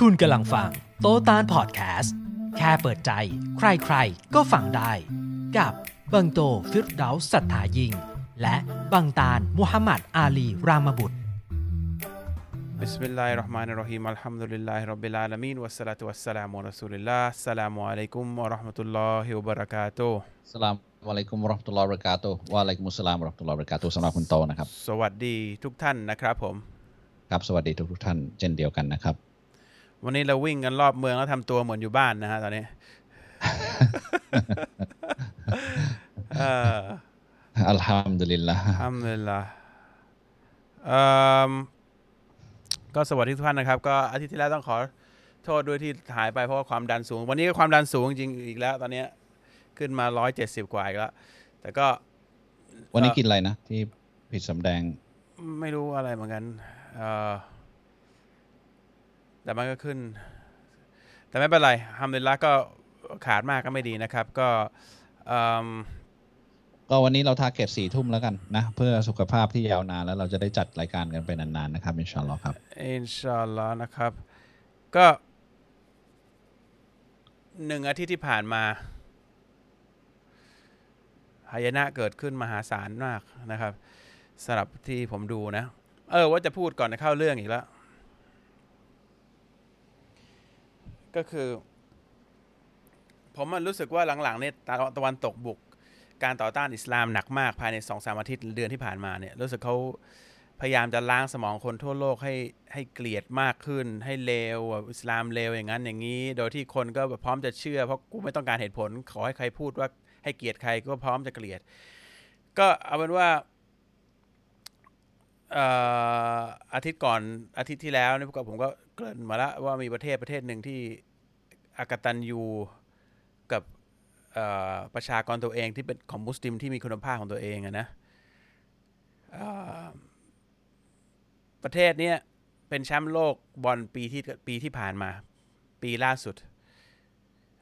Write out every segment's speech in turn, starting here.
คุณกำลังฟัง โตตานพอดแคสต์ แค่เปิดใจ ใครใครก็ฟังได้ กับบังโตฟิรดาสัทธายิง และบังตานมุฮัมมัดอาลีรามบุตร بسم الله الرحمن الرحيم الحمد لله رب العالمين والصلاة والسلام على رسول الله السلام عليكم ورحمة الله وبركاته สลามวะไลกุมรอห์ตุลลอฮ์บรากาโตุวาเลกมุสลามรอห์ตุลลอฮ์บรากาโตุสำหรับคุณโตนะครับ สวัสดีทุกท่านนะครับผม ครับ สวัสดีทุกทุกท่านเช่นเดียวกันนะครับ วันนี้เราวิ่งกันรอบเมืองแล้วทำตัวเหมือนอยู่บ้านนะฮะตอนนี้เอ่ออัลฮัมดุลิลละอัลฮัมดุลิลละเอ่อก็สวัสดีทุกท่านนะครับ ก็อาทิตย์ที่แล้วต้องขอโทษด้วยที่หายไปเพราะว่าความดันสูง วันนี้ก็ความดันสูงจริงๆอีกแล้ว ตอนนี้ขึ้นมาร้อยเจ็ดสิบกว่าอีกแล้ว แต่ก็ วันนี้กินอะไรนะ ที่ผิดสำแดง ไม่รู้อะไรเหมือนกัน เอ่อ แต่มันก็ขึ้น แต่ไม่เป็นไรทำเดลละก็ขาดมากก็ไม่ดีนะครับ ก็เอิ่มก็วันนี้เรา target สี่ทุ่มแล้วกันนะ เพื่อสุขภาพที่ยาวนาน แล้วเราจะได้จัดรายการกันไปนานๆนะครับ อินชาอัลลอฮ์ครับ อินชาอัลลอฮ์นะครับ ก็หนึ่งอาทิตย์ที่ผ่านมาหายนะเกิดขึ้นมหาศาลมากนะครับสำหรับที่ผมดูนะ เออว่าจะพูดก่อนจะเข้าเรื่องอีกแล้ว ก็คือ ผมมันรู้สึกว่าหลังๆเนี่ยตะวันตกบุก การต่อต้านอิสลามหนักมากภายในสองสามอาทิตย์เดือนที่ผ่านมาเนี่ยรู้สึกเขาพยายามจะล้างสมองคนทั่วโลกให้ให้เกลียดมากขึ้น ให้เลวอิสลามเลวอย่างนั้นอย่างนี้ โดยที่คนก็แบบพร้อมจะเชื่อ เพราะกูไม่ต้องการเหตุผล ขอให้ใครพูดว่าให้เกลียดใครก็พร้อมจะเกลียด ก็เอาเป็นว่าอออาทิตย์ก่อนอาทิตย์ที่แล้วนี่ก็ผมก็ เกริ่นมาแล้วว่ามีประเทศประเทศหนึ่งที่อากตันยูกับประชากรตัวเองที่เป็นของมุสลิมที่มีคุณภาพของตัวเองอะนะประเทศเนี้ยเป็นแชมป์โลกบอลปีที่ปีที่ผ่านมา ปีล่าสุด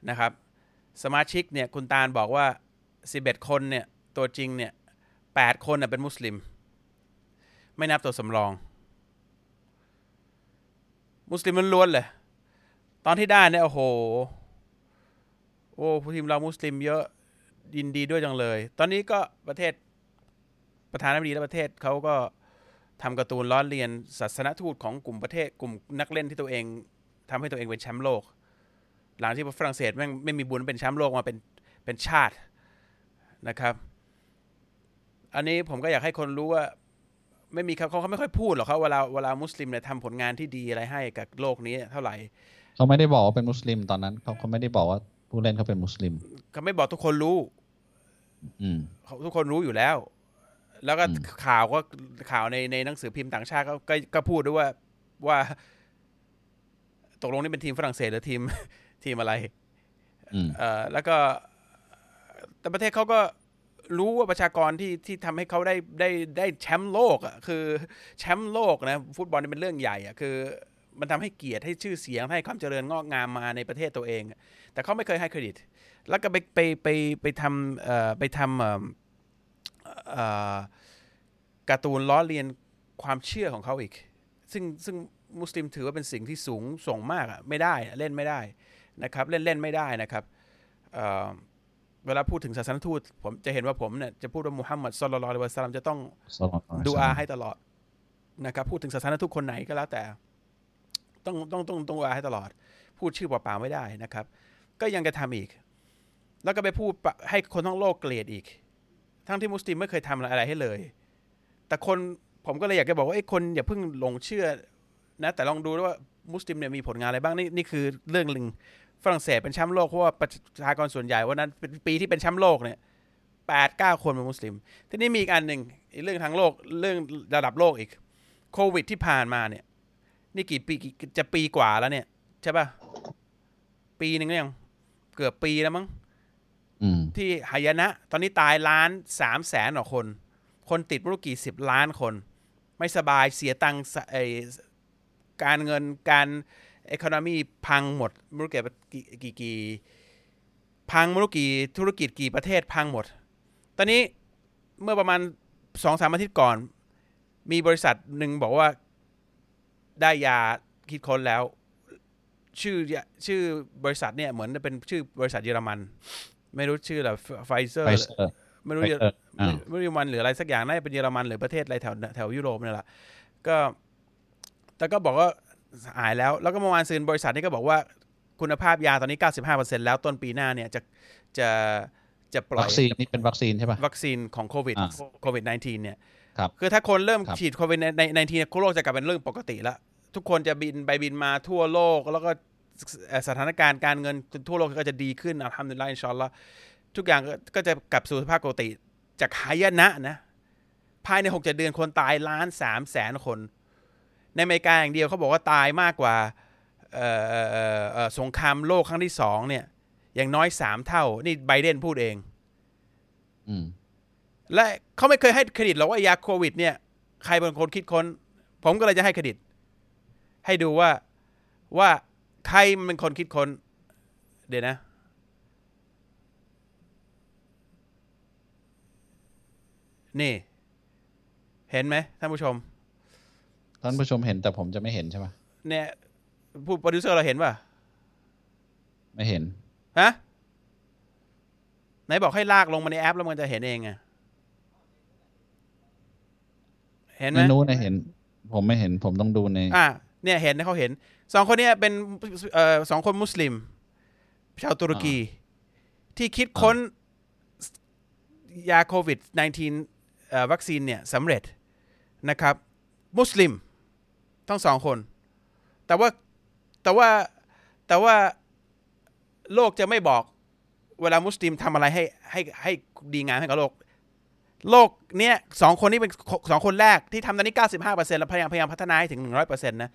นะครับ สมาชิกเนี่ยคุณตาลบอกว่า 11 คนเนี่ยตัวจริงเนี่ย8คนน่ะเป็นมุสลิม ไม่นับตัวสำรอง มุสลิมมันล้วนเลย ตอนที่ได้เนี่ยโอ้โห โอ้ทีมเรามุสลิมเยอะยินดีด้วยจังเลย ตอนนี้ก็ประเทศประธานาธิบดีและประเทศเขาก็ทำการ์ตูนล้อเลียนศาสนทูตของกลุ่มประเทศกลุ่มนักเล่นที่ตัวเองทำให้ตัวเองเป็นแชมป์โลก หลังที่ฝรั่งเศสแม่งไม่มีบุญเป็นแชมป์โลกมาเป็นเป็นชาตินะครับ อันนี้ผมก็อยากให้คนรู้ว่า ไม่มีเขาเขาไม่ค่อยพูดหรอกเขาเวลาเวลามุสลิมเนี่ยทำผลงานที่ดีอะไรให้กับโลกนี้เท่าไหร่เขาไม่ได้บอกว่าเป็นมุสลิมตอนนั้นเขาเขาไม่ได้บอกว่าผู้เล่นเขาเป็นมุสลิมเขาไม่บอกทุกคนรู้ อืมเขาทุกคนรู้อยู่แล้ว แล้วก็อืมข่าวก็ข่าวในในหนังสือพิมพ์ต่างชาติก็ก็ก็พูดด้วยว่าว่า ตกลงนี่เป็นทีมฝรั่งเศสหรือทีมทีมอะไรอืมเอ่อแล้วก็แต่ประเทศเขาก็ รู้ว่าประชากรที่ที่ทำให้เขาได้ได้ได้แชมป์โลกอะคือแชมป์โลกนะฟุตบอลนี่เป็นเรื่องใหญ่อะคือ มันทำให้เกียรติให้ชื่อเสียงให้ความเจริญงอกงามมาในประเทศตัวเอง แต่เขาไม่เคยให้เครดิต แล้วก็ไปไปไปไปทำเอ่อไปทำเอ่อการ์ตูนล้อเลียนความเชื่อของเขาอีก ซึ่งซึ่งมุสลิมถือว่าเป็นสิ่งที่สูงส่งมากอะไม่ได้เล่นไม่ได้นะครับ เล่นเล่นไม่ได้นะครับ เอ่อเวลาพูดถึงศาสนทูต ผมจะเห็นว่าผมเนี่ยจะพูดว่ามุฮัมมัดสุลลัลลอฮุอะลัยฮิวะซัลลัมจะต้องศ็อลลัลลอฮุอะลัยฮิวะซัลลัมดูอาให้ตลอดนะครับ พูดถึงศาสนทูตคนไหนก็แล้วแต่ ต้องต้องต้องต้องดูอาให้ตลอด พูดชื่อเปล่าๆไม่ได้นะครับ ก็ยังจะทำอีก แล้วก็ไปพูดปะให้คนทั้งโลกเกลียดอีก ทั้งที่มุสลิมไม่เคยทำอะไรให้เลย แต่คนผมก็เลยอยากจะบอกว่าไอ้ยคนอย่าเพิ่งหลงเชื่อนะแต่ลองดูด้วยว่ามุสลิมเนี่ยมีผลงานอะไรบ้างนี่นี่คือเรื่องหนึ่ง ฝรั่งเศสเป็นแชมป์โลกเพราะว่าประชากรส่วนใหญ่วันนั้นเป็นปีที่เป็นแชมป์โลกเนี่ยแปดเก้าคนเป็นมุสลิม ทีนี้มีอีกอันหนึ่งอีกเรื่องทางโลกเรื่องระดับโลกอีกโควิดที่ผ่านมาเนี่ย นี่กี่ปีกี่จะปีกว่าแล้วเนี่ย ใช่ป่ะ ปีหนึ่งแล้วยังเกือบปีแล้วมั้งอืมที่หายนะ ตอนนี้ตายล้านสามแสนกว่าคน คนติดไม่รู้กี่สิบล้านคน ไม่สบายเสียตังค์สไอการเงินการ เอคอนมีพังหมดไม่รู้กี่กี่กี่กี่พังไม่รู้กี่ธุรกิจกี่ประเทศพังหมด ตอนนี้เมื่อประมาณสองสามอาทิตย์ก่อน มีบริษัทหนึ่งบอกว่าได้ยาคิดค้นแล้ว ชื่อชื่อบริษัทเนี่ยเหมือนเป็นชื่อบริษัทเยอรมัน ไม่รู้ชื่ออะไรไฟเซอร์ไฟเซอร์ไม่รู้ไฟเยอเซอร์อ่าไม่รู้เยอรมันหรืออะไรสักอย่างน่าจะเป็นเยอรมันหรือประเทศอะไรแถวแถวยุโรปนี่แหละก็แต่ก็บอกว่า หายแล้ว แล้วก็เมื่อวานซืนบริษัทนี้ก็บอกว่าคุณภาพยาตอนนี้ 95%แล้วต้นปีหน้าเนี่ยจะจะจะปล่อวัยคซีนนี่เป็นวัคซีนใช่ป่ะวัคซีนของโควิดอ่าโควิด -19 เนี่ยครับคือถ้าคนเริ่มครับฉีดโควิดในในทีโลกจะกลายเป็นเรื่องปกติแล้ว ทุกคนจะบินไปบินมาทั่วโลก แล้วก็เอ่อสถานการณ์การเงินทั่วโลกก็จะดีขึ้นอัลฮัมดุลิลลาฮ์อินชาอัลลอฮ์ทุกอย่างก็ก็จะกลับสู่สภาพปกติจากหายนะนะ ภายในหกเจ็ดเดือนคนตายล้านสามแสนคน ในอเมริกาอย่างเดียวเขาบอกว่าตายมากกว่าเอ่อเอ่อเอ่อเอ่อสงครามโลกครั้งที่สองเนี่ยอย่างน้อยสามเท่า นี่ไบเดนพูดเองอืมและเขาไม่เคยให้เครดิตหรอกว่ายาโควิด เนี่ย ใครเป็นคนคิดค้น ผมก็เลยจะให้เครดิต ให้ดูว่าว่าใครเป็นคนคิดค้น เดี๋ยวนะ นี่ เห็นไหมท่านผู้ชม ท่านผู้ชมเห็นแต่ผมจะไม่เห็นใช่ป่ะเนี่ยผู้โปรดิวเซอร์เราเห็นป่ะ ไม่เห็น ฮะ ไหนบอกให้ลากลงมาในแอปแล้วมันจะเห็นเองอะเห็นไหมในนู้นนะเห็น ผมไม่เห็นผมต้องดูใน อ่าเนี่ยเห็นนะเขาเห็น สองคนเนี้เป็นเอ่อสองคนมุสลิม ชาวตุรกี ที่คิดค้นยาโควิด -19 เอ่อวัคซีนเนี่ยสำเร็จนะครับ มุสลิม ทั้งสองคน แต่ว่าแต่ว่าแต่ว่าโลกจะไม่บอกเวลามุสลิมทำอะไรให้ให้ให้ดีงามให้กับโลก โลกเนี้ยสองคนนี้เป็นสองคนแรกที่ทำตอนนี้95%แล้วพยายามพยายามพัฒนาให้ถึง100%นะ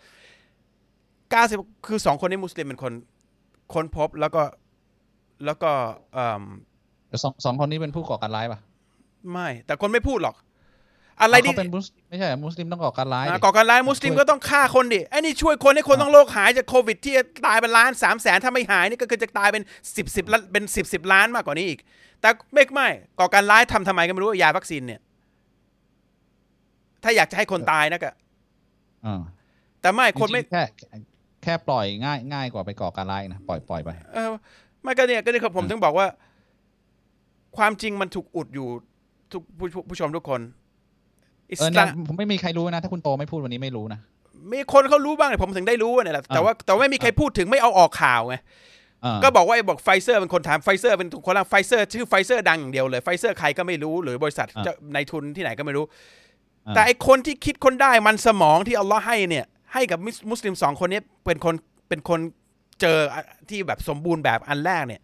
90คือสองคนนี้มุสลิมเป็นคนค้นพบแล้วก็แล้วก็เอ่มสองสองคนนี้เป็นผู้ก่อการร้ายป่ะไม่ แต่คนไม่พูดหรอก อะไรเขาที่เป็นมุสไม่ใช่เหรอมุสลิมต้องก่อการร้ายอ่าดิก่อการร้ายมุสลิมช่วยก็ต้องฆ่าคนดิไอ้นี่ช่วยคนให้คนอ่าทั้งโลกหายจากโควิดที่ตายเป็นล้านสามแสนถ้าไม่หายนี่ก็คือจะตายเป็นสิบสิบล้านเป็นสิบสิบล้านมากกว่านี้อีก แต่ไม่ไม่ก่อการร้ายทำทำไมก็ไม่รู้ว่ายาวัคซีนเนี่ย ถ้าอยากจะให้คนตายนะก็อ่าแต่ไม่คนไม่จริงๆแค่แค่ปล่อยง่ายง่ายกว่าไปก่อการร้ายนะปล่อยปล่อยไปเออไม่ก็เนี่ยก็เนี่ยผมถึงบอกว่า ความจริงมันถูกอุดอยู่ทุกผู้ผู้ผู้ชมทุกคน อิเอสอลาเนี่ยมผมไม่มีใครรู้นะ ถ้าคุณโตไม่พูดวันนี้ไม่รู้นะ มีคนเขารู้บ้างเนี่ยผมถึงได้รู้เนี่ยแหละแต่ว่าแต่ว่าไม่มีใครพูดถึงไม่เอาออกข่าวไงอ่าก็บอกว่าไอ้บอกไฟเซอร์เป็นคนทำไฟเซอร์เป็นคนละไฟเซอร์ชื่อไฟเซอร์ดังอย่างเดียวเลยไฟเซอร์ใครก็ไม่รู้หรือบริษัทอ่าเจ้าในทุนที่ไหนก็ไม่รู้อ่าแต่ไอ้คนที่คิดคนได้มันสมองที่อัลลอฮ์ให้เนี่ย ให้กับมุสมุสลิมสองคนนี้เป็นคนเป็นคนเจอที่แบบสมบูรณ์แบบอันแรกเนี่ย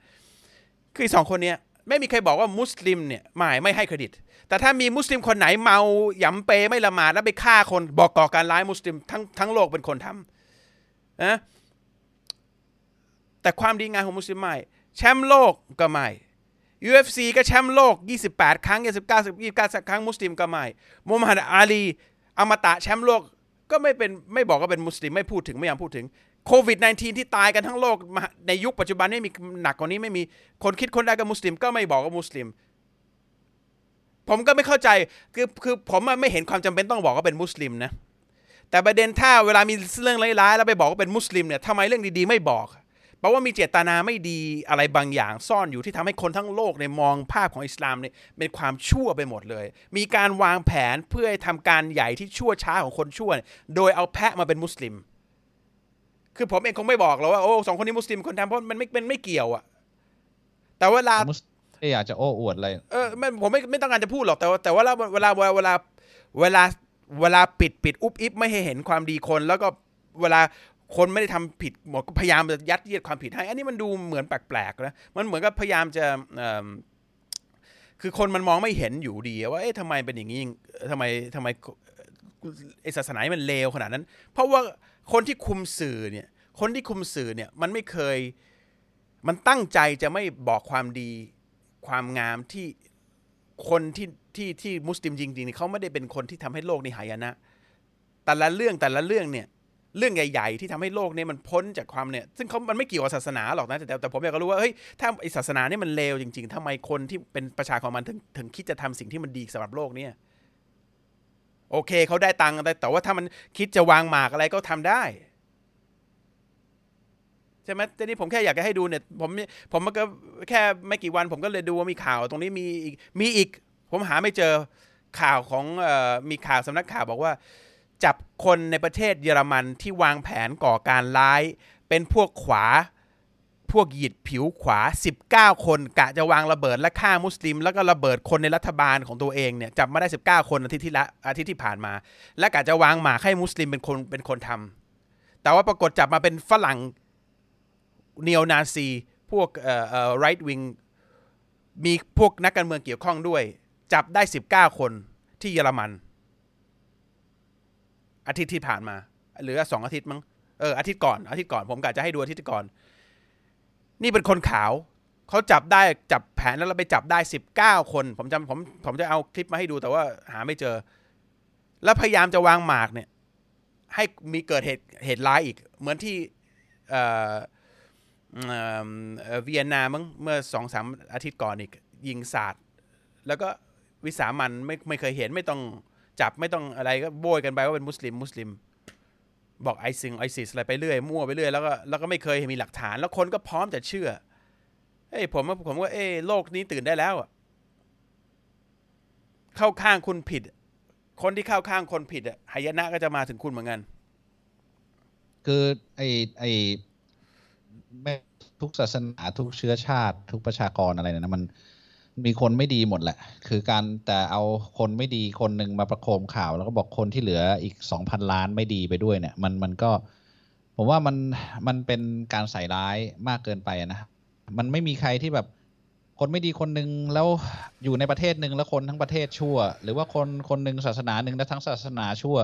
คือสองคนเนี้ย ไม่มีใครบอกว่ามุสลิมเนี่ยไม่ไม่ให้เครดิต แต่ถ้ามีมุสลิมคนไหนเมาหยำเปไม่ละหมาดแล้วไปฆ่าคนบอกก่อการร้ายมุสลิมทั้งทั้งโลกเป็นคนทำนะแต่ความดีงามของมุสลิมไม่แชมป์โลกก็ไม่ UFC ก็แชมป์โลก 28 ครั้ง 29 29ครั้งมุสลิมก็ไม่มูฮัมหมัดอาลีอมตะแชมป์โลกก็ไม่เป็นไม่บอกว่าเป็นมุสลิมไม่พูดถึงไม่อยากพูดถึง โควิด -19 ที่ตายกันทั้งโลกในยุคปัจจุบันไม่มีหนักกว่านี้ไม่มีคนคิดคนได้กับมุสลิม ก็ไม่บอกว่ามุสลิม ผมก็ไม่เข้าใจคือคือผมไม่เห็นความจำเป็นต้องบอกว่าเป็นมุสลิมนะแต่ประเด็นถ้าเวลามีเรื่องร้ายๆแล้วไปบอกว่าเป็นมุสลิมเนี่ยทำไมเรื่องดีๆไม่บอกเพราะว่ามีเจตนาไม่ดีอะไรบางอย่างซ่อนอยู่ที่ทำให้คนทั้งโลกเนี่ยมองภาพของอิสลามเนี่ยเป็นความชั่วไปหมดเลย มีการวางแผนเพื่อให้ทำการใหญ่ที่ชั่วช้าของคนชั่ว โดยเอาแพะมาเป็นมุสลิม คือผมเองคงไม่บอกหรอกว่าโอ้สองคนนี้มุสลิมคนทำเพราะมันไม่เป็นไม่เกี่ยวอะแต่เวลามุสไม่อยากจะโอ้อวดอะไรเออไม่ผมไม่ไม่ต้องการจะพูดหรอกแต่ว่าแต่ว่าเวลาเวลาเวลาเวลาเวลาปิดปิดอุบอิบไม่ให้เห็นความดีคน แล้วก็เวลาคนไม่ได้ทำผิดหมดก็พยายามจะยัดเยียดความผิดให้ อันนี้มันดูเหมือนแปลกๆนะมันเหมือนกับพยายามจะเอิ่มคือคนมันมองไม่เห็นอยู่ดีว่าเอ๊ะทำไมเป็นอย่างนี้ทำไมทำไมไอศาสนานี่มันเลวขนาดนั้น เพราะว่า คนที่คุมสื่อเนี่ย คนที่คุมสื่อเนี่ยมันไม่เคย มันตั้งใจจะไม่บอกความดีความงามที่คนที่ที่ที่มุสลิมจริงๆเนี่ยเขาไม่ได้เป็นคนที่ทำให้โลกนี้หายนะ แต่ละเรื่องแต่ละเรื่องเนี่ยเรื่องใหญ่ๆ ที่ทำให้โลกนี้มันพ้นจากความเนี่ยซึ่งเขามันไม่เกี่ยวกับศาสนาหรอกนะแต่แต่ผมอยากรู้ว่าเฮ้ยถ้าไอศาสนาเนี่ยมันเลวจริง ๆทำไมคนที่เป็นประชาของมันถึงถึงคิดจะทำสิ่งที่มันดีสำหรับโลกเนี่ย โอเคเขาได้ตังค์แต่แต่ว่าถ้ามันคิดจะวางหมากอะไรก็ทำได้ใช่ไหมทีนี้ผมแค่อยากจะให้ดูเนี่ย ผมผมก็แค่ไม่กี่วันผมก็เลยดูว่ามีข่าว ตรงนี้มีอีกมีอีก ผมหาไม่เจอข่าวของออมีข่าวสำนักข่าวบอกว่า จับคนในประเทศเยอรมันที่วางแผนก่อการร้าย เป็นพวกขวา พวกหยิดผิวขวา 19 คนกะจะวางระเบิดและฆ่ามุสลิม แล้วก็ระเบิดคนในรัฐบาลของตัวเองเนี่ยจับมาได้ 19 คนอาทิตย์ที่ละอาทิตย์ที่ผ่านมา และกะจะวางหมากให้มุสลิมเป็นคนเป็นคนทำแต่ว่าปรากฏจับมาเป็นฝรั่งเนโอนาซี พวกเอ่อเอ่อ right wing มีพวกนักการเมืองเกี่ยวข้องด้วย จับได้ 19 คนที่เยอรมัน อาทิตย์ที่ผ่านมา หรือสองอาทิตย์มั้งเอออาทิตย์ก่อนอาทิตย์ก่อนผมกะจะให้ดูอาทิตย์ก่อน นี่เป็นคนขาวเขาจับได้จับแผนแล้วเราไปจับได้สิบเก้าคน ผมจำผมผมจะเอาคลิปมาให้ดูแต่ว่าหาไม่เจอ แล้วพยายามจะวางหมากเนี่ย ให้มีเกิดเหตุเหตุร้ายอีก เหมือนที่เออเออเวียนนามั้งเมื่อสองสามอาทิตย์ก่อนอีก ยิงศาสาดแล้วก็วิสามันไม่ไม่เคยเห็นไม่ต้องจับไม่ต้องอะไรก็โบยกันไปว่าเป็นมุสลิมมุสลิม บอกไอซิงไอซิสอะไรไปเรื่อยมั่วไปเรื่อยแล้วก็แล้วก็ไม่เคยมีหลักฐาน แล้วคนก็พร้อมจะเชื่อเอ้ยผมผมว่าเอ้ยโลกนี้ตื่นได้แล้วอะเข้าข้างคุณผิด คนที่เข้าข้างคนผิดอะหายนะก็จะมาถึงคุณเหมือนกัน คือไอไอไม่ทุกศาสนาทุกเชื้อชาติ ทุกประชากรอะไรเนี่ยนะมัน มีคนไม่ดีหมดแหละ คือการแต่เอาคนไม่ดีคนหนึ่งมาประโคมข่าว แล้วก็บอกคนที่เหลืออีกสองพันล้านไม่ดีไปด้วยเนี่ย มันมันก็ ผมว่ามันมันเป็นการใส่ร้ายมากเกินไปนะ มันไม่มีใครที่แบบคนไม่ดีคนหนึ่งแล้วอยู่ในประเทศหนึ่งแล้วคนทั้งประเทศชั่ว หรือว่าคนคนหนึ่งศาสนาหนึ่งแล้วทั้งศาสนาชั่ว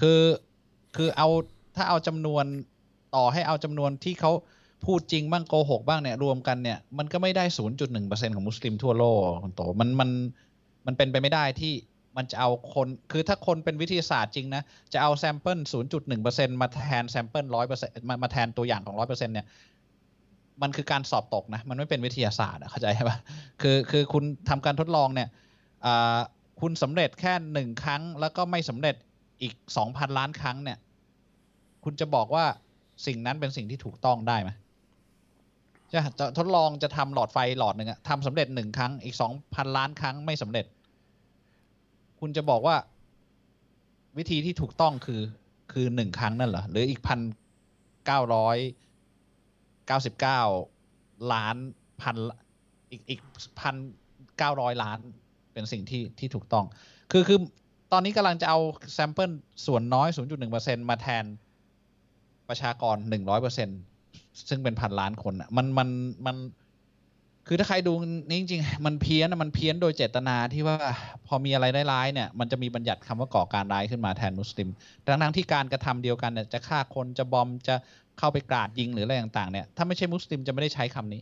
คือคือเอาถ้าเอาจำนวนต่อให้เอาจำนวนที่เขา พูดจริงบ้างโกหกบ้างเนี่ยรวมกันเนี่ยมันก็ไม่ได้ 0.1%ของมุสลิมทั่วโลกคุณโตมันมันมันเป็นไปไม่ได้ที่มันจะเอาคนคือถ้าคนเป็นวิทยาศาสตร์จริงนะ จะเอา sample 0.1%มาแทน sample 100%มามาแทนตัวอย่างของ 100%เนี่ยมันคือการสอบตกนะ มันไม่เป็นวิทยาศาสตร์เข้าใจไหมคือคือคุณทำการทดลองเนี่ยคุณสำเร็จแค่หนึ่งครั้ง แล้วก็ไม่สำเร็จอีก 2,000 ล้านครั้งเนี่ย คุณจะบอกว่าสิ่งนั้นเป็นสิ่งที่ถูกต้องได้ไหม จะทดลองจะทำหลอดไฟหลอดหนึ่งอะทำสำเร็จหนึ่งครั้งอีกสองพันล้านครั้งไม่สำเร็จ คุณจะบอกว่า วิธีที่ถูกต้องคือคือหนึ่งครั้งนั่นเหรอหรืออีกพันเก้าร้อยเก้าสิบเก้าล้านพันอีกอีกพันเก้าร้อยล้านเป็นสิ่งที่ที่ถูกต้อง คือคือตอนนี้กำลังจะเอา sample ส่วนน้อย 0.1%มาแทนประชากร 100% ซึ่งเป็นพันล้านคนอะมันมันมันคือถ้าใครดูนี่จริงๆ มันเพี้ยนอะมันเพี้ยนโดยเจตนาที่ว่าพอมีอะไรร้ายๆเนี่ย มันจะมีบัญญัติคำว่าก่อการร้ายขึ้นมาแทนมุสลิมทั้งๆที่การกระทำเดียวกันเนี่ยจะฆ่าคนจะบอมจะเข้าไปกราดยิงหรืออะไรต่างๆเนี่ยถ้าไม่ใช่มุสลิมจะไม่ได้ใช้คำนี้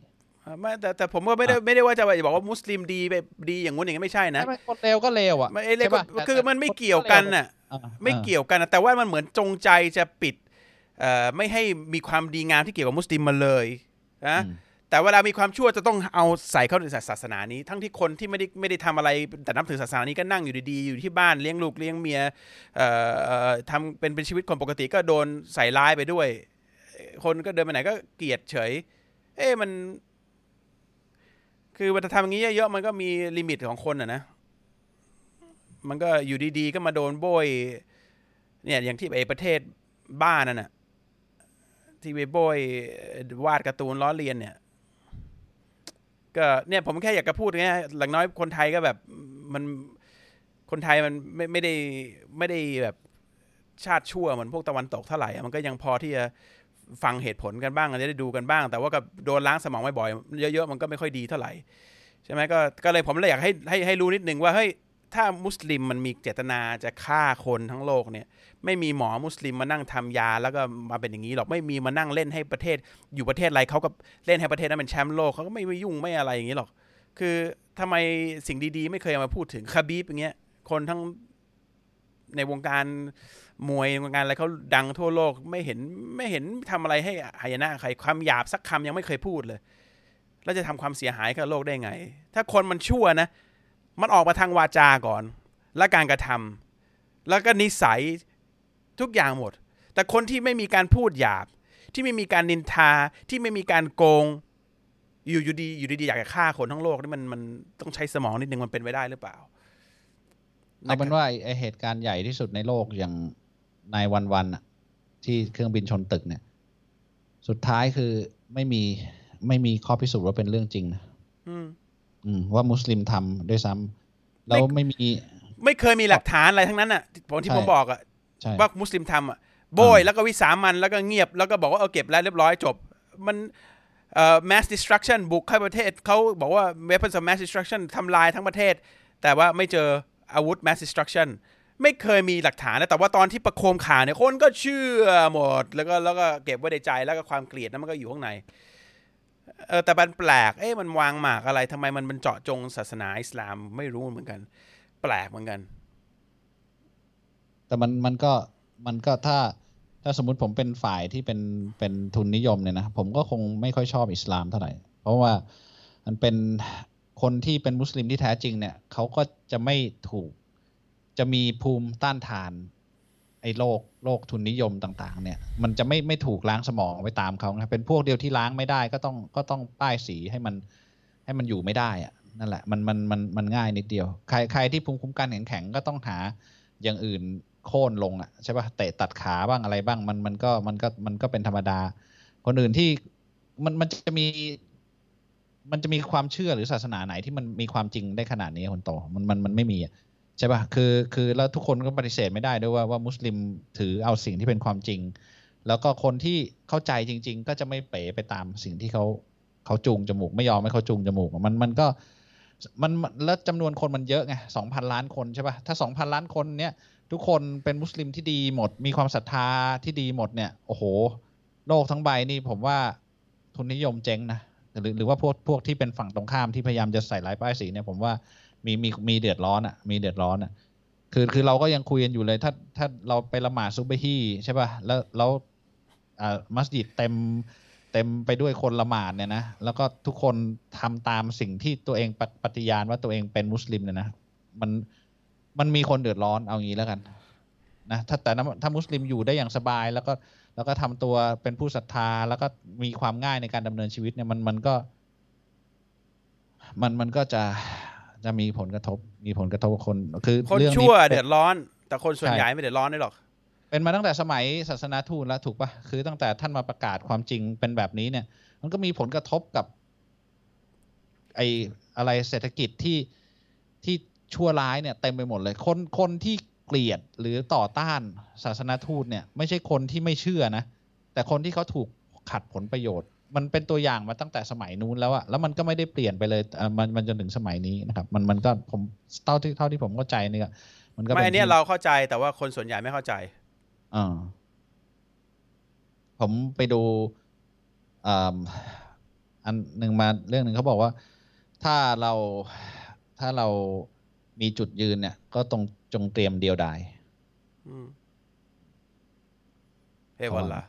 ไม่แต่แต่ผมก็ไม่ได้ไม่ได้ว่าจะบอกว่ามุสลิมดีไปดีอย่างงู้นอย่างนี้ไม่ใช่นะถ้าคนเลวก็เลวอะไม่ไอ้เรื่องใช่ปะก็คือมันไม่เกี่ยวกันน่ะอ่าไม่เกี่ยวกันนะแต่ว่ามันเหมือนจงใจจะปิดเอ่อ ไม่ให้มีความดีงามที่เกี่ยวกับมุสลิมมาเลยนะอืมแต่เวลามีความชั่วจะต้องเอาใส่เข้าในศาสนานี้ ทั้งที่คนที่ไม่ได้ไม่ได้ทำอะไรแต่นับถือศาสนานี้ก็นั่งอยู่ดีๆ อยู่ที่บ้านเลี้ยงลูกเลี้ยงเมียเอ่อเอ่อทำเป็นเป็นชีวิตคนปกติก็โดนใส่ร้ายไปด้วย คนก็เดินไปไหนก็เกลียดเฉย เอ๊ะมัน คือเวลาทำอย่างนี้เยอะๆมันก็มีลิมิตของคนอะนะ มันก็อยู่ดีๆ ก็มาโดนโบยเนี่ยอย่างที่ไอ้ประเทศบ้านนั่นน่ะ ที่ไปโบยวาดการ์ตูนล้อเลียนเนี่ยก็เนี่ยผมแค่อยากจะพูดไงหลังน้อยคนไทยก็แบบมันคนไทยมันไม่ไม่ได้ไม่ได้แบบชาติชั่วเหมือนพวกตะวันตกเท่าไหร่อะมันก็ยังพอที่จะฟังเหตุผลกันบ้างจะได้ดูกันบ้าง แต่ว่ากับโดนล้างสมองบ่อยๆเยอะๆมันก็ไม่ค่อยดีเท่าไหร่ใช่ไหมก็ก็เลยผมเลยอยากให้ให้ให้รู้นิดนึงว่าเฮ้ย ถ้ามุสลิมมันมีเจตนาจะฆ่าคนทั้งโลกเนี่ย ไม่มีหมอมุสลิมมานั่งทำยา แล้วก็มาเป็นอย่างนี้หรอกไม่มีมานั่งเล่นให้ประเทศ อยู่ประเทศอะไรเขาก็เล่นให้ประเทศนั้นเป็นแชมป์โลกเขาก็ไม่ไม่ยุ่งไม่อะไรอย่างนี้หรอก คือทำไมสิ่งดีๆ ไม่เคยามาพูดถึงคาบีบอย่างเงี้ยคนทั้งในวงการมวยวงการอะไรเขาดังทั่วโลกไม่เห็นไม่เห็นทำอะไรให้หายนะใครความหยาบสักคำยังไม่เคยพูดเลย แล้วจะทำความเสียหายกับโลกได้ไง ถ้าคนมันชั่วนะ มันออกมาทางวาจาก่อน และการกระทำแล้วก็นิสัยทุกอย่างหมด แต่คนที่ไม่มีการพูดหยาบ ที่ไม่มีการนินทาที่ไม่มีการโกง อยู่อยู่ดีอยู่ดีๆอยากจะฆ่าคนทั้งโลกนี่มันมันต้องใช้สมองนิดนึงมันเป็นไปได้หรือเปล่าเอาเป็นว่าไอ้ไอเหตุการณ์ใหญ่ที่สุดในโลกอย่างนายวันวันอะที่เครื่องบินชนตึกเนี่ย สุดท้ายคือไม่มีไม่มีข้อพิสูจน์ว่าเป็นเรื่องจริงนะอืมอืม ว่ามุสลิมทำด้วยซ้ำแล้วไม่มี ไม่เคยมีหลักฐานอะไรทั้งนั้นอะผมที่ใช่ผมบอกอะใช่ว่ามุสลิมทำอะโบยแล้วก็วิสามันแล้วก็เงียบ แล้วก็บอกว่าเอาเก็บแล้วเรียบร้อยจบ มันเอ่อ mass destruction บุกเข้าประเทศเขาบอกว่า weapons of mass destruction ทำลายทั้งประเทศ แต่ว่าไม่เจออาวุธ mass destruction ไม่เคยมีหลักฐานนะแต่ว่าตอนที่ประโคมข่าวเนี่ยคนก็เชื่อหมด แล้วก็แล้วก็เก็บไว้ในใจแล้วก็ความเกลียดนั้นมันก็อยู่ข้างใน เออแต่มันแปลก เอ๊ะมันวางหมากอะไรทำไมมันมันเจาะจงศาสนาอิสลามไม่รู้เหมือนกัน แปลกเหมือนกัน แต่มันมันก็มันก็ถ้าถ้าสมมติผมเป็นฝ่ายที่เป็นเป็นทุนนิยมเนี่ยนะผมก็คงไม่ค่อยชอบอิสลามเท่าไหร่ เพราะว่ามันเป็นคนที่เป็นมุสลิมที่แท้จริงเนี่ยเขาก็จะไม่ถูกจะมีภูมิต้านทาน ไอ้โรคโรคทุนนิยมต่าง ๆ เนี่ย มันจะไม่ไม่ถูกล้างสมองไปตามเขานะเป็นพวกเดียวที่ล้างไม่ได้ก็ต้องก็ต้องป้ายสีให้มันให้มันอยู่ไม่ได้อะนั่นแหละมันมันมันมันง่ายนิดเดียว ใครใครที่ภูมิคุ้มกันแข็งๆก็ต้องหาอย่างอื่นโค่นลงอะใช่ป่ะเตะตัดขาบ้างอะไรบ้างมันมันก็มันก็มันก็เป็นธรรมดา คนอื่นที่มันมันจะมีมันจะมีความเชื่อหรือศาสนาไหนที่มันมีความจริงได้ขนาดนี้คนโตมันมันมันไม่มีอะ ใช่ป่ะคือคือแล้วทุกคนก็ปฏิเสธไม่ได้ด้วยว่าว่ามุสลิมถือเอาสิ่งที่เป็นความจริง แล้วก็คนที่เข้าใจจริง ๆ ก็จะไม่เป๋ไปตามสิ่งที่เขาเขาจูงจมูกไม่ยอมให้เขาจูงจมูกมันมันก็มันแล้วจำนวนคนมันเยอะไงสองพันล้านคนใช่ป่ะถ้าสองพันล้านคนเนี้ยทุกคนเป็นมุสลิมที่ดีหมด มีความศรัทธาที่ดีหมดเนี่ยโอ้โห โลกทั้งใบนี่ผมว่าทุนนิยมเจ๊งนะหรือหรือว่าพวกพวกที่เป็นฝั่งตรงข้ามที่พยายามจะใส่ร้ายป้ายสีเนี่ยผมว่า มีมีมีเดือดร้อนอะ มีเดือดร้อนอะ คือคือเราก็ยังคุยกันอยู่เลย ถ้าถ้าเราไปละหมาดซุบฮี่ใช่ป่ะแล้วแล้วอ่ามัสยิดเต็มเต็มไปด้วยคนละหมาดเนี่ยนะแล้วก็ทุกคนทำตามสิ่งที่ตัวเองปปฏิญาณว่าตัวเองเป็นมุสลิมเนี่ยนะมันมันมีคนเดือดร้อนเอางี้แล้วกันนะถ้าแต่ถ้าถ้ามุสลิมอยู่ได้อย่างสบายแล้วก็แล้วก็ทำตัวเป็นผู้ศรัทธา แล้วก็มีความง่ายในการดำเนินชีวิตเนี่ยมันมันก็ มันมันก็จะ จะมีผลกระทบมีผลกระทบกับคนคือคนเรื่องชั่วนี้เดือดร้อน แต่คนส่วนใช่ใหญ่ไม่เดือดร้อนได้หรอก เป็นมาตั้งแต่สมัยศาสนาทูตแล้วถูกปะคือตั้งแต่ท่านมาประกาศความจริงเป็นแบบนี้เนี่ย มันก็มีผลกระทบกับ ไออะไรเศรษฐกิจที่ที่ชั่วร้ายเนี่ยเต็มไปหมดเลย คนคนที่เกลียดหรือต่อต้านศาสนาทูตเนี่ย ไม่ใช่คนที่ไม่เชื่อนะ แต่คนที่เขาถูกขัดผลประโยชน์ มันเป็นตัวอย่างมาตั้งแต่สมัยนู้นแล้วอะแล้วมันก็ไม่ได้เปลี่ยนไปเลยเอ่อมันมันจนถึงสมัยนี้นะครับ มันมันก็ผมเท่าที่เท่าที่ผมเข้าใจเนี่ยมันก็ไม่ป็อันเนี้ยเราเข้าใจแต่ว่าคนส่วนใหญ่ไม่เข้าใจอ่าผมไปดูอ่าอันหนึ่งมาเรื่องหนึ่งเขาบอกว่า ถ้าเราถ้าเรามีจุดยืนเนี่ย ก็ต้องจงเตรียมเดียวดายอืมเฮ้ยวันละ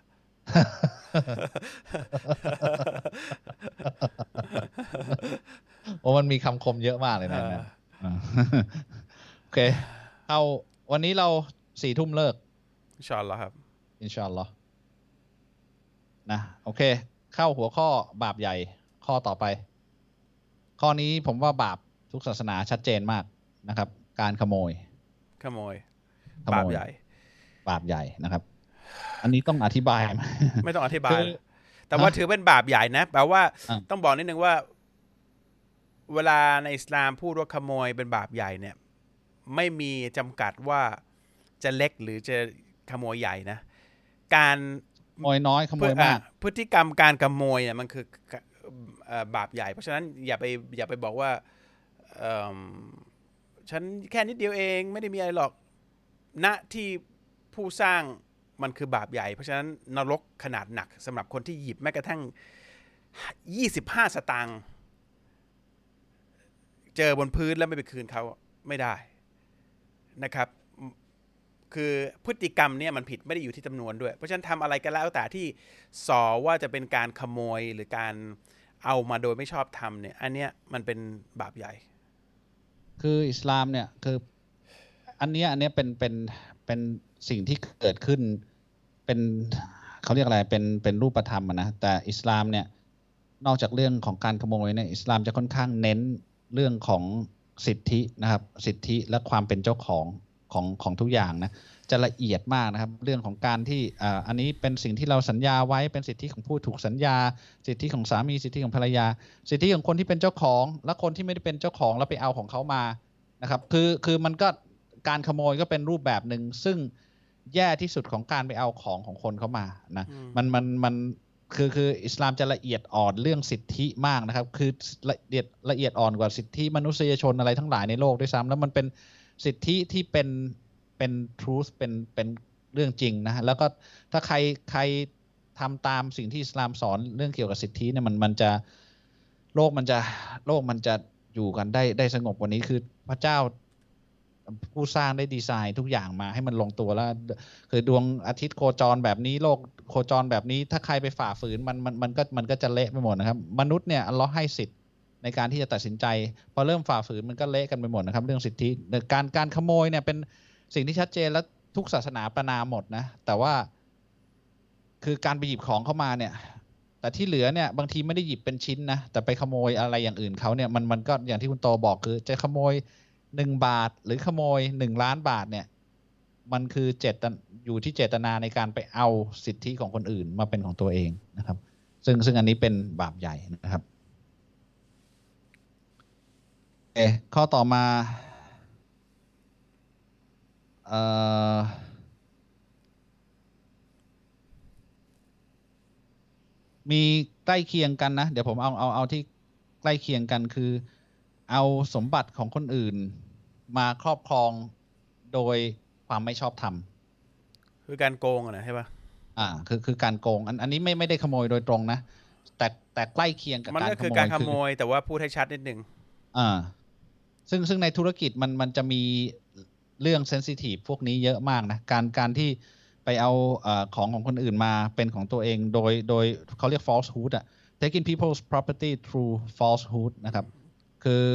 โอ้มันมีคำคมเยอะมากเลยนะเนี่ยอ่าโอเค เอาวันนี้เราสี่ทุ่มเลิก อินชาอัลลอฮ์ครับ อินชาอัลลอฮ์นะ โอเค เข้าหัวข้อบาปใหญ่ข้อต่อไป ข้อนี้ผมว่าบาปทุกศาสนาชัดเจนมากนะครับ การขโมย ขโมยขโมยบาปใหญ่ บาปใหญ่นะครับ อันนี้ต้องอธิบายไหมไม่ต้องอธิบายคือแต่ว่าฮะถือเป็นบาปใหญ่นะแปลว่าอะต้องบอกนิดนึงว่า เวลาในอิสลามพูดว่าขโมยเป็นบาปใหญ่เนี่ย ไม่มีจำกัดว่าจะเล็กหรือจะขโมยใหญ่นะ การขโมยน้อยขโมยมากอะพฤติกรรมการขโมยเนี่ยมันคือเอ่อบาปใหญ่ เพราะฉะนั้นอย่าไปอย่าไปบอกว่าเอิ่มฉันแค่นิดเดียวเองไม่ได้มีอะไรหรอกณที่ผู้สร้าง มันคือบาปใหญ่ เพราะฉะนั้นนรกขนาดหนักสำหรับคนที่หยิบแม้กระทั่ง 25 สตางค์เจอบนพื้นแล้วไม่ไปคืนเขาไม่ได้นะครับ คือพฤติกรรมเนี่ยมันผิดไม่ได้อยู่ที่จำนวนด้วย เพราะฉะนั้นทำอะไรก็แล้วแต่ที่สอว่าจะเป็นการขโมยหรือการเอามาโดยไม่ชอบทำเนี่ย อันเนี้ยมันเป็นบาปใหญ่ คืออิสลามเนี่ยคืออันเนี้ยอันเนี้ยเป็นเป็น เป็นสิ่งที่เกิดขึ้นเป็นเขาเรียกอะไรเป็นเป็นรูปธรรมนะแต่อิสลามเนี่ยนอกจากเรื่องของการขโมยเนี่ยอิสลามจะค่อนข้างเน้นเรื่องของสิทธินะครับ สิทธิและความเป็นเจ้าของของของทุกอย่างนะจะละเอียดมากนะครับ เรื่องของการที่อ่าอันนี้เป็นสิ่งที่เราสัญญาไว้เป็นสิทธิของผู้ถูกสัญญา สิทธิของสามีสิทธิของภรรยา สิทธิของคนที่เป็นเจ้าของ และคนที่ไม่ได้เป็นเจ้าของแล้วไปเอาของเขามานะครับคือคือมันก็ การขโมยก็เป็นรูปแบบหนึ่งซึ่งแย่ที่สุดของการไปเอาของของคนเขามานะอืมมันมันมันคือคืออิสลามจะละเอียดอ่อนเรื่องสิทธิมากนะครับ คือละเอียดละเอียดอ่อนกว่าสิทธิมนุษยชนอะไรทั้งหลายในโลกด้วยซ้ำแล้วมันเป็นสิทธิที่เป็นเป็น truth เป็นเป็นเรื่องจริงนะแล้วก็ถ้าใครใครทำตามสิ่งที่อิสลามสอนเรื่องเกี่ยวกับสิทธิเนี่ยมันมันจะโลกมันจะโลกมันจะอยู่กันได้ได้สงบกว่านี้คือพระเจ้า ผู้สร้างได้ดีไซน์ทุกอย่างมาให้มันลงตัวแล้ว คือดวงอาทิตย์โคจรแบบนี้โลกโคจรแบบนี้ ถ้าใครไปฝ่าฝืนมันมันมันก็มันก็จะเละไปหมดนะครับ มนุษย์เนี่ยลเลอให้สิทธิ์ในการที่จะตัดสินใจ พอเริ่มฝ่าฝืนมันก็เละกันไปหมดนะครับ เรื่องสิทธิการการขโมยเนี่ยเป็นสิ่งที่ชัดเจนและทุกศาสนาประนามหมดนะ แต่ว่า คือการไปหยิบของเข้ามาเนี่ย แต่ที่เหลือเนี่ยบางทีไม่ได้หยิบเป็นชิ้นนะแต่ไปขโมยอะไรอย่างอื่นเขาเนี่ยมันมันก็อย่างที่คุณโตบอกคือจะขโมย หนึ่งบาทหรือขโมยหนึ่งล้านบาทเนี่ย มันคือเจตอยู่ที่เจตนาในการไปเอาสิทธิของคนอื่นมาเป็นของตัวเองนะครับ ซึ่งซึ่งอันนี้เป็นบาปใหญ่นะครับเอข้อต่อมาเอ่อมีใกล้เคียงกันนะ เดี๋ยวผมเอาเอาเอาที่ใกล้เคียงกันคือ เอาสมบัติของคนอื่น มาครอบครองโดยความไม่ชอบธรรมคือการโกงอะนะใช่ปะอ่า คือคือการโกง อันอันนี้ไม่ไม่ได้ขโมยโดยตรงนะ แต่แต่ใกล้เคียงกับมันการก็ขคือโมยการขโมย แต่ว่าพูดให้ชัดนิดนึงอ่า ซึ่งซึ่งในธุรกิจมันมันจะมีเรื่องเซนซิทีฟพวกนี้เยอะมากนะ การการที่ไปเอาเอ่อของของคนอื่นมาเป็นของตัวเองโดยโดยเขาเรียก falsehood อะ taking people's property through falsehood นะครับ คือ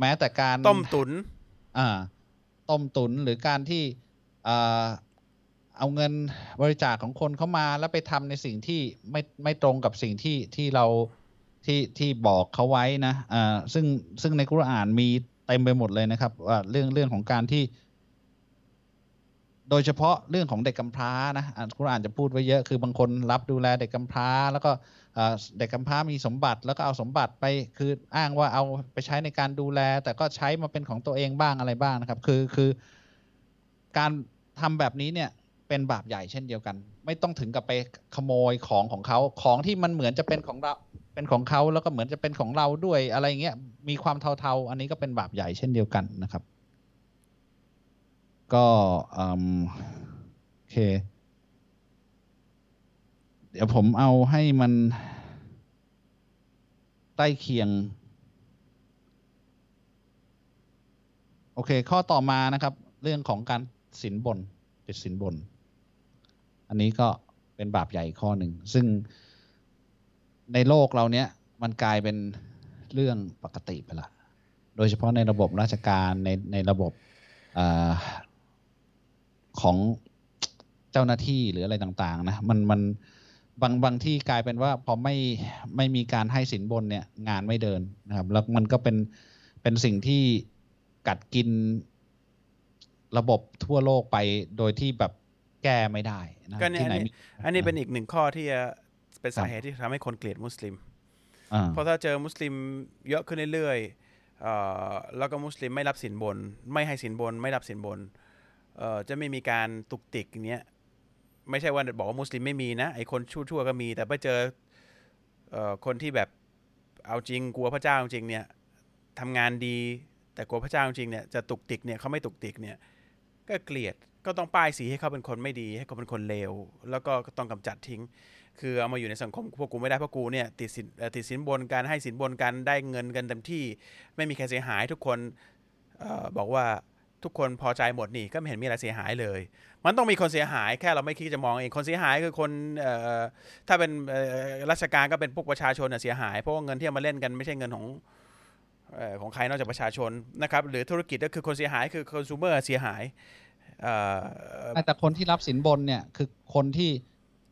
แม้แต่การต้มตุนอ่า ต้มตุนหรือการที่เอาเงินบริจาคของคนเข้ามาแล้วไปทำในสิ่งที่ไม่ไม่ตรงกับสิ่งที่ที่เราที่ที่บอกเขาไว้นะอ่าซึ่งซึ่งในกุรอานมีเต็มไปหมดเลยนะครับว่าเรื่องเรื่องของการที่ โดยเฉพาะเรื่องของเด็กกำพร้านะอ่านกุรอานจะพูดไว้เยอะคือบางคนรับดูแลเด็กกำพร้า แล้วก็เด็กกำพร้ามีสมบัติแล้วก็เอาสมบัติไปคืออ้างว่าเอาไปใช้ในการดูแล แต่ก็ใช้มาเป็นของตัวเองบ้างอะไรบ้างนะครับ คือคือการทำแบบนี้เนี่ยเป็นบาปใหญ่เช่นเดียวกัน ไม่ต้องถึงกับไปขโมยของของเขาของที่มันเหมือนจะเป็นของเราเป็นของเขาแล้วก็เหมือนจะเป็นของเราด้วยอะไรเงี้ยมีความเทาๆ อันนี้ก็เป็นบาปใหญ่เช่นเดียวกันนะครับ ก็อืมโอเค เดี๋ยวผมเอาให้มันใกล้เคียง โอเค ข้อต่อมานะครับ เรื่องของการสินบนติดสินบน อันนี้ก็เป็นบาปใหญ่ข้อหนึ่ง ซึ่งในโลกเราเนี้ยมันกลายเป็นเรื่องปกติไปละ โดยเฉพาะในระบบราชการในในระบบอา ของเจ้าหน้าที่หรืออะไรต่างๆนะมันมันบางบางที่กลายเป็นว่าพอไม่ไม่มีการให้สินบนเนี่ยงานไม่เดินนะครับแล้วมันก็เป็นเป็นสิ่งที่กัดกินระบบทั่วโลกไปโดยที่แบบแก้ไม่ได้นะก็เนี่ยที่ไหนอันนี้มีอันนี้เป็นอีกหนึ่งข้อที่จะเป็นสาเหตุที่ทำให้คนเกลียดมุสลิมอ่าเพราะถ้าเจอมุสลิมเยอะขึ้นเรื่อยๆเอ่อแล้วก็มุสลิมไม่รับสินบน ไม่ให้สินบน ไม่รับสินบน เอ่อจะไม่มีการตุกติกเนี้ยไม่ใช่ว่าบอกว่ามุสลิมไม่มีนะไอคนชั่วๆก็มี แต่ไปเจอเอ่อคนที่แบบเอาจริงกลัวพระเจ้าจริงเนี่ยทำงานดี แต่กลัวพระเจ้าจริงเนี่ยจะตุกติกเนี่ยเขาไม่ตุกติกเนี่ยก็เกลียดก็ต้องป้ายสีให้เขาเป็นคนไม่ดี ให้เขาเป็นคนเลวแล้วก็ต้องกำจัดทิ้ง คือเอามาอยู่ในสังคมพวกกูไม่ได้เพราะกูเนี่ยติดสินติดสินบนการให้สินบนการได้เงินกันเต็มที่ ไม่มีใครเสียหายทุกคนเออบอกว่า ทุกคนพอใจหมดนี่ก็ไม่เห็นมีอะไรเสียหายเลย มันต้องมีคนเสียหายแค่เราไม่คิดจะมองเองคนเสียหายคือคนเอ่อถ้าเป็นเอ่อราชการก็เป็นพวกประชาชนน่ะเสียหายเพราะว่าเงินที่เอามาเล่นกันไม่ใช่เงินของเอ่อของใครนอกจากประชาชนนะครับหรือธุรกิจก็คือคนเสียหายคือคอน sumer เสียหายเอ่อแต่คนที่รับสินบนเนี่ยคือคนที่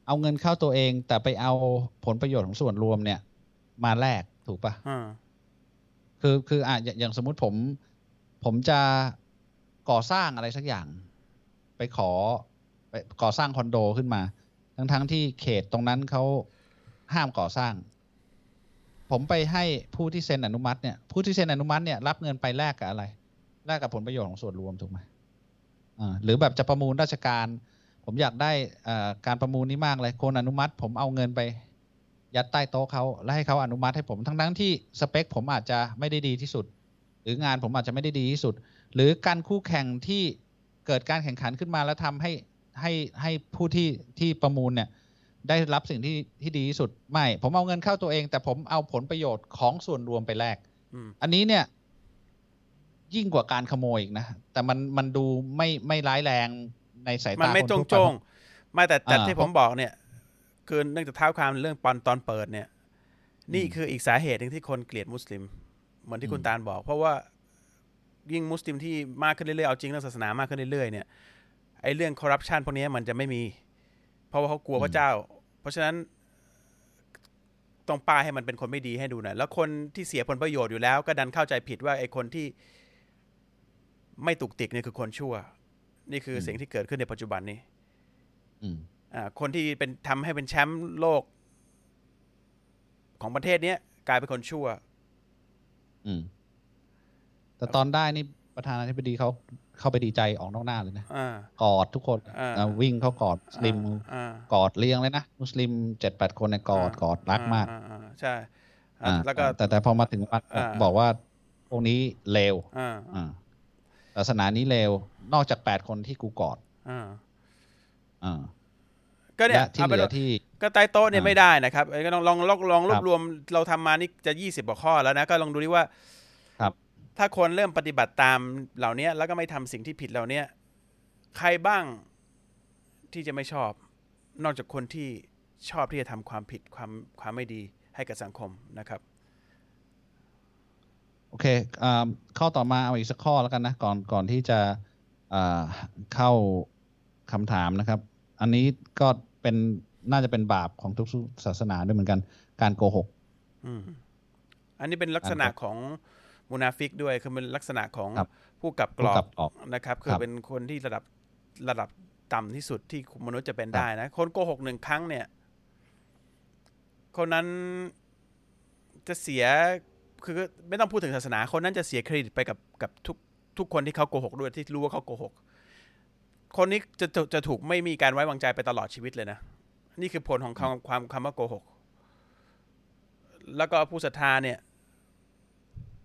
เอาเงินเข้าตัวเอง แต่ไปเอาผลประโยชน์ของส่วนรวมเนี่ย มาแลกถูกปะอ่าคือคืออะอย่างอย่างสมมุติผม ผมจะ ก่อสร้างอะไรสักอย่าง ไปขอไปก่อสร้างคอนโดขึ้นมา ทั้งทั้งที่เขตตรงนั้นเขาห้ามก่อสร้าง ผมไปให้ผู้ที่เซ็นอนุมัติเนี่ยผู้ที่เซ็นอนุมัติเนี่ยรับเงินไปแลกกับอะไรแลกกับผลประโยชน์ของส่วนรวมถูกไหมอ่าหรือแบบจะประมูลราชการ ผมอยากได้การประมูลนี้มากเลยคนอนุมัติ ผมเอาเงินไปยัดใต้โต๊ะเขาแล้วให้เขาอนุมัติให้ผมทั้งทั้งที่สเปค ผมอาจจะไม่ได้ดีที่สุด หรืองานผมอาจจะไม่ได้ดีที่สุด หรือการคู่แข่งที่เกิดการแข่งขันขึ้นมาแล้วทำให้ให้ให้ผู้ที่ที่ประมูลเนี่ยได้รับสิ่งที่ที่ดีที่สุดไม่ ผมเอาเงินเข้าตัวเอง แต่ผมเอาผลประโยชน์ของส่วนรวมไปแลกอืมอันนี้เนี่ย ยิ่งกว่าการขโมยอีกนะ แต่มันมันดูไม่ไม่ร้ายแรงในสายตามันไม่คนจงทั่วโจไปงไม่แต่แต่อ่าที่ผมบอกเนี่ย คือเนื่องจากเท้าความเรื่องปอนตอนเปิดเนี่ย นี่อืมคืออีกสาเหตุหนึ่งที่คนเกลียดมุสลิม เหมือนที่คุณอืมตาลบอก เพราะว่า ยิ่งมุสลิมที่มากขึ้นเรื่อยๆ เอาจริงเรื่องศาสนามากขึ้นเรื่อยๆเนี่ยไอ้เรื่องคอร์รัปชันพวกนี้มันจะไม่มี เพราะว่าเขากลัวพระเจ้า เพราะฉะนั้นต้องป้ายให้มันเป็นคนไม่ดีให้ดูหน่อยแล้วคนที่เสียผลประโยชน์อยู่แล้ว ก็ดันเข้าใจผิดว่าไอ้คนที่ไม่ตุกติกเนี่ยคือคนชั่ว นี่คืออมสิ่งที่เกิดขึ้นในปัจจุบันนี้อืมอ่าคนที่เป็นทำให้เป็นแชมป์โลก ของประเทศเนี้ยกลายเป็นคนชั่ว อืม แต่ตอนได้นี่ประธานาธิบดีเขาเข้าไปดีใจออกนอกหน้าเลยนะอ่ากอดทุกคนอ่าอ่าวิ่งเข้ากอดมุสลิมอ่ากอดเลี้ยงเลยนะมุสลิมเจ็ดแปดคนในยกอดกอดรักมากอ่อ่อ่ใช่อ่าอ่าแล้วก็แต่แต่พอมาถึงวัดอ่าบอกว่าพวกนี้เลวอ่าอ่าศาสนานี้เลวนอกจากแปดคนที่กูกอดอ่าอ่าก็เนี่ยและที่เอาเหเป็นลือว่าที่ก็ใต้โต๊ะเนี่ยอ่าไม่ได้นะครับเอ้ยก็ลองลองลองลองรวครับบรวมเราทำมานี่จะยี่สิบกว่าข้อแล้วนะ ก็ลองดูดิว่าครับ ถ้าคนเริ่มปฏิบัติตามเหล่านี้แล้วก็ไม่ทำสิ่งที่ผิดเหล่านี้ใครบ้างที่จะไม่ชอบ นอกจากคนที่ชอบที่จะทำความผิดความความไม่ดีให้กับสังคมนะครับโอเคอ่าข้อต่อมาเอาอีกสักข้อแล้วกันนะก่อนก่อนที่จะอ่าเข้าคำถามนะครับ อันนี้ก็เป็นน่าจะเป็นบาปของทุกศาสนาด้วยเหมือนกัน การโกหกอืมอันนี้เป็นลักษณะของ มุนาฟิกด้วยคือเป็นลักษณะของครับผู้กลับกผู้รอกลับออกนะครับคืคอรับเป็นคนที่ระดับระดับต่ำที่สุดที่มนุษย์จะเป็นครับได้นะ คนโกหกหนึ่งครั้งเนี่ย คนนั้นจะเสียคือไม่ต้องพูดถึงศาสนา คนนั้นจะเสียเครดิตไปกับกับทุกทุกคนที่เขาโกหกด้วยที่รู้ว่าเขาโกหก คนนี้จะจะจะถูกไม่มีการไว้วางใจไปตลอดชีวิตเลยนะ นี่คือผลของคำความคำว่าโกหก แล้วก็ผู้ศรัทธาเนี่ย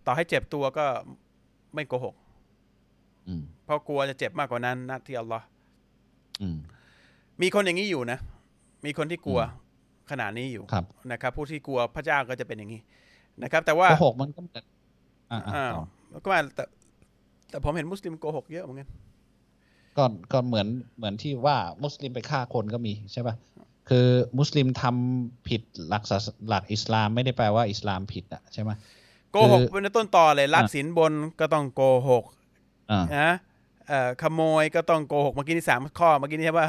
ต่อให้เจ็บตัวก็ไม่โกหกอืมเพราะกลัวจะเจ็บมากกว่านั้นนะที่อัลลอฮ์อืมมีคนอย่างนี้อยู่นะ มีคนที่กลัวอืมขนาดนี้อยู่ครับนะครับ ผู้ที่กลัวพระเจ้าก็จะเป็นอย่างนี้นะครับ แต่ว่าโกหกมันก็เหมือนอ่าอ่าอ่าต่อแล้วก็ว่าแต่แต่ผมเห็นมุสลิมโกหกเยอะเหมือนกันก็ก็เหมือนเหมือนที่ว่ามุสลิมไปฆ่าคนก็มีใช่ป่ะคือมุสลิมทำผิดหลักศาสหลักอิสลามไม่ได้แปลว่าอิสลามผิดอะใช่ไหม โกหกคือเป็นต้นต่อเลยรับอ่าสินบนก็ต้องโกหกอ่านะเอ่อขโมยก็ต้องโกหกเมื่อกี้นี่สามข้อเมื่อกี้นี่ใช่ป่ะ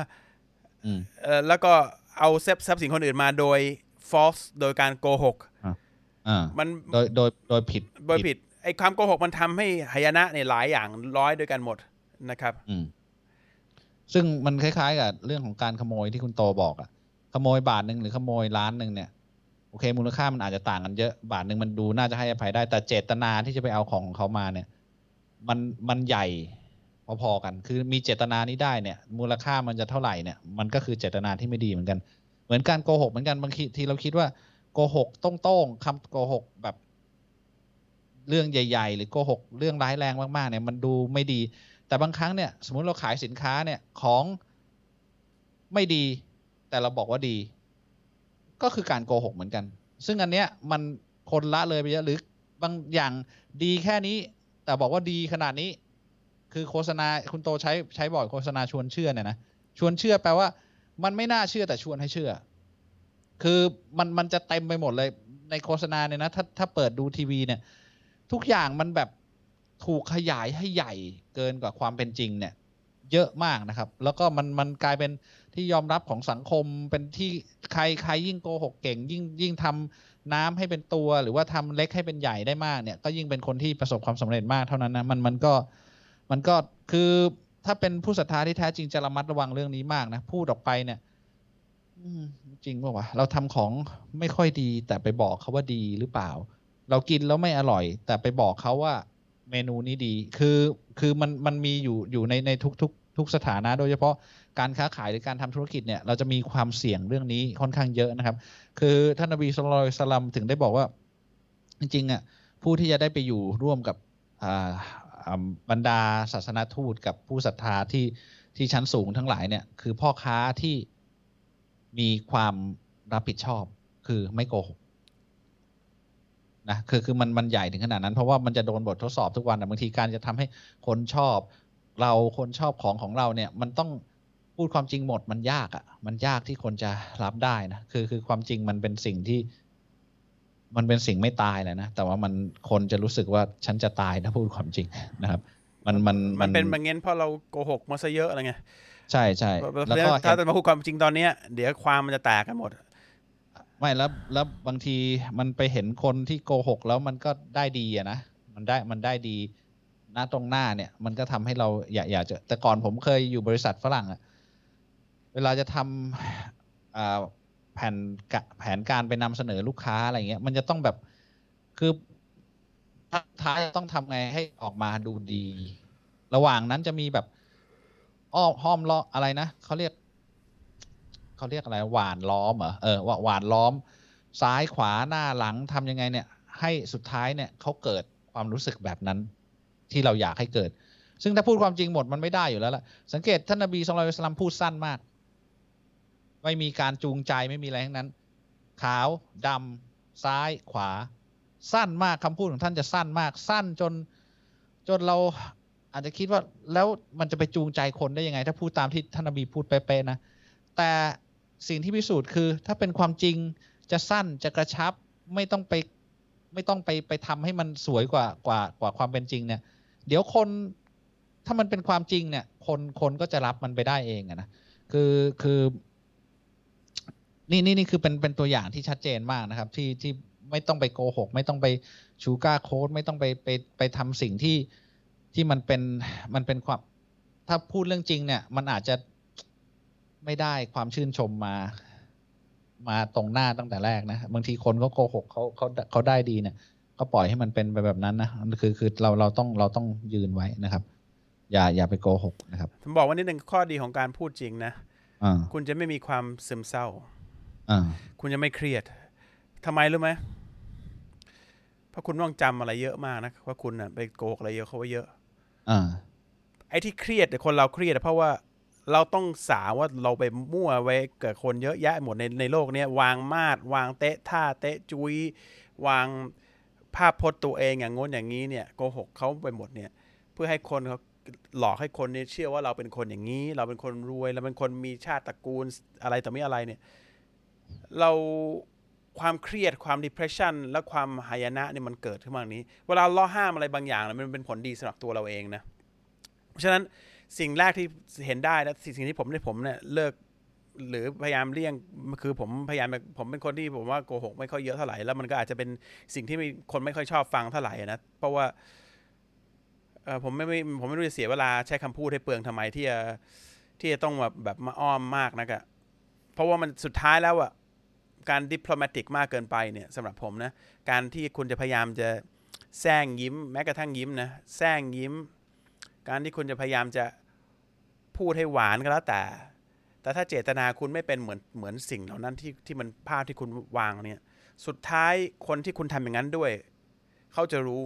อืมเอ่อแล้วก็เอาทรัพย์ทรัพย์สินคนอื่นมาโดย false โดยการโกหกอ่ามันโดยโดยโดยผิดโดยผิดไอ้ความโกหกมันทำให้หายนะเนี่ยหลายอย่างร้อยด้วยกันหมดนะครับ อืมซึ่งมันคล้ายๆกับเรื่องของการขโมยที่คุณโตบอกอะขโมยบาทหนึ่งหรือขโมยล้านหนึ่งเนี่ย โอเค มูลค่ามันอาจจะต่างกันเยอะ บาทหนึ่งมันดูน่าจะให้อภัยได้ แต่เจตนาที่จะไปเอาของของเขามาเนี่ย มันมันใหญ่พอๆกัน คือมีเจตนานี้ได้เนี่ย มูลค่ามันจะเท่าไหร่เนี่ย มันก็คือเจตนาที่ไม่ดีเหมือนกัน เหมือนการโกหกเหมือนกันบางทีเราคิดว่าโกหกโต้งๆคำโกหกแบบ เรื่องใหญ่ ๆ หรือโกหกเรื่องร้ายแรงมากๆ เนี่ย มันดูไม่ดี แต่บางครั้งเนี่ย สมมุติเราขายสินค้าเนี่ยของไม่ดี แต่เราบอกว่าดี ก็คือการโกหกเหมือนกัน ซึ่งอันเนี้ยมันคนละเลยไปเยอะหรือบางอย่างดีแค่นี้ แต่บอกว่าดีขนาดนี้ คือโฆษณาคุณโตใช้ใช้บ่อยโฆษณาชวนเชื่อเนี่ยนะชวนเชื่อแปลว่า มันไม่น่าเชื่อแต่ชวนให้เชื่อ คือมันมันจะเต็มไปหมดเลยในโฆษณาเนี่ยนะถ้าถ้าเปิดดูทีวีเนี่ย ทุกอย่างมันแบบถูกขยายให้ใหญ่เกินกว่าความเป็นจริงเนี่ย เยอะมากนะครับ แล้วก็มันมันกลายเป็นที่ยอมรับของสังคมเป็นที่ใครใครยิ่งโกหกเก่ง ยิ่งยิ่งทำน้ำให้เป็นตัว หรือว่าทำเล็กให้เป็นใหญ่ได้มากเนี่ย ก็ยิ่งเป็นคนที่ประสบความสำเร็จมากเท่านั้นนะมันมันก็มันก็คือถ้าเป็นผู้ศรัทธาที่แท้จริงจะระมัดระวังเรื่องนี้มากนะพูดออกไปเนี่ยจริงป่าวะเราทำของไม่ค่อยดี แต่ไปบอกเขาว่าดีหรือเปล่า เรากินแล้วไม่อร่อย แต่ไปบอกเขาว่าเมนูนี้ดี คือคือมันมันมีอยู่อยู่ในในทุก ทุกสถานะโดยเฉพาะการค้าขายหรือการทำธุรกิจเนี่ยเราจะมีความเสี่ยงเรื่องนี้ค่อนข้างเยอะนะครับ คือท่านนบีสุลต่านสลัมถึงได้บอกว่า จริงๆอะผู้ที่จะได้ไปอยู่ร่วมกับบรรดาศาสนาทูตกับผู้ศรัทธาที่ที่ชั้นสูงทั้งหลายเนี่ยคือพ่อค้าที่มีความรับผิดชอบคือไม่โกหกนะคือคือมันมันใหญ่ถึงขนาดนั้น เพราะว่ามันจะโดนบททดสอบทุกวันนะบางทีการจะทำให้คนชอบ เราคนชอบของของเราเนี่ยมันต้องพูดความจริงหมดมันยากอะ่ะ มันยากที่คนจะรับได้นะคือคือความจริงมันเป็นสิ่งที่ มันเป็นสิ่งไม่ตายแหละนะแต่ว่ามันคนจะรู้สึกว่าฉันจะตายถ้าพูดความจริงนะครับ มันมันมันเป็นแบบงั้นเพราะเราโกหกมาซะเยอะอะไรเงี้ยใช่ใช่เพราะแล้วฉะก็นั้นถ้าจะมาพูดความจริงตอนเนี้ยเดี๋ยวความมันจะแตกกันหมดไม่แล้วแล้วบางทีมันไปเห็นคนที่โกหกแล้วมันก็ได้ดีอะนะมันได้มันได้ดี หน้าตรงหน้าเนี่ย มันก็ทำให้เราอยากอยากจะแต่ก่อนผมเคยอยู่บริษัทฝรั่งอะเวลาจะทำแผนแผนการไปนำเสนอลูกค้าอะไรเงี้ย มันจะต้องแบบคือท้ายต้องทำไงให้ออกมาดูดี ระหว่างนั้นจะมีแบบอ้อมห้อมล้ออะไรนะเขาเรียกเขาเรียกอะไร หวานล้อมเหรอเออหวานล้อม ซ้ายขวาหน้าหลังทำยังไงเนี่ย ให้สุดท้ายเนี่ยเขาเกิดความรู้สึกแบบนั้น ที่เราอยากให้เกิด ซึ่งถ้าพูดความจริงหมดมันไม่ได้อยู่แล้วล่ะ สังเกตท่านนบีสุลต่านพูดสั้นมาก ไม่มีการจูงใจไม่มีอะไรทั้งนั้น ขาวดำซ้ายขวา สั้นมากคำพูดของท่านจะสั้นมาก สั้นจนจนเราอาจจะคิดว่าแล้วมันจะไปจูงใจคนได้ยังไง ถ้าพูดตามที่ท่านนบีพูดเป๊ะๆนะ แต่สิ่งที่พิสูจน์คือ ถ้าเป็นความจริงจะสั้นจะกระชับไม่ต้องไปไม่ต้องไปไปทำให้มันสวยกว่ากว่ากว่าความเป็นจริงเนี่ย เดี๋ยวคนถ้ามันเป็นความจริงเนี่ย คนคนก็จะรับมันไปได้เองอะนะคือคือนี่นี่นี่คือเป็นเป็นตัวอย่างที่ชัดเจนมากนะครับ ที่ที่ไม่ต้องไปโกหก ไม่ต้องไปชูการ์โค้ดไม่ต้องไปไปไปทำสิ่งที่ที่มันเป็นมันเป็นความ ถ้าพูดเรื่องจริงเนี่ย มันอาจจะไม่ได้ความชื่นชมมา มาตรงหน้าตั้งแต่แรกนะ บางทีคนเขาโกหกเขาเขาเขาได้ดีเนี่ย ก็ปล่อยให้มันเป็นไปแบบนั้นนะคือคือเราเราต้องเราต้องยืนไว้นะครับ อย่าอย่าไปโกหกนะครับผมบอกว่านี่หนึ่งข้อดีของการพูดจริงนะอ่าคุณจะไม่มีความซึมเศร้าอ่าคุณจะไม่เครียดทำไมรู้ไหมเพราะคุณต้องจำอะไรเยอะมากนะว่าคุณน่ะไปโกหกอะไรเยอะเขาไว้เยอะอ่าไอ้ที่เครียดเนี่ยคนเราเครียดเพราะว่าเราต้องสาว่าเราไปมั่วไว้เกิดคนเยอะแยะหมดในในโลกเนี้ยวางมาดวางเตะท่าเตะจุยวาง ภาพพจน์ตัวเองอย่างงน้นอย่างนี้เนี่ยโกหกเขาไปหมดเนี่ย เพื่อให้คนเขาหลอกให้คนเนี่ยเชื่อว่าเราเป็นคนอย่างนี้ เราเป็นคนรวยเราเป็นคนมีชาติตระกูลอะไรต่อไม่อะไรเนี่ย เราความเครียดความ depression และความหายนะเนี่ยมันเกิดขึ้นมาอย่างนี้ เวลาเราห้ามอะไรบางอย่างเนี่ยมันเป็นผลดีสำหรับตัวเราเองนะ เพราะฉะนั้นสิ่งแรกที่เห็นได้และสิ่งที่ผมได้ผมเนี่ยเลิก หรือพยายามเลี่ยงคือผมพยายามผมเป็นคนที่ผมว่าโกหกไม่ค่อยเยอะเท่าไหร่แล้วมันก็อาจจะเป็นสิ่งที่มีคนไม่ค่อยชอบฟังเท่าไหร่นะเพราะว่าเออผมไม่ไม่ผมไม่รู้จะเสียเวลาใช้คำพูดให้เปลืองทำไมที่จะที่จะต้องแบบแบบมาอ้อมมากนักะเพราะว่ามันสุดท้ายแล้วอะการดิปโลมติกมากเกินไปเนี่ยสำหรับผมนะการที่คุณจะพยายามจะแซงยิ้ม แม้กระทั่งยิ้มนะแซงยิ้ม การที่คุณจะพยายามจะพูดให้หวานก็แล้วแต่ แต่ถ้าเจตนาคุณไม่เป็นเหมือนเหมือนสิ่งเหล่านั้นที่ที่มันภาพที่คุณวางเนี่ย สุดท้ายคนที่คุณทำอย่างนั้นด้วย เขาจะรู้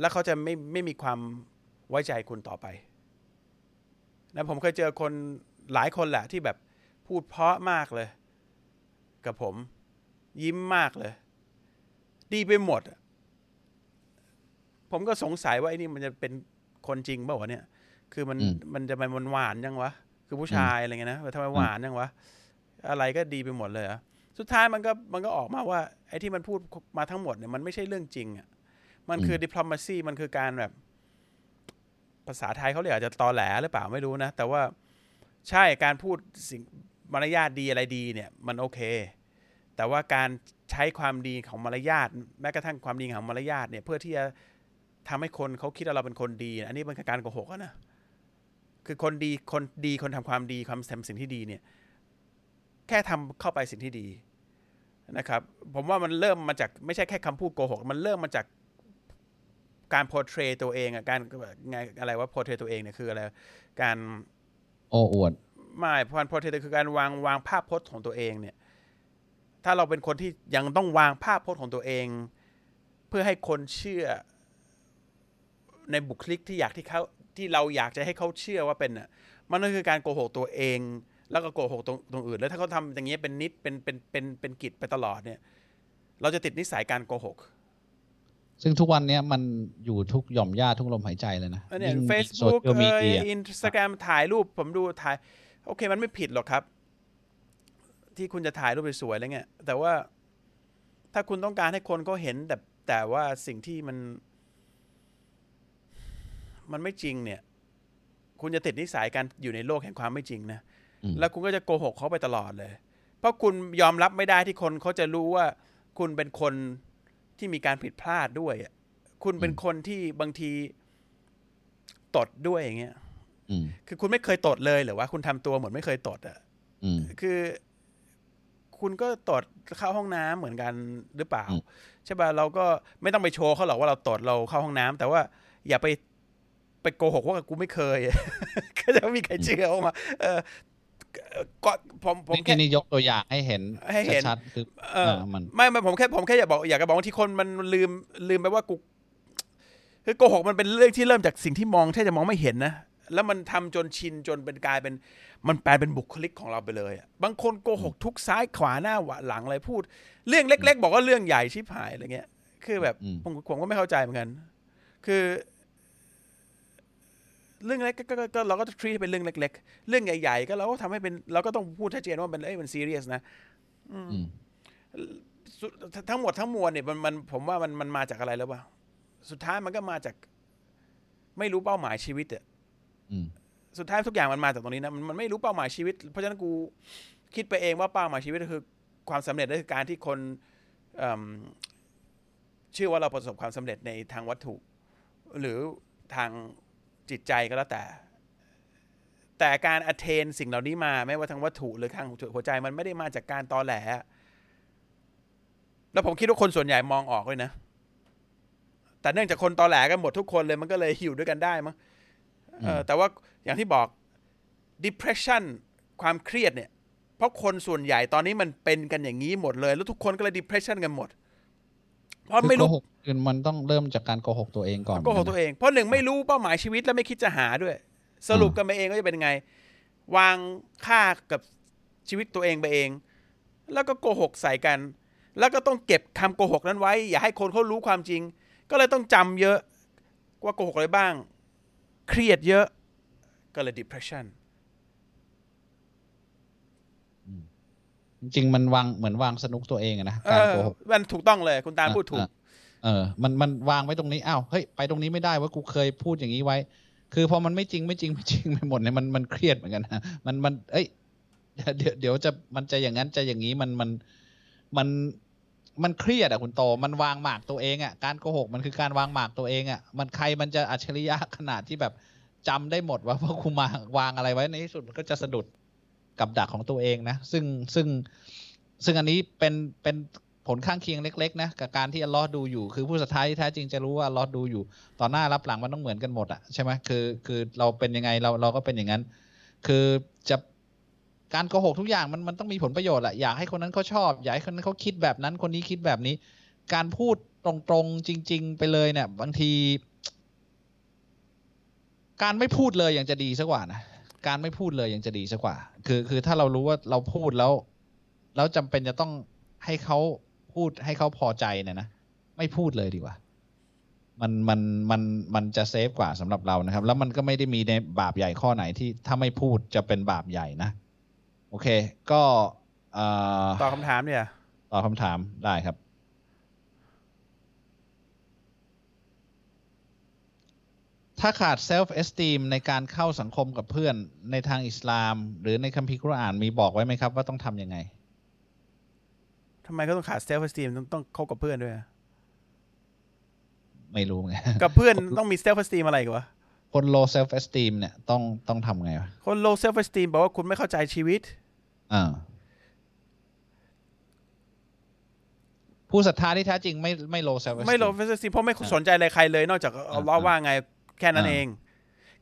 และเขาจะไม่ไม่มีความไว้ใจคุณต่อไปนะผมเคยเจอคนหลายคนแหละที่แบบพูดเพราะมากเลย กับผม ยิ้มมากเลย ดีไปหมดอะผมก็สงสัยว่าไอ้นี่มันจะเป็นคนจริงเปล่าวะเนี่ย คือมันอืมมันจะมันหวานยังวะ คือผู้ชายอะไรเงี้ยนะทำไมหวานยังวะ อะไรก็ดีไปหมดเลยเหรอะสุดท้ายมันก็มันก็ออกมาว่า ไอ้ที่มันพูดมาทั้งหมดเนี่ยมันไม่ใช่เรื่องจริงอะ่ะมันคือ diplomacy มันคือการแบบ ภาษาไทยเขาเรียกอาจจะตอแหลหรือเปล่าไม่รู้นะ แต่ว่าใช่การพูดสิ่งมารยาทดีอะไรดีเนี่ย มันโอเค แต่ว่าการใช้ความดีของมารยาทแม้กระทั่งความดีของมารยาทเนี่ย เพื่อที่จะทำให้คนเขาคิดว่าเราเป็นคนดี อันนี้เป็นการโกหกอะนะ คือคนดีคนดีคนทำความดีความทำสิ่งที่ดีเนี่ยแค่ทำเข้าไปสิ่งที่ดีนะครับ ผมว่ามันเริ่มมาจากไม่ใช่แค่คำพูดโกหก มันเริ่มมาจากการโพเทรตัวเองอะการไงอะไรว่าโพเทรตัวเองเนี่ยคืออะไรการโอ้อวดไม่พานโพเทรคือการวางวางภาพพจน์ของตัวเองเนี่ย ถ้าเราเป็นคนที่ยังต้องวางภาพพจน์ของตัวเอง เพื่อให้คนเชื่อในบุคลิกที่อยากที่เขา ที่เราอยากจะให้เขาเชื่อว่าเป็นอะมันก็คือการโกหกตัวเอง แล้วก็โกหกตรงตรงอื่น แล้วถ้าเขาทำอย่างเงี้ยเป็นนิดเป็นเป็นเป็นเป็นกิจไปตลอดเนี่ย เราจะติดนิสัยการโกหกซึ่งทุกวันเนี้ยมันอยู่ทุกหย่อมย่าทุกลมหายใจเลยนะอันเนี้ยยิ่งเฟซโซบุ๊กเชียลมีเอ่ยเดียอินสตาแกรมถ่ายรูปผมดูถ่าย โอเค มันไม่ผิดหรอกครับ ที่คุณจะถ่ายรูปสวยๆอะไรเงี้ยแต่ว่าถ้าคุณต้องการให้คนเขาเห็นแต่แต่ว่าสิ่งที่มัน มันไม่จริงเนี่ย คุณจะติดนิสัยการอยู่ในโลกแห่งความไม่จริงนะอืมแล้วคุณก็จะโกหกเขาไปตลอดเลย เพราะคุณยอมรับไม่ได้ที่คนเขาจะรู้ว่า คุณเป็นคนที่มีการผิดพลาดด้วยอะคุณเป็นคนที่บางทีตดด้วยอย่างเงี้ยอืมคือคุณไม่เคยตดเลยหรือว่าคุณทำตัวเหมือนไม่เคยตดอะอืมคือ คุณก็ตดเข้าห้องน้ำเหมือนกันหรือเปล่าอืมใช่ป่ะเราก็ไม่ต้องไปโชว์เขาหรอกว่าเราตดเราเข้าห้องน้ำแต่ว่าอย่าไป ไปโกหกว่ากูไม่เคย ก็จะไม่มีใครเชื่อออกมา เออก็ผมผมนี่แค่นี่ยกตัวอย่างให้เห็นให้เห็นชัดๆคือเออเออมันไม่ไม่ผมแค่ผมแค่อยากบอกอยากจะบอกว่าที่คนมันลืมลืมไปว่ากูคือโกหกมันเป็นเรื่องที่เริ่มจากสิ่งที่มองแทบจะมองไม่เห็นนะแล้วมันทำจนชินจนเป็นกลายเป็น มันแปลเป็นบุคลิกของเราไปเลยอะบางคนโกหกทุกซ้ายขวาหน้าหวาหลังอะไรพูด เรื่องเล็ก ๆ บอกว่าเรื่องใหญ่ชิบหายอะไรเงี้ย คือแบบอืมผมผมก็ไม่เข้าใจเหมือนกัน คือ เรื่องเล็กก็ก็ก็เราก็จะ treat เป็นเรื่องเล็ก ๆ เรื่องใหญ่ๆ ก็เราก็ทำให้เป็นเราก็ต้องพูดชัดเจนว่ามันเอ้ยมันซีเรียสนะอืมสุดทั้งหมดทั้งมวลเนี่ยมันมันผมว่ามันมันมาจากอะไรแล้ววะสุดท้ายมันก็มาจาก ไม่รู้เป้าหมายชีวิตอะอืมสุดท้ายทุกอย่างมันมาจากตรงนี้นะมันมันไม่รู้เป้าหมายชีวิต เพราะฉะนั้นกูคิดไปเองว่าเป้าหมายชีวิตก็คือ ความสำเร็จก็คือการที่คนเอิ่มเชื่อว่าเราประสบความสำเร็จในทางวัตถุ หรือทาง จิตใจก็แล้วแต่ แต่การ attain สิ่งเหล่านี้มา ไม่ว่าทางวัตถุหรือทางหัวใจมันไม่ได้มาจากการตอแหล แล้วผมคิดว่าคนส่วนใหญ่มองออกเลยนะ แต่เนื่องจากคนตอแหลกันหมดทุกคนเลยมันก็เลยอยู่ด้วยกันได้มั้งเออแต่ว่าอย่างที่บอก depression ความเครียดเนี่ย เพราะคนส่วนใหญ่ตอนนี้มันเป็นกันอย่างนี้หมดเลย แล้วทุกคนก็เลย depression กันหมด เพราะคือไม่โกรู้หกคือมันต้องเริ่มจากการโกหกตัวเองก่อนโกหกตัวเองเพราะหนึ่งไม่รู้เป้าหมายชีวิตแล้วไม่คิดจะหาด้วย สรุปกันไปเองก็จะเป็นยังไง วางค่ากับชีวิตตัวเองไปเอง แล้วก็โกหกใส่กัน แล้วก็ต้องเก็บคำโกหกนั้นไว้ อย่าให้คนเขารู้ความจริง ก็เลยต้องจำเยอะว่าโกหกอะไรบ้าง เครียดเยอะก็เลย depression จริงๆมันวางเหมือนวางสนุกตัวเองอะนะเอการอโกหกมันถูกต้องเลยคุณตาลพูดถูก เออ มันมันวางไว้ตรงนี้อ้าวเฮ้ยไปตรงนี้ไม่ได้ว่ากูเคยพูดอย่างนี้ไว้ คือพอมันไม่จริงไม่จริงไม่จริงไปหมดเนี่ยมันมันเครียดเหมือนกันนะมันมัน เอ้ยเดี๋ยวเดี๋ยวจะมันจะอย่างนั้นจะอย่างนี้มันมันมันมันเครียดอะคุณโต มันวางหมากตัวเองอะการโกหกมันคือการวางหมากตัวเองอะมันใครมันจะอัจฉริยะขนาดที่แบบจำได้หมดว่าพวกคุณมาวางอะไรไว้ในที่สุดมันก็จะสะดุด กับดักของตัวเองนะ ซึ่งซึ่งซึ่งอันนี้เป็นเป็นผลข้างเคียงเล็ก ๆ นะ กับการที่อัลลอฮ์ดูอยู่ คือผู้สุดท้ายที่แท้จริงจะรู้ว่าอัลลอฮ์ดูอยู่ ต่อหน้ารับหลังมันต้องเหมือนกันหมดอะใช่ไหมคือคือเราเป็นยังไงเราเราก็เป็นอย่างนั้น คือจะการโกหกทุกอย่างมันมันต้องมีผลประโยชน์แหละอยากให้คนนั้นเขาชอบอยากให้คนนั้นเขาคิดแบบนั้นคนนี้คิดแบบนี้ การพูดตรงๆจริง ๆ ไปเลยเนี่ย บางที การไม่พูดเลยยังจะดีสักกว่านะ การไม่พูดเลยยังจะดีสักกว่า คือคือถ้าเรารู้ว่าเราพูดแล้ว แล้วจำเป็นจะต้องให้เขาพูดให้เขาพอใจเนี่ยนะไม่พูดเลยดีกว่า มันมันมันมันจะเซฟกว่าสำหรับเรานะครับ แล้วมันก็ไม่ได้มีในบาปใหญ่ข้อไหนที่ถ้าไม่พูดจะเป็นบาปใหญ่นะ โอเค ก็เอ่อตอบคำถามเนี่ยตอบคำถามได้ครับ ถ้าขาด self esteem ในการเข้าสังคมกับเพื่อนในทางอิสลาม หรือในคัมภีร์กุรอานมีบอกไว้ไหมครับว่าต้องทำยังไงทำไมก็ต้องขาดเซลฟ์ e อสตีมต้องต้องคบกับเพื่อนด้วยอะไม่รู้ไงกับเพื่อนต้องมีเซลฟ์ e อสตีมอะไรกันวะคน low self esteem เนี่ยต้องต้องทำไงวะคน low self esteem บอกว่าคุณไม่เข้าใจชีวิตอ่าผู้ศรัทธาที่แท้จริงไม่ไม่ low self esteem ไม่ low self esteem เพราะไม่สนใจอะไรใครเลย นอกจากอัลเลอฮ์อ่าว่าไง แค่นั้นอ่าเอง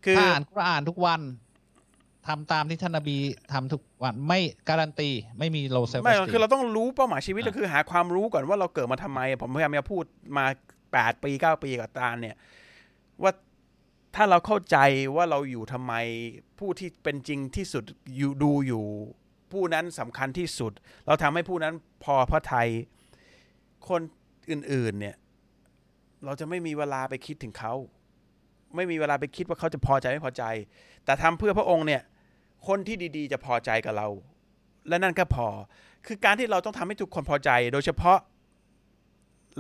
คือถ้าอ่านกุรอานทุกวันทำตามที่ท่านนบีทำทุกวันไม่การันตีไม่มี low self ไม่ esteem คือเราต้องรู้เป้าหมายชีวิตอ่าก็คือหาความรู้ก่อนว่าเราเกิดมาทำไม ผมพยายามจะพูดมาแปดปีเก้าปีกับตาลเนี่ย ว่าถ้าเราเข้าใจว่าเราอยู่ทำไม ผู้ที่เป็นจริงที่สุดอยู่ดูอยู่ ผู้นั้นสำคัญที่สุด เราทำให้ผู้นั้นพอพระทัยคนอื่น ๆ เนี่ย เราจะไม่มีเวลาไปคิดถึงเขา ไม่มีเวลาไปคิดว่าเขาจะพอใจไม่พอใจ แต่ทำเพื่อพระองค์เนี่ย คนที่ดีๆ จะพอใจกับเรา และนั่นก็พอ คือการที่เราต้องทำให้ทุกคนพอใจ โดยเฉพาะ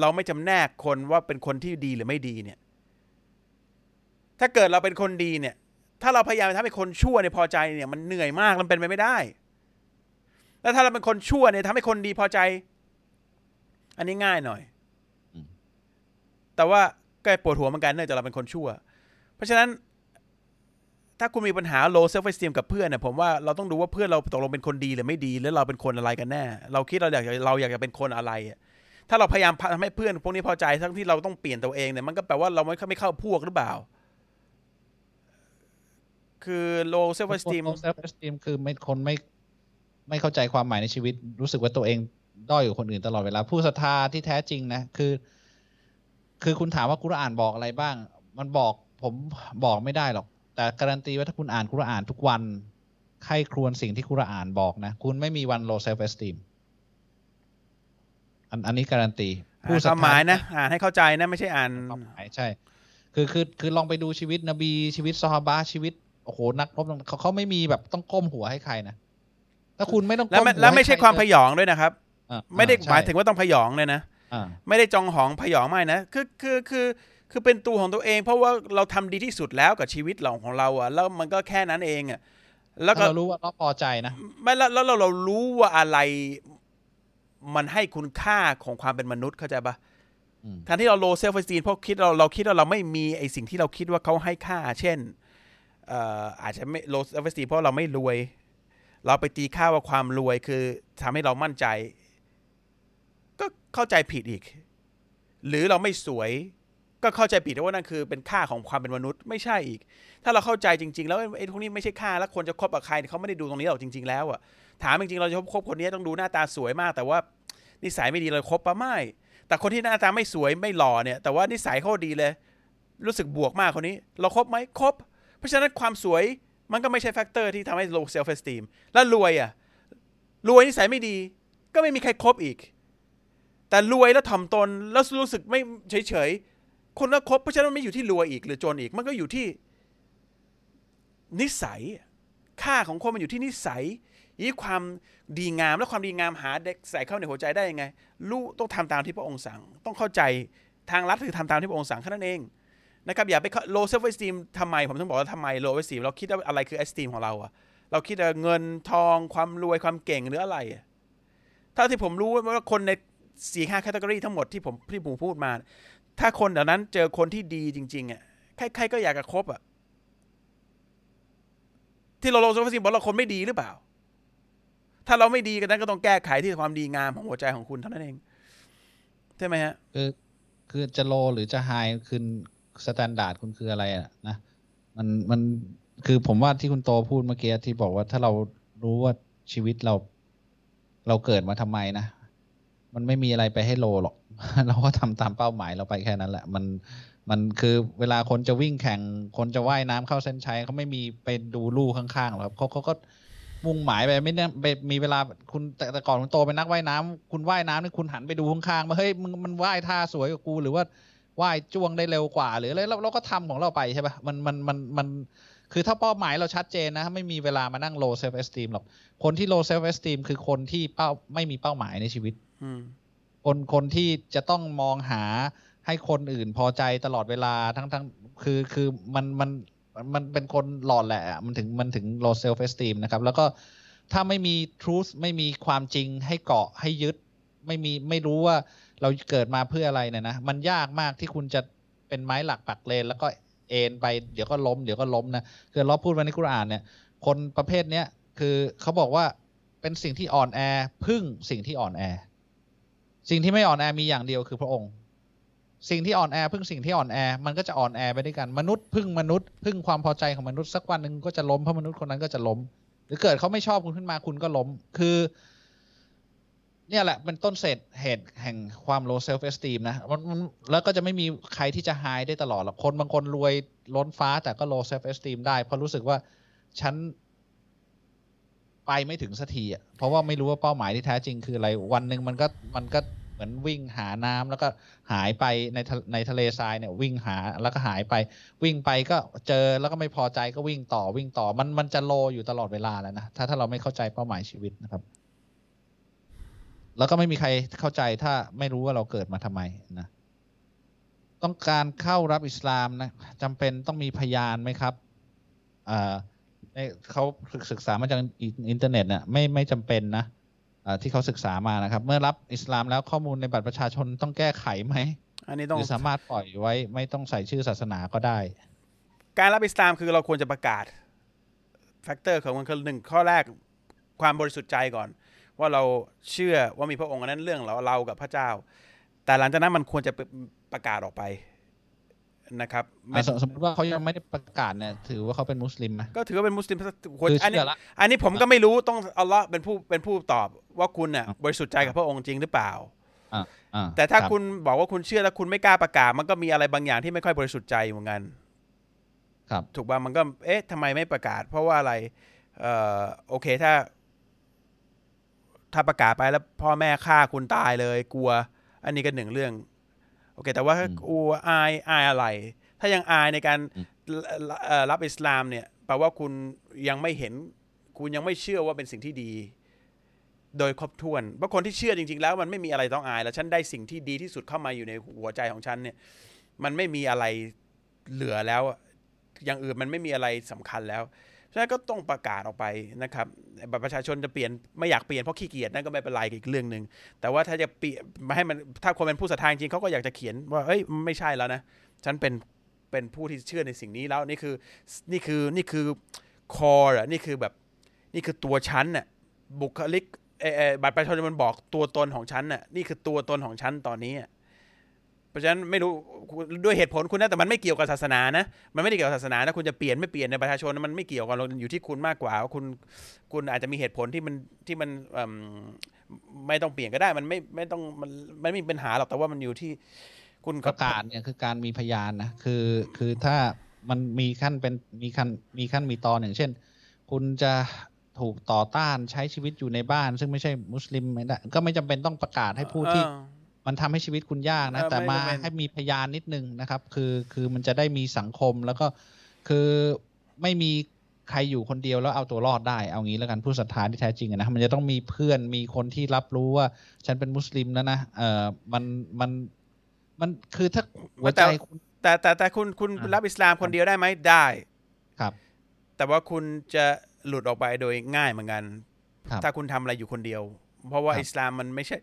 เราไม่จำแนกคนว่าเป็นคนที่ดีหรือไม่ดีเนี่ย ถ้าเกิดเราเป็นคนดีเนี่ย ถ้าเราพยายามทำให้คนชั่วเนี่ยพอใจเนี่ย มันเหนื่อยมากมันเป็นไปไม่ได้ แล้วถ้าเราเป็นคนชั่วเนี่ยทำให้คนดีพอใจ อันนี้ง่ายหน่อยอืมแต่ว่าก็ปวดหัวเหมือนกันเนื่องจากเราเป็นคนชั่ว เพราะฉะนั้น ถ้าคุณมีปัญหา low self esteem กับเพื่อนเนี่ยผมว่าเราต้องดูว่าเพื่อนเราตกลงเป็นคนดีหรือไม่ดี แล้วเราเป็นคนอะไรกันแน่ เราคิดเราอยากเราอยากจะเป็นคนอะไร ถ้าเราพยายามทำให้เพื่อนพวกนี้พอใจทั้งที่เราต้องเปลี่ยนตัวเองเนี่ยมันก็แปลว่าเราไม่เข้าไม่เข้าพวกหรือเปล่า คือ low self esteem low self esteem คือไม่คนไม่ไม่เข้าใจความหมายในชีวิต รู้สึกว่าตัวเองด้อยกว่าคนอื่นตลอดเวลาผู้ศรัทธาที่แท้จริงนะคือ คือคุณถามว่ากุรอานบอกอะไรบ้าง มันบอกผมบอกไม่ได้หรอก แต่การันตีว่าถ้าคุณอ่านกุรอานทุกวันใครครวญสิ่งที่กุรอานบอกนะ คุณไม่มีวัน low self esteem อันอันนี้การันตีอ่านความหมายนะ อ่านให้เข้าใจนะไม่ใช่อ่านความหมายใช่ คือคือคือลองไปดูชีวิตนบีชีวิตซอฮาบะห์ชีวิตโอ้โหนักรบเขาเขาไม่มีแบบต้องก้มหัวให้ใครนะถ้าคุณไม่ต้องแล้วก้มไม่หัวแล้วไม่ใช่ให้ความใรพยองด้วยนะครับอะไม่ได้อะหมายใช่ถึงว่าต้องพยองเลยนะอะไม่ได้จองหองพยองไม่นะคือคือคือคือ เป็นตัวของตัวเอง เพราะว่าเราทำดีที่สุดแล้วกับชีวิตเราของเราอะ แล้วมันก็แค่นั้นเองอะแล้วก็เรารู้ว่าเราพอใจนะไม่แล้วแล้วเราเรารู้ว่าอะไร มันให้คุณค่าของความเป็นมนุษย์เข้าใจปะอืมแทนที่เรา low self esteem เพราะคิดเราเราคิดว่าเราไม่มีไอสิ่งที่เราคิดว่าเขาให้ค่า เช่นเอ่ออาจจะไม่ low self esteem เพราะเราไม่รวย เราไปตีค่าว่าความรวยคือทำให้เรามั่นใจ ก็เข้าใจผิดอีก หรือเราไม่สวย ก็เข้าใจผิดว่านั่นคือเป็นค่าของความเป็นมนุษย์ไม่ใช่อีก ถ้าเราเข้าใจจริง ๆ แล้วไอ้พวกนี้ไม่ใช่ค่าแล้วควรจะคบกับใครเขาไม่ได้ดูตรงนี้หรอกจริง ๆ แล้วอะถามจริงๆเราจะคบคนนี้ต้องดูหน้าตาสวยมาก แต่ว่านิสัยไม่ดีเราคบปะไม่ แต่คนที่หน้าตาไม่สวยไม่หล่อเนี่ย แต่ว่านิสัยเขาดีเลย รู้สึกบวกมากคนนี้ เราครบไหมครบเพราะฉะนั้นความสวยมันก็ไม่ใช่ factor ที่ทำให้ low self esteem แล้วรวยอะรวยนิสัยไม่ดี ก็ไม่มีใครครบอีก แต่รวยแล้วถ่อมตนแล้วรู้สึกไม่เฉยๆ คนละครบเพราะฉะนั้นมันไม่อยู่ที่รวยอีกหรือจนอีก มันก็อยู่ที่ นิสัย ค่าของคนมันอยู่ที่นิสัยยี่ความดีงามและความดีงามหาได้ใส่เข้าในหัวใจได้ยังไงรู้ต้องทำตามที่พระองค์สั่ง ต้องเข้าใจทางลัดคือทำตามที่พระองค์สั่งแค่นั้นเองนะครับอย่าไป low self esteem ทำไม ผมต้องบอกว่าทำไม low esteem เราคิดว่าอะไรคือ esteem ของเราอะเราคิดว่าเงินทองความรวยความเก่งหรืออะไรอะถ้าที่ผมรู้ว่าคนในสี่ห้าแคตตากรีทั้งหมดที่ผมที่ผมพูดมา ถ้าคนเหล่านั้นเจอคนที่ดีจริง ๆอะใครๆก็อยากจะคบอะที่เรา low self esteem บอกเราคนไม่ดีหรือเปล่า ถ้าเราไม่ดีกันนั้นก็ต้องแก้ไขที่ความดีงามของหัวใจของคุณเท่านั้นเองใช่ไหมฮะคือคือจะ low หรือจะ high คือ standard คุณคืออะไรอะนะมันมันคือผมว่าที่คุณโตพูดเมื่อกี้ที่บอกว่าถ้าเรารู้ว่าชีวิตเรา เราเกิดมาทำไมนะ มันไม่มีอะไรไปให้ low หรอก เราก็ทำตามเป้าหมายเราไปแค่นั้นแหละ มันมันคือเวลาคนจะวิ่งแข่ง คนจะว่ายน้ำเข้าเส้นชัยเขาไม่มีไปดูลู่ข้างๆหรอกครับเขาเขาก็มุ่งหมายไปไม่ได้ไปมีเวลาคุณแต่แต่ก่อนคุณโตเป็นนักว่ายน้ำคุณว่ายน้ำนี่คุณหันไปดูข้างๆมาเฮ้ยมึงมันว่ายท่าสวยกว่ากู หรือว่าว่ายจ้วงได้เร็วกว่า หรืออะไรเราเราก็ทำของเราไปใช่ปะมันมันมันมันคือถ้าเป้าหมายเราชัดเจนนะไม่มีเวลามานั่ง low self esteem หรอกคนที่ low self esteem คือคนที่เป้าไม่มีเป้าหมายในชีวิตอืม คนคนที่จะต้องมองหาให้คนอื่นพอใจตลอดเวลาทั้งทั้งคือคือมันมันมันเป็นคนหลอดแหละ มันถึงมันถึง low self esteem นะครับ แล้วก็ถ้าไม่มี truth ไม่มีความจริงให้เกาะให้ยึด ไม่มีไม่รู้ว่าเราเกิดมาเพื่ออะไรเนี่ยนะ มันยากมากที่คุณจะเป็นไม้หลักปักเลน แล้วก็เอ็นไปเดี๋ยวก็ล้มเดี๋ยวก็ล้มนะคือเราพูดไว้ในกุรอานเนี่ย คนประเภทเนี้ยคือเขาบอกว่าเป็นสิ่งที่อ่อนแอพึ่งสิ่งที่อ่อนแอ สิ่งที่ไม่อ่อนแอมีอย่างเดียวคือพระองค์ สิ่งที่อ่อนแอพึ่งสิ่งที่อ่อนแอมันก็จะอ่อนแอไปด้วยกันมนุษย์พึ่งมนุษย์พึ่งความพอใจของมนุษย์สักวันหนึ่งก็จะล้มเพราะมนุษย์คนนั้นก็จะล้ม หรือเกิดเขาไม่ชอบคุณขึ้นมาคุณก็ล้ม คือ เนี่ยแหละเป็นต้นเศษเหตุแห่งความ low self esteem นะมันแล้วก็จะไม่มีใครที่จะ high ได้ตลอดหรอกคนบางคนรวยล้นฟ้าแต่ก็ low self esteem ได้เพราะรู้สึกว่าฉัน ไปไม่ถึงสักทีอะเพราะว่าไม่รู้ว่าเป้าหมายที่แท้จริงคืออะไรวันหนึ่งมันก็มันก็เหมือนวิ่งหาน้ำแล้วก็หายไปในทะในทะเลทรายเนี่ยวิ่งหาแล้วก็หายไป วิ่งไปก็เจอแล้วก็ไม่พอใจก็วิ่งต่อวิ่งต่อมันมันจะ low อยู่ตลอดเวลาแล้วนะถ้าถ้าเราไม่เข้าใจเป้าหมายชีวิตนะครับ แล้วก็ไม่มีใครเข้าใจถ้าไม่รู้ว่าเราเกิดมาทำไมนะต้องการเข้ารับอิสลามนะจำเป็นต้องมีพยานไหมครับอ่า เขาศึกษามาจากอินเทอร์เน็ตเนี่ยไม่ไม่จำเป็นนะอ่าที่เขาศึกษามานะครับ เมื่อรับอิสลามแล้วข้อมูลในบัตรประชาชนต้องแก้ไขไหมอันนี้ต้องหรือสามารถปล่อยไว้ ไม่ต้องใส่ชื่อศาสนาก็ได้ การรับอิสลามคือเราควรจะประกาศ factor ของมันคือหนึ่งข้อแรกความบริสุทธิ์ใจก่อน ว่าเราเชื่อว่ามีพระองค์อันนั้นเรื่องเราเรากับพระเจ้า แต่หลังจากนั้นมันควรจะประกาศออกไป นะครับไม่อะสมสมมติว่าเขายังไม่ได้ประกาศเนี่ยถือว่าเขาเป็นมุสลิมไหมก็ถือว่าเป็นมุสลิมควรคืออันนี้เชื่อละอันนี้ผมก็ไม่รู้ต้องอัลเลาะห์เป็นผู้เป็นผู้ตอบว่าคุณน่ะบริสุทธิ์ใจกับพระองค์จริงหรือเปล่าอ่าอ่าแต่ถ้ารับคุณบอกว่าคุณเชื่อแล้วคุณไม่กล้าประกาศ มันก็มีอะไรบางอย่างที่ไม่ค่อยบริสุทธิ์ใจเหมือนกัน ครับ ถูกป่ะมันก็เอ๊ะทำไมไม่ประกาศ เพราะว่าอะไรเอ่อโอเคถ้า ถ้าประกาศไปแล้วพ่อแม่ฆ่าคุณตายเลยกลัว อันนี้ก็หนึ่งเรื่อง โอเค แต่ว่าถ้ากลัวอายอายอะไร ถ้ายังอายในการเอ่อรับอิสลามเนี่ยแปลว่าคุณยังไม่เห็น คุณยังไม่เชื่อว่าเป็นสิ่งที่ดี โดยครบถ้วนเพราะคนที่เชื่อจริง ๆ แล้วมันไม่มีอะไรต้องอาย แล้วฉันได้สิ่งที่ดีที่สุดเข้ามาอยู่ในหัวใจของฉันเนี่ย มันไม่มีอะไรเหลือแล้วอะอย่างอื่นมันไม่มีอะไรสำคัญแล้ว ฉะนั้นก็ต้องประกาศออกไปนะครับบัตรประชาชนจะเปลี่ยนไม่อยากเปลี่ยนเพราะขี้เกียจนั่นก็ไม่เป็นไรอีกเรื่องหนึ่งแต่ว่าถ้าจะเปลี่ยนมาให้มันถ้าคนเป็นผู้ศรัทธาจริงเขาก็อยากจะเขียนว่าเอ้ยไม่ใช่แล้วนะฉันเป็นเป็นผู้ที่เชื่อในสิ่งนี้แล้วนี่คือนี่คือนี่คือคอร์อะนี่คือแบบนี่คือตัวฉันน่ะบุคลิกเออเออบัตรประชาชนมันบอกตัวตนของฉันน่ะนี่คือตัวตนของฉันตอนนี้ เพราะฉะนั้นไม่รู้ด้วยเหตุผลคุณนะแต่มันไม่เกี่ยวกับศาสนานะมันไม่ได้เกี่ยวกับศาสนานะคุณจะเปลี่ยนไม่เปลี่ยนในประชาชนมันไม่เกี่ยวกันเราอยู่ที่คุณมากกว่าว่าคุณคุณอาจจะมีเหตุผลที่มันที่มันเอิ่มไม่ต้องเปลี่ยนก็ได้ มันไม่ไม่ต้องมันมันไม่มีปัญหาหรอกแต่ว่ามันอยู่ที่คุณประกาศเนี่ยคือการมีพยานนะคือคือถ้ามันมีขั้นเป็นมีขั้นมีขั้นมีตอนอย่างเช่น คุณจะถูกต่อต้านใช้ชีวิตอยู่ในบ้าน ซึ่งไม่ใช่มุสลิมไม่ได้ก็ไม่จำเป็นต้องประกาศให้ผู้ที่เออ มันทำให้ชีวิตคุณยากนะเออแต่ไม่มาจำเป็นให้มีพยานนิดนึงนะครับ คือคือมันจะได้มีสังคมแล้วก็คือไม่มีใครอยู่คนเดียวแล้วเอาตัวรอดได้ เอางี้แล้วกันผู้ศรัทธาที่แท้จริงอะนะมันจะต้องมีเพื่อนมีคนที่รับรู้ว่า ฉันเป็นมุสลิมแล้วนะเออมันมันมันคือถ้าหัวใจคุณแต่แต่แต่คุณคุณอ่ารับอิสลามคนเดียวได้ไหมได้ครับ แต่ว่าคุณจะหลุดออกไปโดยง่ายเหมือนกันครับถ้าคุณทำอะไรอยู่คนเดียว เพราะว่าครับอิสลามมันไม่ใช่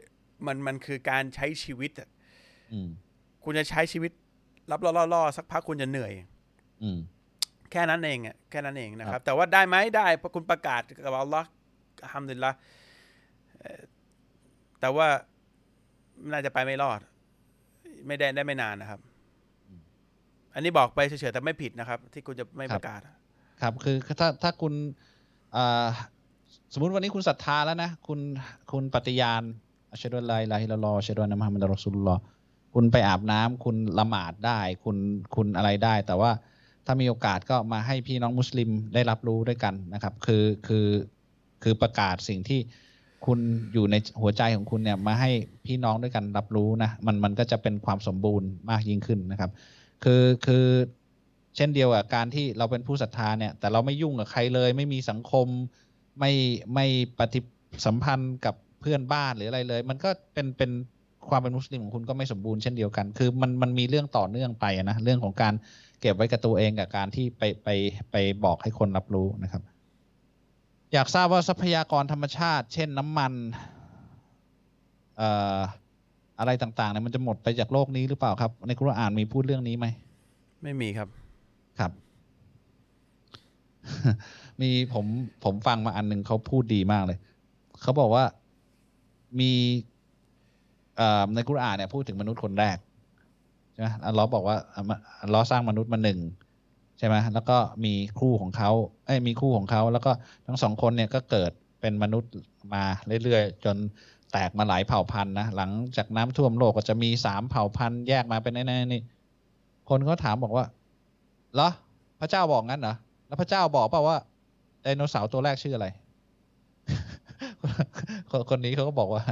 มันมันคือการใช้ชีวิตอะอืมคุณจะใช้ชีวิตรับล่อๆๆสักพักคุณจะเหนื่อย อืมแค่นั้นเองอะแค่นั้นเองนะคครัรับบแต่ว่าได้ไหมได้เพราะคุณประกาศกับอัลลอฮ์ทำดุลิลละเอ่อแต่ว่าน่าจะไปไม่รอด ไม่ได้ได้ไม่นานนะครับ อันนี้บอกไปเฉยๆแต่ไม่ผิดนะครับ ที่คุณจะไม่ประกาศ ครับคือถ้าถ้าคุณอ่าสมมุติวันนี้คุณศรัทธาแล้วนะ คุณคุณปฏิญาณ อัชฮะดุลลาอิลาฮิลลัลอฮ์อัชฮะดุอันนะมุฮัมมัดรอซูลุลลอฮ์คุณไปอาบน้ำคุณละหมาดได้ คุณคุณอะไรได้ แต่ว่าถ้ามีโอกาสก็มาให้พี่น้องมุสลิมได้รับรู้ด้วยกันนะครับ คือคือคือประกาศสิ่งที่คุณอยู่ในหัวใจของคุณเนี่ยมาให้พี่น้องด้วยกันรับรู้นะมันมันก็จะเป็นความสมบูรณ์มากยิ่งขึ้นนะครับ คือคือเช่นเดียวกับการที่เราเป็นผู้ศรัทธาเนี่ย แต่เราไม่ยุ่งกับใครเลย ไม่มีสังคมไม่ไม่ปฏิสัมพันธ์กับ เพื่อนบ้านหรืออะไรเลย มันก็เป็นเป็นความเป็นมุสลิมของคุณก็ไม่สมบูรณ์เช่นเดียวกัน คือมันมันมีเรื่องต่อเนื่องไปนะเรื่องของการเก็บไว้กับตัวเองกับการที่ไปไปไปบอกให้คนรับรู้นะครับ อยากทราบว่าทรัพยากรธรรมชาติ เช่นน้ำมันเอ่ออะไรต่างๆเนี่ยมันจะหมดไปจากโลกนี้หรือเปล่าครับ ในคุรอานมีพูดเรื่องนี้ไหมไม่มีครับครับ มีผมผมฟังมาอันหนึงเขาพูดดีมากเลย เขาบอกว่า มีในกุรอานเนี่ยพูดถึงมนุษย์คนแรกใช่ไหมอัลลอฮ์บอกว่าอัลลอฮ์สร้างมนุษย์มาหนึ่งใช่ไหมแล้วก็มีคู่ของเขาเอ้ยมีคู่ของเขา แล้วก็ทั้งสองคนเนี่ยก็เกิดเป็นมนุษย์มาเรื่อยๆ จนแตกมาหลายเผ่าพันธุ์นะ หลังจากน้ำท่วมโลกก็จะมีสามเผ่าพันธุ์แยกมาเป็นแน่ๆนี่ คนเขาถามบอกว่าเหรอพระเจ้าบอกงั้นเหรอ แล้วพระเจ้าบอกเปล่าว่าไดโนเสาร์ตัวแรกชื่ออะไร คนคนนี้เขาก็บอกว่า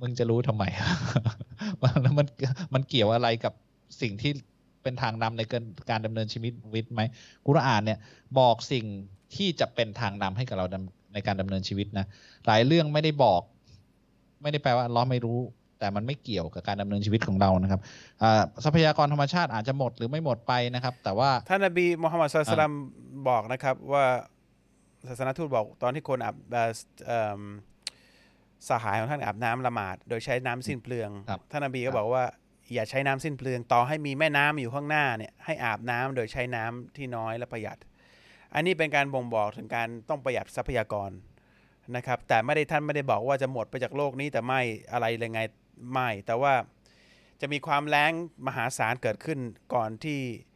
มึงจะรู้ทำไมแล้วมันมันเกี่ยวอะไรกับสิ่งที่เป็นทางนำในการการดำเนินชีวิตวิตไหมกุรอานเนี่ย บอกสิ่งที่จะเป็นทางนำให้กับเราในการดำเนินชีวิตนะหลายเรื่องไม่ได้บอก ไม่ได้แปลว่าล้อไม่รู้ แต่มันไม่เกี่ยวกับการดำเนินชีวิตของเรานะครับอ่าทรัพยากรธรรมชาติอาจจะหมดหรือไม่หมดไปนะครับ แต่ว่าท่านนบีมุฮัมมัดสุลตัมบอกนะครับว่า ศาสนทูตบอกตอนที่คนอาบเอ่อเอิ่มสหายของท่านอาบน้ำละหมาด โดยใช้น้ำสิ้นเปลืองครับท่านนบีครัก็บบอกว่าอย่าใช้น้ำสิ้นเปลือง ต่อให้มีแม่น้ำอยู่ข้างหน้าเนี่ยให้อาบน้ำโดยใช้น้ำที่น้อยและประหยัด อันนี้เป็นการบ่งบอกถึงการต้องประหยัดทรัพยากรนะครับ แต่ไม่ได้ท่านไม่ได้บอกว่าจะหมดไปจากโลกนี้แต่ไม่อะไรเลยไงไม่ แต่ว่าจะมีความแล้งมหาศาลเกิดขึ้นก่อนที่เอ่อ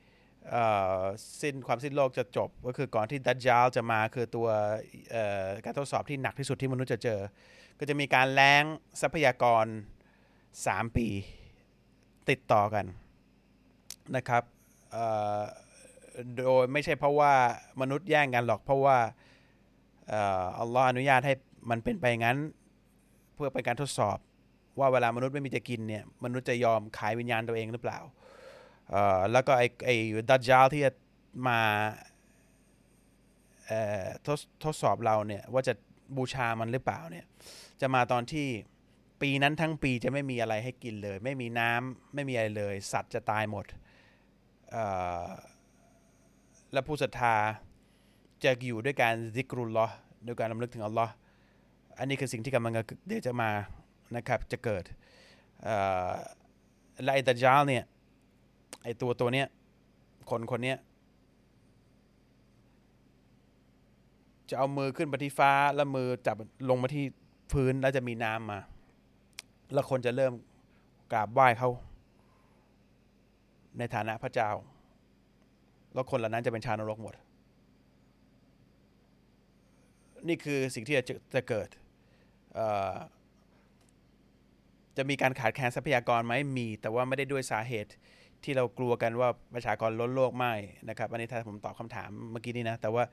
สิ้นความสิ้นโลกจะจบ ก็คือก่อนที่ดัจจาลจะมาคือตัวการทดสอบที่หนักที่สุดที่มนุษย์จะเจอ ก็จะมีการแล้งทรัพยากร 3 ปีติดต่อกันนะครับโดยไม่ใช่เพราะว่ามนุษย์แย่งกันหรอกเพราะว่าอัลลอฮ์อนุญาตให้มันเป็นไปงั้น เพื่อเป็นการทดสอบว่าเวลามนุษย์ไม่มีจะกินเนี่ยมนุษย์จะยอมขายวิญญาณตัวเองหรือเปล่า แล้วก็ไอ้ไอ้ดัจจาลที่จะมาทดทดสอบเราเนี่ยว่าจะบูชามันหรือเปล่าเนี่ยจะมาตอนที่ปีนั้นทั้งปีจะไม่มีอะไรให้กินเลย ไม่มีน้ำไม่มีอะไรเลย สัตว์จะตายหมด และผู้ศรัทธาจะอยู่ด้วยการซิกรุลลอฮ์ด้วยการรำลึกถึงอัลลอฮ์อันนี้คือสิ่งที่กำลังจะเดี๋ยวจะมานะครับจะเกิดและไอ้ดัจจาลเนี่ย ไอตัวตัวเนี้ยคนคนเนี้ยจะเอามือขึ้นไปที่ฟ้าแล้วมือจับลงมาที่พื้นแล้วจะมีน้ำมา แล้วคนจะเริ่มกราบไหว้เขาในฐานะพระเจ้า แล้วคนเหล่านั้นจะเป็นชาวนรกหมด นี่คือสิ่งที่จะจะเกิด จะมีการขาดแคลนทรัพยากรไหมมี แต่ว่าไม่ได้ด้วยสาเหตุ ที่เรากลัวกันว่าประชากรล้นโลกไม่นะครับอันนี้ถ้าผมตอบคำถามเมื่อกี้นี้นะ แต่ว่า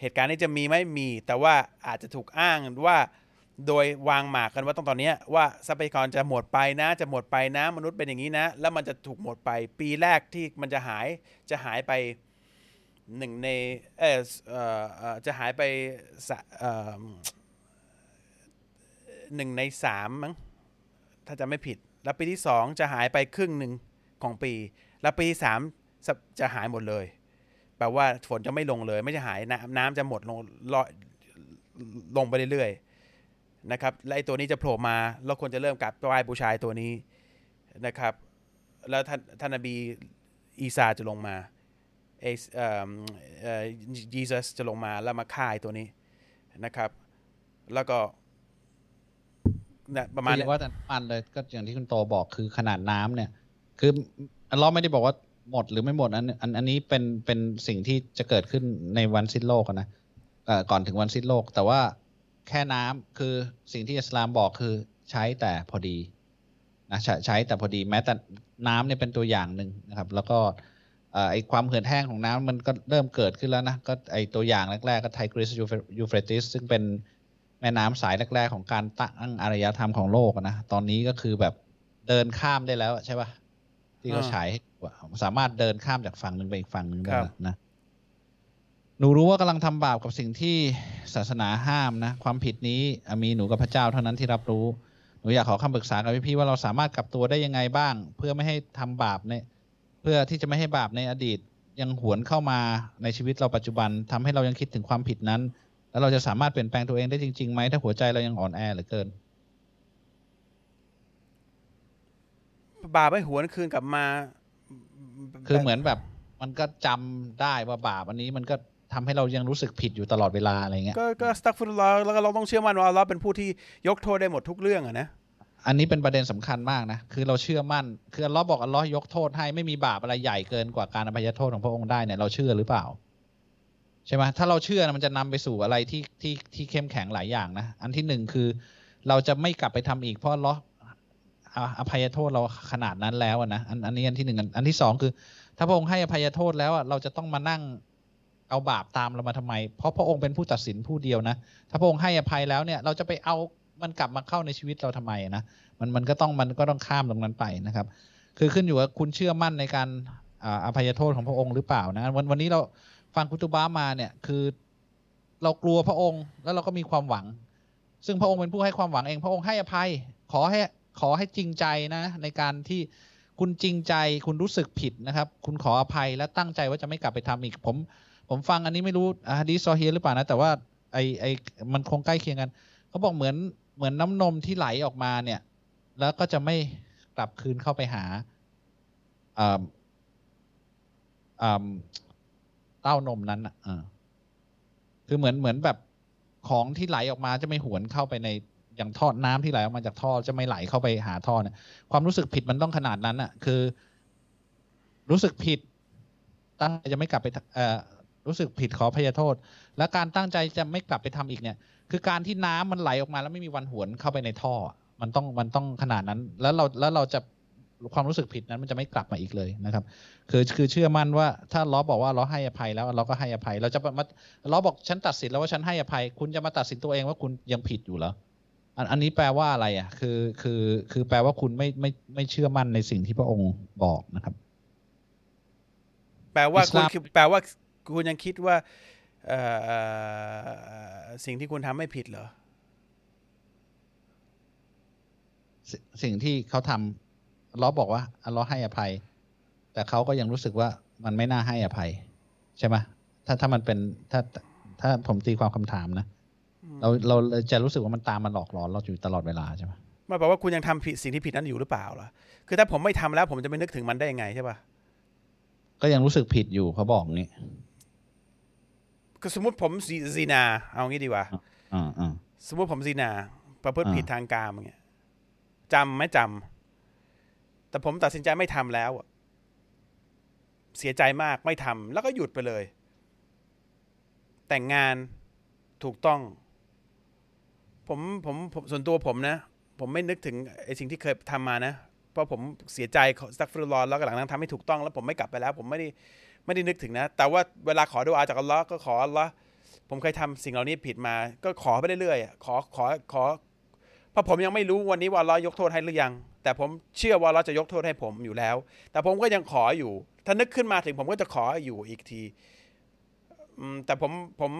เหตุการณ์นี้จะมีไหมมี แต่ว่าอาจจะถูกอ้างว่าโดยวางหมากกันว่าต้องตอนนี้ว่าทรัพยากรจะหมดไปนะ จะหมดไปนะ มนุษย์เป็นอย่างนี้นะ แล้วมันจะถูกหมดไป ปีแรกที่มันจะหายจะหายไปหนึ่งในเออเอ่อจะหายไปสะเอ่อหนึ่งในสามมั้งถ้าจะไม่ผิด แล้วปีที่สองจะหายไปครึ่งหนึ่ง ของปี แล้วปีสามจะหายหมดเลย แปลว่าฝนจะไม่ลงเลย ไม่จะหายน้ำน้ำจะหมดลงลอยลงไปเรื่อยๆนะครับและไอ้ตัวนี้จะโผล่มาแล้วคนจะเริ่มกราบไหว้บูชาไอ้ตัวนี้นะครับ แล้วท่านท่านนบีอีสาจะลงมาเอสเอ่อเอ่อยีซัสจะลงมาแล้วมาฆ่าไอ้ตัวนี้นะครับ แล้วก็ประมาณนี้ว่าแต่น้ำมันเลยก็อย่างที่คุณโตบอกคือขนาดน้ำเนี่ย คืออัลเลอไม่ได้บอกว่าหมดหรือไม่หมดอันอันอันนี้เป็นเป็นสิ่งที่จะเกิดขึ้นในวันสิ้นโลกนะเอ่อก่อนถึงวันสิ้นโลก แต่ว่าแค่น้ำคือสิ่งที่อิสลามบอกคือใช้แต่พอดีนะใช้ใช้แต่พอดีแม้แต่น้ำเนี่ยเป็นตัวอย่างหนึ่งนะครับ แล้วก็อ่อไอความเหือดแห้งของน้ำมันก็เริ่มเกิดขึ้นแล้วนะก็ไอตัวอย่างแรกๆก็ไทกริสยูเฟรติสซึ่งเป็นแม่น้ำสายแรกๆ ของการตั้งอารยธรรมของโลกนะ ตอนนี้ก็คือแบบเดินข้ามได้แล้วใช่ปะ ที่เขาอ่าฉายให้ดูอะสามารถเดินข้ามจากฝั่งหนึ่งไปอีกฝั่งหนึ่งได้ครับแล้วนะหนูรู้ว่ากำลังทำบาปกับสิ่งที่ศาสนาห้ามนะ ความผิดนี้อะมีหนูกับพระเจ้าเท่านั้นที่รับรู้ หนูอยากขอคำปรึกษากับพี่ๆว่าเราสามารถกลับตัวได้ยังไงบ้าง เพื่อไม่ให้ทำบาปในเพื่อที่จะไม่ให้บาปในอดีต ยังหวนเข้ามาในชีวิตเราปัจจุบันทำให้เรายังคิดถึงความผิดนั้น แล้วเราจะสามารถเปลี่ยนแปลงตัวเองได้จริงๆไหมถ้าหัวใจเรายังอ่อนแอเหลือเกิน บาปไม่หวนคืนกลับมา คือเหมือนแบบ มันก็จำได้ว่าบาปอันนี้มันก็ทำให้เรายังรู้สึกผิดอยู่ตลอดเวลาอะไรเงี้ย ก็ก็สตักฟุตลอแล้วก็เราต้องเชื่อมั่นว่าเราเป็นผู้ที่ยกโทษได้หมดทุกเรื่องอะนะ อันนี้เป็นประเด็นสำคัญมากนะ คือเราเชื่อมั่น คืออัลเลอฮ์บอกอัลเลอฮ์ยกโทษให้ไม่มีบาปอะไรใหญ่เกินกว่าการอภัยโทษของพระองค์ได้เนี่ยเราเชื่อหรือเปล่าใช่ไหมถ้าเราเชื่อนะมันจะนำไปสู่อะไรที่ที่ที่เข้มแข็งหลายอย่างนะ อันที่หนึ่งคือ เราจะไม่กลับไปทำอีกเพราะอัลเลอฮ์ อภัยโทษเราขนาดนั้นแล้วนะอันอันนี้อันที่หนึ่งอันที่สองคือ ถ้าพระองค์ให้อภัยโทษแล้วเราจะต้องมานั่งเอาบาปตามเรามาทำไม เพราะพระองค์เป็นผู้ตัดสินผู้เดียวนะ ถ้าพระองค์ให้อภัยแล้วเนี่ย เราจะไปเอามันกลับมาเข้าในชีวิตเราทำไมนะ มันมันก็ต้องมันก็ต้องข้ามตรงนั้นไปนะครับ คือขึ้นอยู่กับคุณเชื่อมั่นในการอ่าอภัยโทษของพระองค์หรือเปล่านะ วันวันนี้เราฟังคุตุบ้ามาเนี่ยคือเรากลัวพระองค์แล้วเราก็มีความหวัง ซึ่งพระองค์เป็นผู้ให้ความหวังเอง พระองค์ให้อภัย ขอให้ ขอให้จริงใจนะในการที่คุณจริงใจคุณรู้สึกผิดนะครับ คุณขออภัยและตั้งใจว่าจะไม่กลับไปทำอีกผม ผมฟังอันนี้ไม่รู้อะฮะดีซอเฮียหรือเปล่านะ แต่ว่าไอไอมันคงใกล้เคียงกันเขาบอกเหมือนเหมือนน้ำนมที่ไหลออกมาเนี่ย แล้วก็จะไม่กลับคืนเข้าไปหาอ่าอ่าเต้านมนั้นอะคือเหมือนเหมือนแบบของที่ไหลออกมาจะไม่หวนเข้าไปใน อย่างท่อน้ำที่ไหลออกมาจากท่อจะไม่ไหลเข้าไปหาท่อเนี่ยความรู้สึกผิดมันต้องขนาดนั้นอะ คือ รู้สึกผิด ตั้งใจจะไม่กลับไปเอ่อรู้สึกผิดขอพยโทษ และการตั้งใจจะไม่กลับไปทำอีกเนี่ย คือการที่น้ำมันไหลออกมาแล้วไม่มีวันหวนเข้าไปในท่อ มันต้องมันต้องขนาดนั้น แล้วเราแล้วเราจะความรู้สึกผิดนั้นมันจะไม่กลับมาอีกเลยนะครับ คือคือเชื่อมั่นว่าถ้าล้อบอกว่าล้อให้อภัยแล้วเราก็ให้อภัย เราจะมาล้อบอกฉันตัดสินแล้วว่าฉันให้อภัย คุณจะมาตัดสินตัวเองว่าคุณยังผิดอยู่เหรอ อันอันนี้แปลว่าอะไรอะ คือคือคือแปลว่าคุณไม่ไม่ไม่เชื่อมั่นในสิ่งที่พระองค์บอกนะครับ แปลว่าอิสคุณลามคือแปลว่าคุณยังคิดว่าเอ่อเอ่อสิ่งที่คุณทำไม่ผิดเหรอสิสิ่งที่เขาทำอัลเลอฮ์บอกว่าอัลเลอฮ์ให้อภัย แต่เขาก็ยังรู้สึกว่ามันไม่น่าให้อภัย ใช่ไหมถ้าถ้ามันเป็นถ้าถ้าผมตีความคำถามนะ เราเราจะรู้สึกว่ามันตามมาหลอกหลอนเราอยู่ตลอดเวลาใช่ไหมมันแปลว่าคุณยังทำผิดสิ่งที่ผิดนั้นอยู่หรือเปล่าล่ะคือถ้าผมไม่ทำแล้ว ผมจะไม่นึกถึงมันได้ยังไงใช่ป่ะก็ยังรู้สึกผิดอยู่เขาบอกงี้คือสมมติผมซีซีนา เอางี้ดีกว่าอ่าอ่าสมมติผมซีนา ประพฤติอ่าผิดทางกามอย่างเงี้ยจำไม่จำแต่ผมตัดสินใจไม่ทำแล้วอะเสียใจมากไม่ทำแล้วก็หยุดไปเลย แต่งงานถูกต้อง ผมผมผมส่วนตัวผมนะ ผมไม่นึกถึงไอ้สิ่งที่เคยทำมานะ เพราะผมเสียใจสักฟรุลลอฮ์แล้วก็หลังนั้นทำให้ถูกต้องแล้วผมไม่กลับไปแล้ว ผมไม่ได้ไม่ได้นึกถึงนะ แต่ว่าเวลาขอดูอาจากอัลลอฮ์ก็ขออัลลอฮ์ผมเคยทำสิ่งเหล่านี้ผิดมา ก็ขอไปเรื่อยๆขอขอขอเพราะผมยังไม่รู้วันนี้ว่าอัลลอฮ์ยกโทษให้หรือยัง แต่ผมเชื่อว่าอัลลอฮ์จะยกโทษให้ผมอยู่แล้ว แต่ผมก็ยังขออยู่ ถ้านึกขึ้นมาถึงผมก็จะขออยู่อีกทีแต่ผมผม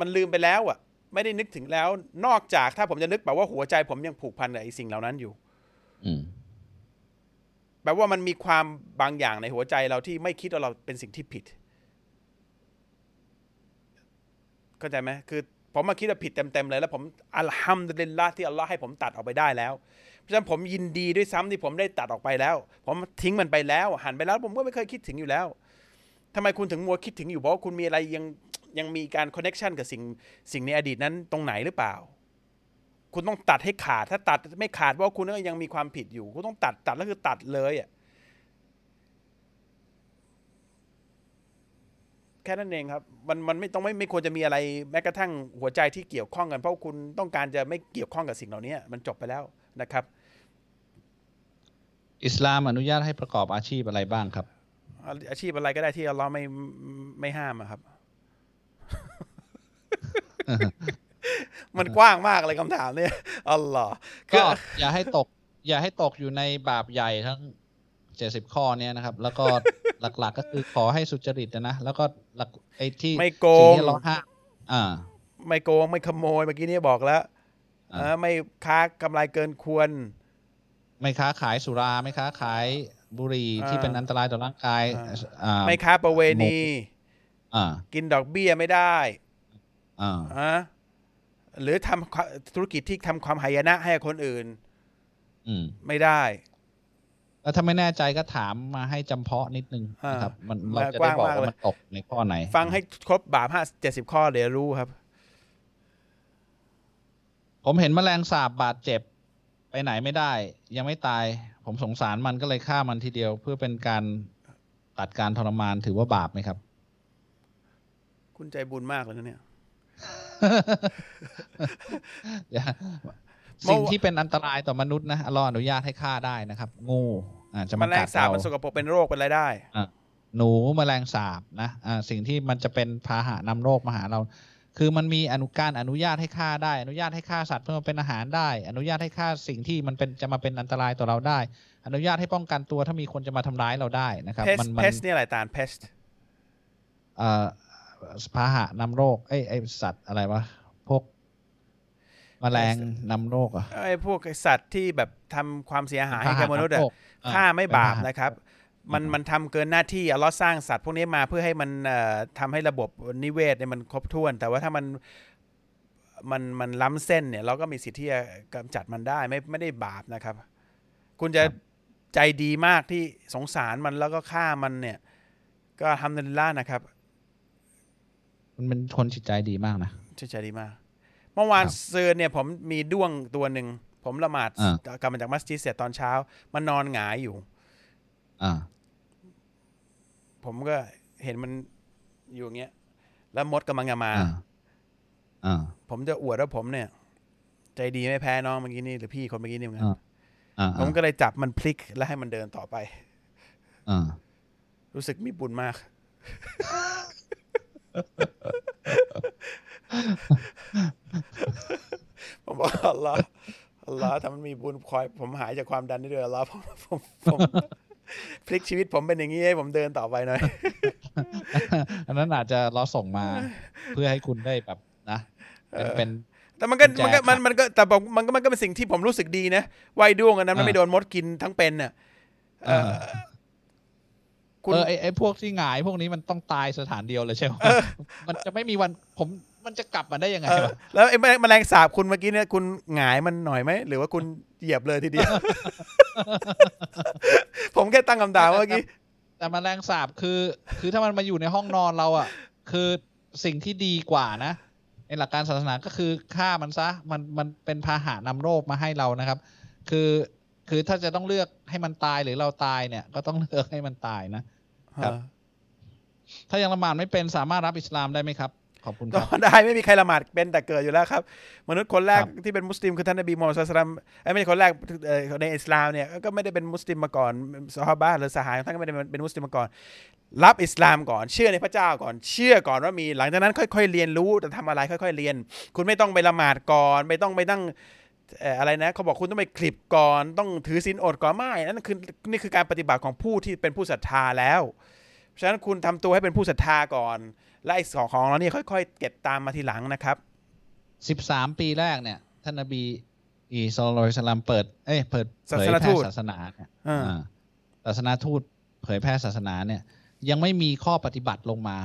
มันลืมไปแล้วอะ ไม่ได้นึกถึงแล้วนอกจากถ้าผมจะนึกแบบว่าหัวใจผมยังผูกพันกับไอ้สิ่งเหล่านั้นอยู่อืมแปลว่ามันมีความบางอย่างในหัวใจเราที่ไม่คิดว่าเราเป็นสิ่งที่ผิดเข้าใจไหมคือ ผมมาคิดว่าผิดเต็มๆเลย แล้วผมอัลฮัมดุลิลละที่อัลลอฮ์ให้ผมตัดออกไปได้แล้วเพราะฉะนั้นผมยินดีด้วยซ้ำที่ผมได้ตัดออกไปแล้ว ผมทิ้งมันไปแล้ว หันไปแล้ว ผมก็ไม่เคยคิดถึงอยู่แล้วทำไมคุณถึงมัวคิดถึงอยู่เพราะว่าคุณมีอะไรยัง ยังมีการคอนเน็ชันกับสิ่งสิ่งในอดีตนั้นตรงไหนหรือเปล่า คุณต้องตัดให้ขาด ถ้าตัดไม่ขาดเพราะว่าคุณก็ยังมีความผิดอยู่ คุณต้องตัดตัดแล้วคือตัดเลยอะแค่นั้นเองครับ มันมันไม่ต้องไม่ไม่ควรจะมีอะไรแม้กระทั่งหัวใจที่เกี่ยวข้องกัน เพราะคุณต้องการจะไม่เกี่ยวข้องกับสิ่งเหล่านี้มันจบไปแล้วนะครับ อิสลามอนุญาตให้ประกอบอาชีพอะไรบ้างครับ อาอาชีพอะไรก็ได้ที่อัลเลอฮ์ไม่ไม่ห้ามอะครับ มันกว้างมากเลยคำถามเนี่ยอัลลอฮ์ก็อย่าให้ตก อย่าให้ตกอยู่ในบาปใหญ่ทั้งเจ็ดสิบข้อเนี้ยนะครับ แล้วก็หลัก ๆ ก็คือขอให้สุจริตนะ แล้วก็หลักไอ้ที่ไม่โกสิ่งงที่เราห้ามอ่า ไม่โกงไม่ขโมยเมื่อกี้นี้บอกแล้วเออไม่ค้ากำไรเกินควร ไม่ค้าขายสุรา ไม่ค้าขายบุหรี่อ่าที่เป็นอันตรายต่อร่างกายอ่าอ่าไม่ค้าประเวณีอ่ากินดอกเบี้ยไม่ได้ อ่าอะหรือทำความธุรกิจที่ทำความหายนะให้คนอื่นอืมไม่ได้ แล้วถ้าไม่แน่ใจก็ถามมาให้จำเพาะนิดนึงอ่านะครับ มันมาเราจะได้บอกกว้างมากว่าเลยมันตกในข้อไหน ฟังให้ครบบาปห้าเจ็ดสิบข้อเดี๋ยวรู้ครับ ผมเห็นแมลงสาบบาดเจ็บ ไปไหนไม่ได้ ยังไม่ตาย ผมสงสารมันก็เลยฆ่ามันทีเดียว เพื่อเป็นการตัดการทรมานถือว่าบาปไหมครับ คุณใจบุญมากเลยนะเนี่ย สิ่งที่เป็นอันตรายต่อมนุษย์นะอัลลอฮ์อนุญาตให้ฆ่าได้นะครับ งูอ่าจะแมมาลกังดสาบเรามันสกปรกเป็นโรคเป็นอะไรได้หนูแมลงสาบนะอ่าสิ่งที่มันจะเป็นพาหะนำโรคมาหาเรา คือมันมีอนุการอนุญาตให้ฆ่าได้ อนุญาตให้ฆ่าสัตว์เพื่อมาเป็นอาหารได้ อนุญาตให้ฆ่าสิ่งที่มันเป็นจะมาเป็นอันตรายต่อเราได้ อนุญาตให้ป้องกันตัวถ้ามีคนจะมาทำร้ายเราได้นะครับเพสมันมัเพนสเนี่ยอะไรตาลเพสเอ่อ พาหะนำโรคไอ้ไอ้สัตว์อะไรวะพวกแมลงนำโรคเหรอะไอ้พวกสัตว์ที่แบบทำความเสียหายให้กับมนุษย์อะพาหะนำโรคฆ่าไม่บาปเป็นพหนะครับ มันอืมมันทำเกินหน้าที่อัลเลอฮ์สร้างสัตว์พวกนี้มาเพื่อให้มันเอ่อทำให้ระบบนิเวศเนี่ยมันครบถ้วน แต่ว่าถ้ามันมันมันล้ำเส้นเนี่ย เราก็มีสิทธิ์ที่จะกำจัดมันได้ไม่ไม่ได้บาปนะครับ คุณจะใจดีมากที่สงสารมันแล้วก็ฆ่ามันเนี่ย ก็ทำนันล่านะครับ มันเป็นคนจิตใจดีมากนะชื่นใจดีมาก เมื่อวานครับซืนเนี่ยผมมีด้วงตัวหนึ่ง ผมละหมาดอ่กลับมาจากมัสยิดเสร็จตอนเช้า มันนอนหงายอยู่ อ่า ผมก็เห็นมันอยู่อย่างเงี้ย แล้วมดกำลังจะมาอ่าอ่าผมจะอวดว่าผมเนี่ย ใจดีไม่แพ้น้องเมื่อกี้นี่หรือพี่คนเมื่อกี้นี่เหมือนกันอ่าอ่าผมก็เลยจับมันพลิกแล้วให้มันเดินต่อไปอ่ารู้สึกมีบุญมาก ผมบอกอัลลอฮ์อัลลอฮ์ถ้ามันมีบุญคอย ผมหายจากความดันได้ด้วยอัลลอฮ์ผมผมผมพลิกชีวิตผมเป็นอย่างนี้ให้ผมเดินต่อไปหน่อย อันนั้นอาจจะเราส่งมา เพื่อให้คุณได้แบบนะเป็นเป็นแต่มันก็กุญแจมันก็มันครับมันก็แต่ผมมันก็มันก็เป็นสิ่งที่ผมรู้สึกดีนะไวายด้วงอันนั้นมันอ่าไม่โดนมดกินทั้งเป็นน่ะเออเออ คุณเออไอไอพวกที่หงายพวกนี้มันต้องตายสถานเดียวเลยใช่ไหมมันจะไม่มีวันผมมันจะกลับมาได้ยังไงเออวะแล้วไอ้แมลงแมลงสาบคุณเมื่อกี้เนี่ยคุณหงายมันหน่อยไหม หรือว่าคุณเหยียบเลยทีเดียว ผมแค่ตั้งคำถามเมื่อกี้ แต่แมลงสาบคือ คือถ้ามันมาอยู่ในห้องนอนเราอะ คือสิ่งที่ดีกว่านะในหลักการศาสนาก็คือฆ่ามันซะ มันมันเป็นพาหะนำโรคมาให้เรานะครับ คือคือถ้าจะต้องเลือกให้มันตายหรือเราตายเนี่ย ก็ต้องเลือกให้มันตายนะ ครับ ถ้ายังละหมาดไม่เป็นสามารถรับอิสลามได้ไหมครับขอบคุณคก็รับได้ไม่มีใครละหมาดเป็นแต่เกิดอยู่แล้วครับ มนุษย์คนแรกครับที่เป็นมุสลิมคือท่านนบีมูฮัมมัดศ็อลลัลลอฮุอะลัยฮิวะซัลลัมไอ้ยไม่ใช่คนแรกเอ่อในอิสลามเนี่ยก็ไม่ได้เป็นมุสลิมมาก่อนซอฮาบะห์หรือสหายท่านก็ไม่ได้เป็นมุสลิมมาก่อน รับอิสลามก่อนเชื่อในพระเจ้าก่อนเชื่อก่อนว่ามีหลังจากนั้นค่อย ๆ เรียนรู้จะทำอะไรค่อย ๆ เรียน คุณไม่ต้องไปละหมาดก่อน ไม่ต้องไปตั้งเอ่ออะไรนะเขาบอกคุณต้องไปคลิปก่อนต้องถือศีลอดก่อนไม่นั่นคือนี่คือการปฏิบัติของผู้ที่เป็นผู้ศรัทธาแล้วเพราะฉะนั้นคุณทำตัวให้เป็นผู้ศรัทธาก่อน และไอ้สองของเราเนี่ยค่อย ๆ เก็บตามมาทีหลังนะครับสิบสามปีแรกเนี่ยท่านนบีอีซอลลอยสลามเปิด เอ้ยเปิดเผยศาสนแพทูร่ตศาสนาเนี่ยอ่าอ่าศาสนาทูตเผยแพร่ศาสนาเนี่ย ยังไม่มีข้อปฏิบัติลงมา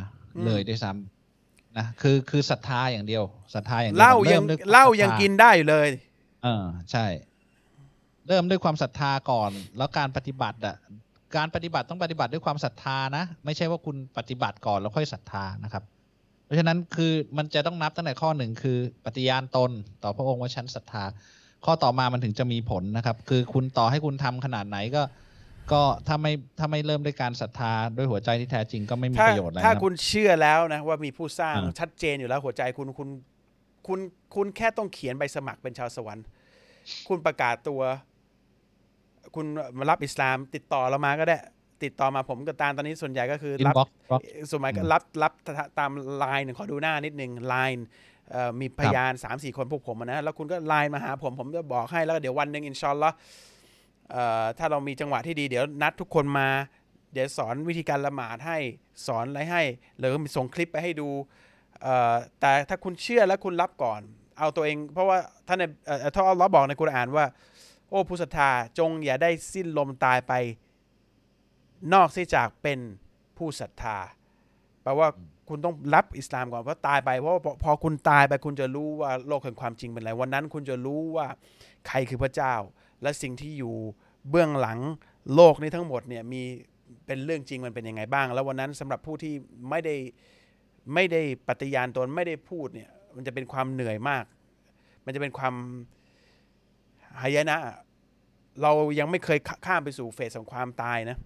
เลยด้วยซ้ำนะคือคือศรัทธาอย่างเดียวศรัทธาอย่างเดียวเหล้าริ่ยังมด้วยควมเหล้าศรัทธยังกินได้อยู่เลย เออใช่ เริ่มด้วยความศรัทธาก่อน แล้วการปฏิบัติอะการปฏิบัติต้องปฏิบัติด้วยความศรัทธานะ ไม่ใช่ว่าคุณปฏิบัติก่อนแล้วค่อยศรัทธานะครับ เพราะฉะนั้นคือมันจะต้องนับตั้งแต่ข้อหนึ่งคือ ปฏิญาณตนต่อพระองค์ว่าฉันศรัทธา ข้อต่อมามันถึงจะมีผลนะครับ คือคุณต่อให้คุณทำขนาดไหนก็ ก็ถ้าไม่ถ้าไม่เริ่มด้วยการศรัทธาด้วยหัวใจที่แท้จริงก็ไม่มีถ้าประโยชน์อะไรถ้านะคุณเชื่อแล้วนะว่ามีผู้สร้างอ่าชัดเจนอยู่แล้วหัวใจคุณคุณ คุณคุณแค่ต้องเขียนใบสมัครเป็นชาวสวรรค์ คุณประกาศตัว คุณมารับอิสลาม ติดต่อเรามาก็ได้ ติดต่อมาผมกับตาลตอนนี้ส่วนใหญ่ก็คืออินรับบ็อกซ์บล็อกส่วนใหญ่ก็อืมรับรับตามไลน์หนึ่งขอดูหน้านิดหนึ่งไลน์มีพยานสามสี่คนพวกผมอะนะ แล้วคุณก็ไลน์มาหาผม ผมจะบอกให้แล้วก็เดี๋ยววันหนึ่งอินชอนละเอ่อถ้าเรามีจังหวะที่ดีเดี๋ยวนัดทุกคนมา เดี๋ยวสอนวิธีการละหมาดให้สอนอะไรให้หรือมีส่งคลิปไปให้ดูเอ่อ แต่ถ้าคุณเชื่อแล้วคุณรับก่อน เอาตัวเอง เพราะว่าท่านในเออท่านอัลเลอฮ์บอกในกุรอานว่า โอ้ผู้ศรัทธาจงอย่าได้สิ้นลมตายไป นอกเสียจากเป็นผู้ศรัทธาแปลว่าคุณต้องรับอิสลามก่อนเพราะตายไปเพราะว่าพอพอคุณตายไปคุณจะรู้ว่าโลกแห่งความจริงเป็นอะไรวันนั้นคุณจะรู้ว่าใครคือพระเจ้า และสิ่งที่อยู่เบื้องหลังโลกนี้ทั้งหมดเนี่ยมีเป็นเรื่องจริงมันเป็นยังไงบ้าง แล้ววันนั้นสำหรับผู้ที่ไม่ได้ ไม่ได้ปฏิญาณตนไม่ได้พูดเนี่ยมันจะเป็นความเหนื่อยมาก มันจะเป็นความหายนะ เรายังไม่เคยขข้ามไปสู่เฟสของความตายนะ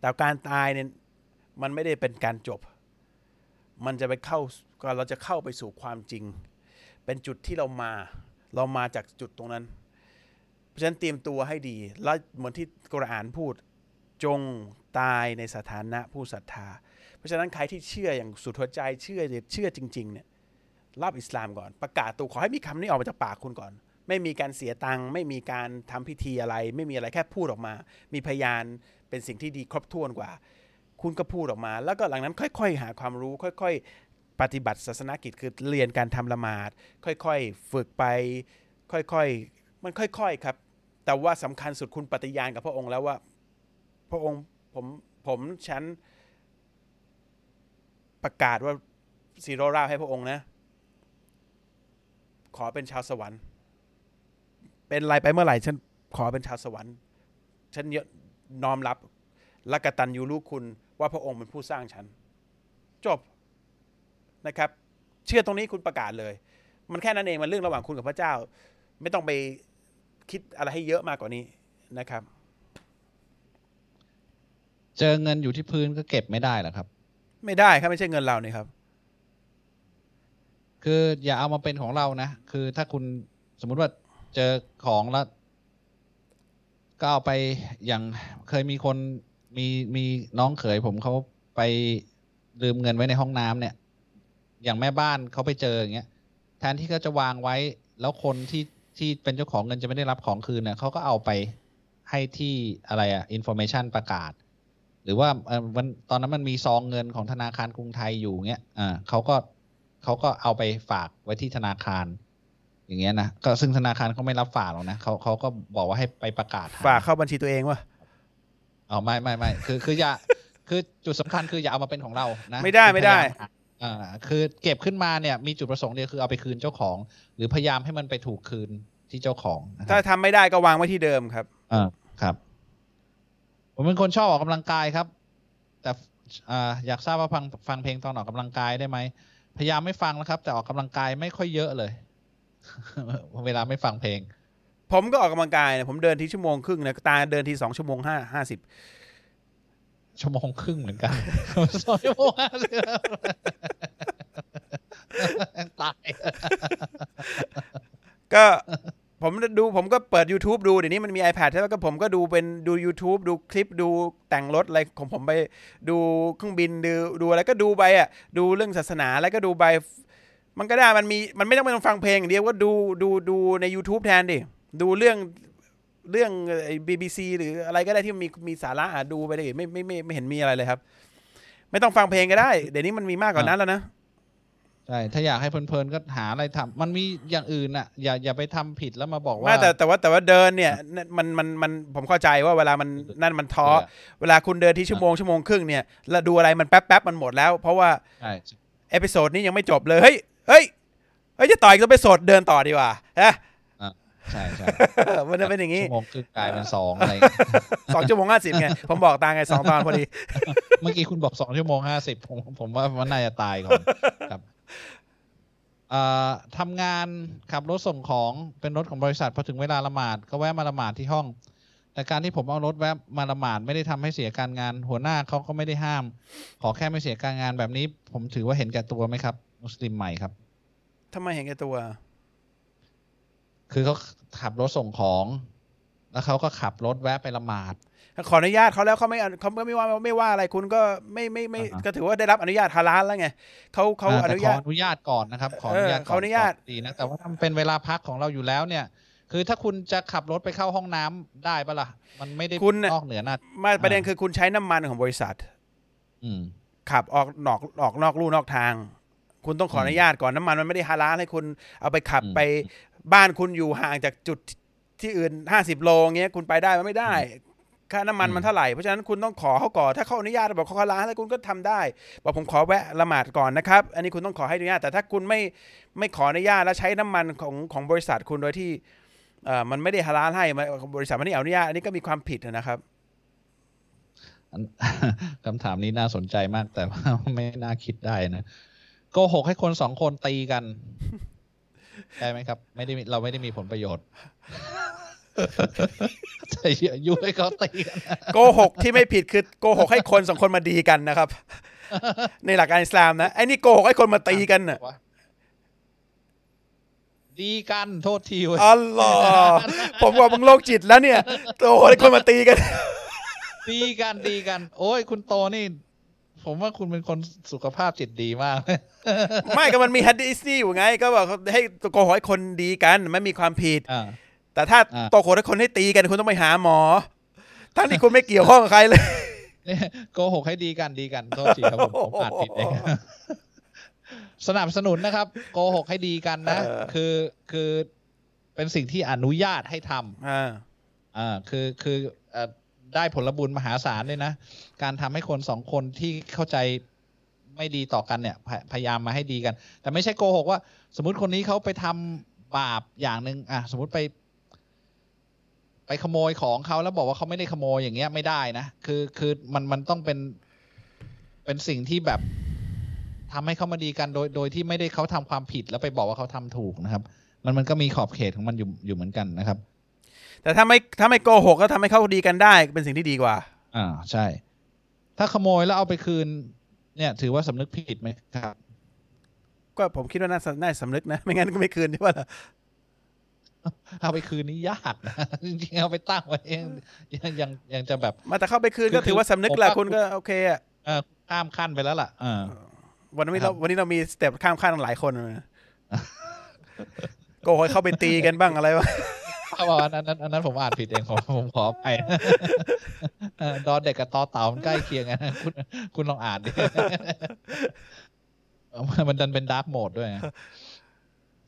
แต่การตายเนี่ยมันไม่ได้เป็นการจบ มันจะไปเข้าก็เราจะเข้าไปสู่ความจริง เป็นจุดที่เรามา เรามาจากจุดตรงนั้น เพราะฉะนั้นเตรียมตัวให้ดี แล้วเหมือนที่กุรอานพูด จงตายในสถานะผู้ศรัทธา ราะฉะนั้นใครที่เชื่ออย่างสุดหัวใจเชื่อเชื่อจริง ๆ เนี่ยรับอิสลามก่อน ประกาศตัวขอให้มีคำนี้ออกมาจากปากคุณก่อน ไม่มีการเสียตังค์ไม่มีการทำพิธีอะไร ไม่มีอะไรแค่พูดออกมา มีพยานเป็นสิ่งที่ดีครบถ้วนกว่า คุณก็พูดออกมา แล้วก็หลังนั้นค่อย ๆ หาความรู้ ค่อย ๆ ปฏิบัติศาสนกิจคือเรียนการทำละหมาด ค่อยๆฝึกไป ค่อยๆมันค่อยๆครับ แต่ว่าสำคัญสุดคุณปฏิญาณกับพระองค์แล้วว่า พระองค์ผมผมฉัน ประกาศว่าซีโรราให้พระองค์นะ ขอเป็นชาวสวรรค์ เป็นไรไปเมื่อไหร่ฉันขอเป็นชาวสวรรค์ ฉันน้อมรับและกตัญญูรู้คุณว่าพระองค์เป็นผู้สร้างฉัน จบนะครับ เชื่อตรงนี้คุณประกาศเลย มันแค่นั้นเองมันเรื่องระหว่างคุณกับพระเจ้า ไม่ต้องไปคิดอะไรให้เยอะมากกว่านี้นะครับ เจอเงินอยู่ที่พื้นก็เก็บไม่ได้หรอครับ ไม่ได้ครับไม่ใช่เงินเรานี่ครับ คืออย่าเอามาเป็นของเรานะ คือถ้าคุณสมมุติว่าเจอของแล้วก็เอาไปอย่างเคยมีคนมีมีน้องเขยผมเขาไปลืมเงินไว้ในห้องน้ำเนี่ย อย่างแม่บ้านเขาไปเจออย่างเงี้ยแทนที่เขาจะวางไว้ แล้วคนที่ที่เป็นเจ้าของเงินจะไม่ได้รับของคืนเนี่ยเขาก็เอาไปให้ที่อะไรอะ information ประกาศ หรือว่าเอ่อมันตอนนั้นมันมีซองเงินของธนาคารกรุงไทยอยู่เงี้ยอ่าเขาก็เขาก็เอาไปฝากไว้ที่ธนาคาร อย่างเงี้ยนะก็ซึ่งธนาคารเขาไม่รับฝากหรอกนะเขาเขาก็บอกว่าให้ไปประกาศหฝากเข้าบัญชีตัวเองวะอ๋อไม่ไม่ไม่คือคืออย่าคือจุดสำคัญคืออย่าเอามาเป็นของเรานะไม่ได้คือไม่ได้พยายาหาอ่าคือเก็บขึ้นมาเนี่ยมีจุดประสงค์เดียวคือเอาไปคืนเจ้าของ หรือพยายามให้มันไปถูกคืนที่เจ้าของนะคถ้ารับทำไม่ได้ก็วางไว้ที่เดิมครับอ่าครับ ผมเป็นคนชอบออกกำลังกายครับ แต่อ่าอยากทราบว่าฟังฟังเพลงตอนออกกำลังกายได้ไหมพยายามไม่ฟังแล้วครับ แต่ออกกำลังกายไม่ค่อยเยอะเลย เวลาไม่ฟังเพลง ผมก็ออกกำลังกายนะผมเดินทีชั่วโมงครึ่งนะตาเดินทีสองชั่วโมงห้าห้าสิบชั่วโมงครึ่งเหมือนกันสองชั่วโมงห้าสิบตายก็ ผมดูผมก็เปิด YouTube ดูเดี๋ยวนี้มันมี iPad แล้วก็ผมก็ดูเป็นดู YouTube ดูคลิปดูแต่งรถอะไรของผมไปดูเครื่องบินดูดูอะไรก็ดูไปอะดูเรื่องศาสนาแล้วก็ดูไป มันก็ได้มันมีมันไม่ต้องไปต้องฟังเพลงเดียวก็ดูดูดูใน YouTube แทนดิ ดูเรื่องเรื่องไอ้ BBC หรืออะไรก็ได้ที่มีมีสาระอะดูไปเลยไม่ไม่ไม่ไม่เห็นมีอะไรเลยครับ ไม่ต้องฟังเพลงก็ได้ เดี๋ยวนี้มันมีมากกว่านั้นแล้วนะ ใช่ถ้าอยากให้เพลินๆก็หาอะไรทำมันมีอย่างอื่นอะ อย่าอย่าไปทำผิดแล้วมาบอกว่าไม่แต่แต่ว่าแต่ว่าเดินเนี่ยมันมันมันผมเข้าใจว่าเวลามันนั่นมันท้อเวลาคุณเดินที่ชั่วโมงชั่วโมงครึ่งเนี่ยแล้วดูอะไรมันแป๊บแป๊บมันหมดแล้ว เพราะว่าใช่เอพิโซดนี้ยังไม่จบเลยเฮ้ยเฮ้ยเฮ้ยจะต่อยก็ไปสดเดินต่อดีกว่าฮะใช่ใช่มันจะเป็นอย่างนี้ชั่วโมงครึ่งกลายเป็นสองอะไรอย่างเงี้ยสองชั่วโมงห้าสิบไง ผมบอกตาไงสองตอนพอดี เมื่อกี้คุณบอกสองชั่วโมงห้าสิบผมผมว่ามันน่าจะตายก่อนครับเอ่อ ทำงานขับรถส่งของเป็นรถของบริษัทพอถึงเวลาละหมาดก็แวะมาละหมาดที่ห้อง แต่การที่ผมเอารถแวะมาละหมาดไม่ได้ทำให้เสียการงาน หัวหน้าเขาก็ไม่ได้ห้าม ขอแค่ไม่เสียการงานแบบนี้ ผมถือว่าเห็นแก่ตัวไหมครับ มุสลิมใหม่ครับทำไมเห็นแก่ตัว คือเขาขับรถส่งของ แล้วเขาก็ขับรถแวะไปละหมาด ขออนุญาตเขาแล้วเขาไม่เขาก็ไม่ว่าไม่ว่าอะไรคุณก็ไม่ไม่ไม่อ่าฮะก็ถือว่าได้รับอนุญาตฮาลาลแล้วไงเขาเขาอ่อแต่นุขญาอตอนุญาตก่อนนะครับขออนุญาตเออขออนุญาตก่ดีนะแต่ว่าถ้ามันเป็นเวลาพักของเราอยู่แล้วเนี่ย คือถ้าคุณจะขับรถไปเข้าห้องน้ำได้ปะล่ะมันไม่ได้คุณน่ะนอกเหนือหน้ามาประเด็นคือคุณใช้น้ำมันของบริษัท อืมขับออกนอกออกนอกลู่นอกทาง คุณต้องขออนุญาตก่อนน้ำมันมันไม่ได้ฮาลาลให้คุณเอาไปขับอืมไปบ้านคุณอยู่ห่างจากจุดที่อื่นห้าสิบโลเงี้ยคุณไปได้มันไม่ได้ ค่าน้ำมันอืมมันเท่าไหร่เพราะฉะนั้นคุณต้องขอเขาก่อนถ้าเขาอนุญาตบอกเขาฮาลาลให้คุณก็ทำได้บอกผมขอแวะละหมาดก่อนนะครับ อันนี้คุณต้องขอให้อนุญาต แต่ถ้าคุณไม่ไม่ขออนุญาตแล้วใช้น้ำมันของของบริษัทคุณโดยที่เอ่อมันไม่ได้ฮาลาลให้มันบริษัทไม่ได้อนุญาตอันนี้ก็มีความผิดนะครับอันคำถามนี้น่าสนใจมากแต่ว่าไม่น่าคิดได้นะโกหกให้คนสองคนตีกันได้ไหมครับ ไม่ได้มีเราไม่ได้มีผลประโยชน์ แต่ยุให้เขาตีกันโกหกที่ไม่ผิดคือโกหกให้คนสองคนมาดีกันนะครับ ในหลักการอิสลามนะไอ้นี่โกหกให้คนมาตีกันน่ะดีกันโทษทีเว้ยอัลลอฮ์ผมว่ามึงโรคจิตแล้วเนี่ยโกหกให้คนมาตีกันดีกันดีกัน โอ้ยคุณโตนี่ ผมว่าคุณเป็นคนสุขภาพจิตดีมาก ไม่ก็มันมีฮัดดิสนี่อยู่ไง ก็บอกให้โกหกให้คนดีกันไม่มีความผิดอ่า แต่ถ้าอ่าโกหกให้คนให้ตีกันคุณต้องไปหาหมอ ทั้งที่คุณไม่เกี่ยวข้องกับใครเลยเนี่ยโกหกให้ดีกันดีกันโทษทีครับผมผมอ่านผิดเองสนับสนุนนะครับ โกหกให้ดีกันนะเออคือคือเป็นสิ่งที่อนุญาตให้ทำอ่าอ่าคือคือเอ่อได้ผลบุญมหาศาลเลยนะ การทำให้คนสองคนที่เข้าใจไม่ดีต่อกันเนี่ยพยพยายามมาให้ดีกัน แต่ไม่ใช่โกหกว่า สมมติคนนี้เขาไปทำบาปอย่างหนึ่งอะสมมติไป ไปขโมยของเขาแล้วบอกว่าเขาไม่ได้ขโมยอย่างเงี้ยไม่ได้นะ คือคือมันมันต้องเป็น เป็นสิ่งที่แบบทำให้เขามาดีกันโดยโดยที่ไม่ได้เขาทำความผิดแล้วไปบอกว่าเขาทำถูกนะครับ มันมันก็มีขอบเขตของมันอยู่อยู่เหมือนกันนะครับ แต่ถ้าไม่ถ้าไม่โกหกก็ทำให้เขาดีกันได้เป็นสิ่งที่ดีกว่า อ่าใช่ ถ้าขโมยแล้วเอาไปคืน เนี่ย ถือว่าสำนึกผิดไหมครับ ก็ผมคิดว่าน่าสน่าสำนึกนะ ไม่งั้นก็ไม่คืนใช่ป่ะล่ะ เอาไปคืนนี่ยากนะจริงๆเอาไปตั้งไว้เองยังยังยังจะแบบ มาแต่เข้าไปคืนคือก็ถือว่าสำนึกแหละผมว่าคุณก็โอเคอะเออข้ามขั้นไปแล้วล่ะอ่าวันนี้ครัเราบวันนี้เรามีสเต็ปข้ามขั้นหลายคนเลยนะโกหกให้เข้าไปตีกันบ้างอะไรวะเพราะว่าอันนั้นอันนั้นผมอ่านผิดเองผมผมขอไปดอเด็กกับตอเต่ามันใกล้เคียงกันคุณคุณลองอ่านดิมันดันเป็น dark mode ด้วยไง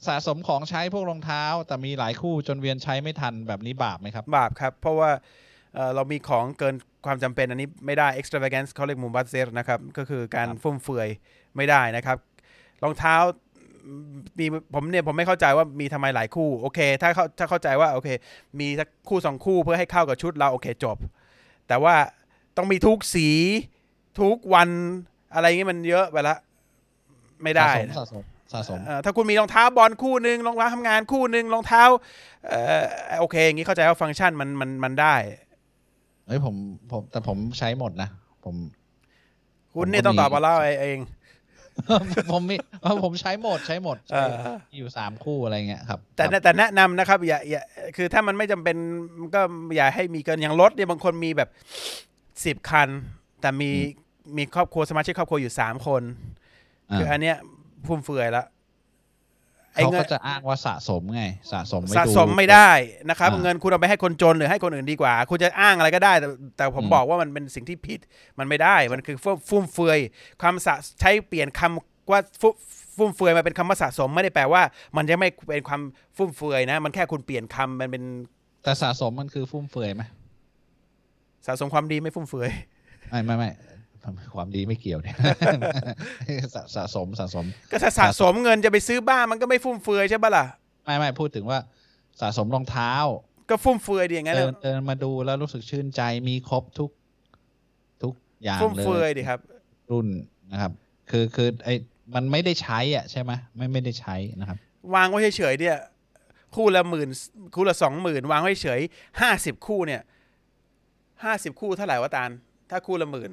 สะสมของใช้พวกรองเท้า แต่มีหลายคู่จนเวียนใช้ไม่ทันแบบนี้บาปไหมครับ บาปครับ เพราะว่าเอ่อเรามีของเกินความจำเป็นอันนี้ไม่ได้ extravagance เขาเรียกมุบัซซิรนะครับ ก็คือการครับฟุ่มเฟือยไม่ได้นะครับ รองเท้ามีผมเนี่ยผมไม่เข้าใจว่ามีทำไมหลายคู่โอเค ถ้าเข้าถ้าเข้าใจว่าโอเค มีสักคู่สองคู่เพื่อให้เข้ากับชุดเราโอเคจบ แต่ว่าต้องมีทุกสีทุกวันอะไรเงี้ยมันเยอะไปละ ไม่ได้นะสะสม สะสมเอ่อถ้าคุณมีรองเท้าบอลคู่หนึ่งรองเท้าทำงานคู่หนึ่งรองเท้าเอ่อโอเค อย่างนี้เข้าใจว่าฟังก์ชันมันมันมันได้เฮ้ยผมผมแต่ผมใช้หมดนะ ผม คุณผมก็นี่ต้องมีตอบมาเล่าเองผมมีผมใช้หมดใช้หมดเอใช้ออยู่สามคู่อะไรเงี้ยครับ แต่ครับแต่แนะนำนะครับอย่าอย่าคือถ้ามันไม่จำเป็นก็อย่าให้มีเกินอย่างรถเนี่ยบางคนมีแบบสิบคัน แต่มีมีครอบครัวสมาชิกครอบครัวอยู่สามคน คืออันเนี้ย ฟุ่มเฟือยละไอ้เขาเงินก็จะอ้างว่าสะสมไง สะสมไว้สะดูสมไม่ได้นะครับอ่าเงินคุณเอาไปให้คนจนหรือให้คนอื่นดีกว่า คุณจะอ้างอะไรก็ได้ แต่แต่ผมอืมบอกว่ามันเป็นสิ่งที่ผิดมันไม่ได้ มันคือฟุ่มฟุ่มเฟือยคำสะใช้เปลี่ยนคำว่าฟุฟุ่มเฟือยมาเป็นคำว่าสะสมไม่ได้แปลว่า มันจะไม่เป็นความฟุ่มเฟือยนะ มันแค่คุณเปลี่ยนคำมันเป็น แต่สะสมมันคือฟุ่มเฟือยไหมสะสมความดีไม่ฟุ่มเฟือยไม่ไม่ไม่ ความดีไม่เกี่ยวเนี่ยสะสะสมสะสม ก็ถ้าสะสมเงินจะไปซื้อบ้านมันก็ไม่ฟุ่มเฟือยใช่ปะล่ะ ไม่ไม่พูดถึงว่าสะสมรองเท้า ก็ฟุ่มเฟือยดีอย่างนั้นเดินนะเดินมาดูแล้วรู้สึกชื่นใจมีครบทุก ทุกอย่างฟุ่มเลเฟือยยดีครับ รุ่นนะครับ คือคือไอ้มันไม่ได้ใช้อะใช่ไหมไม่ไม่ได้ใช้นะครับ วางไว้เฉยๆเนี่ย คู่ละหมื่นคู่ละสองหมื่นวางไว้เฉยห้าสิบคู่เนี่ยห้าสิบคู่เท่าไหร่วะตาลถ้าคู่ละหมื่น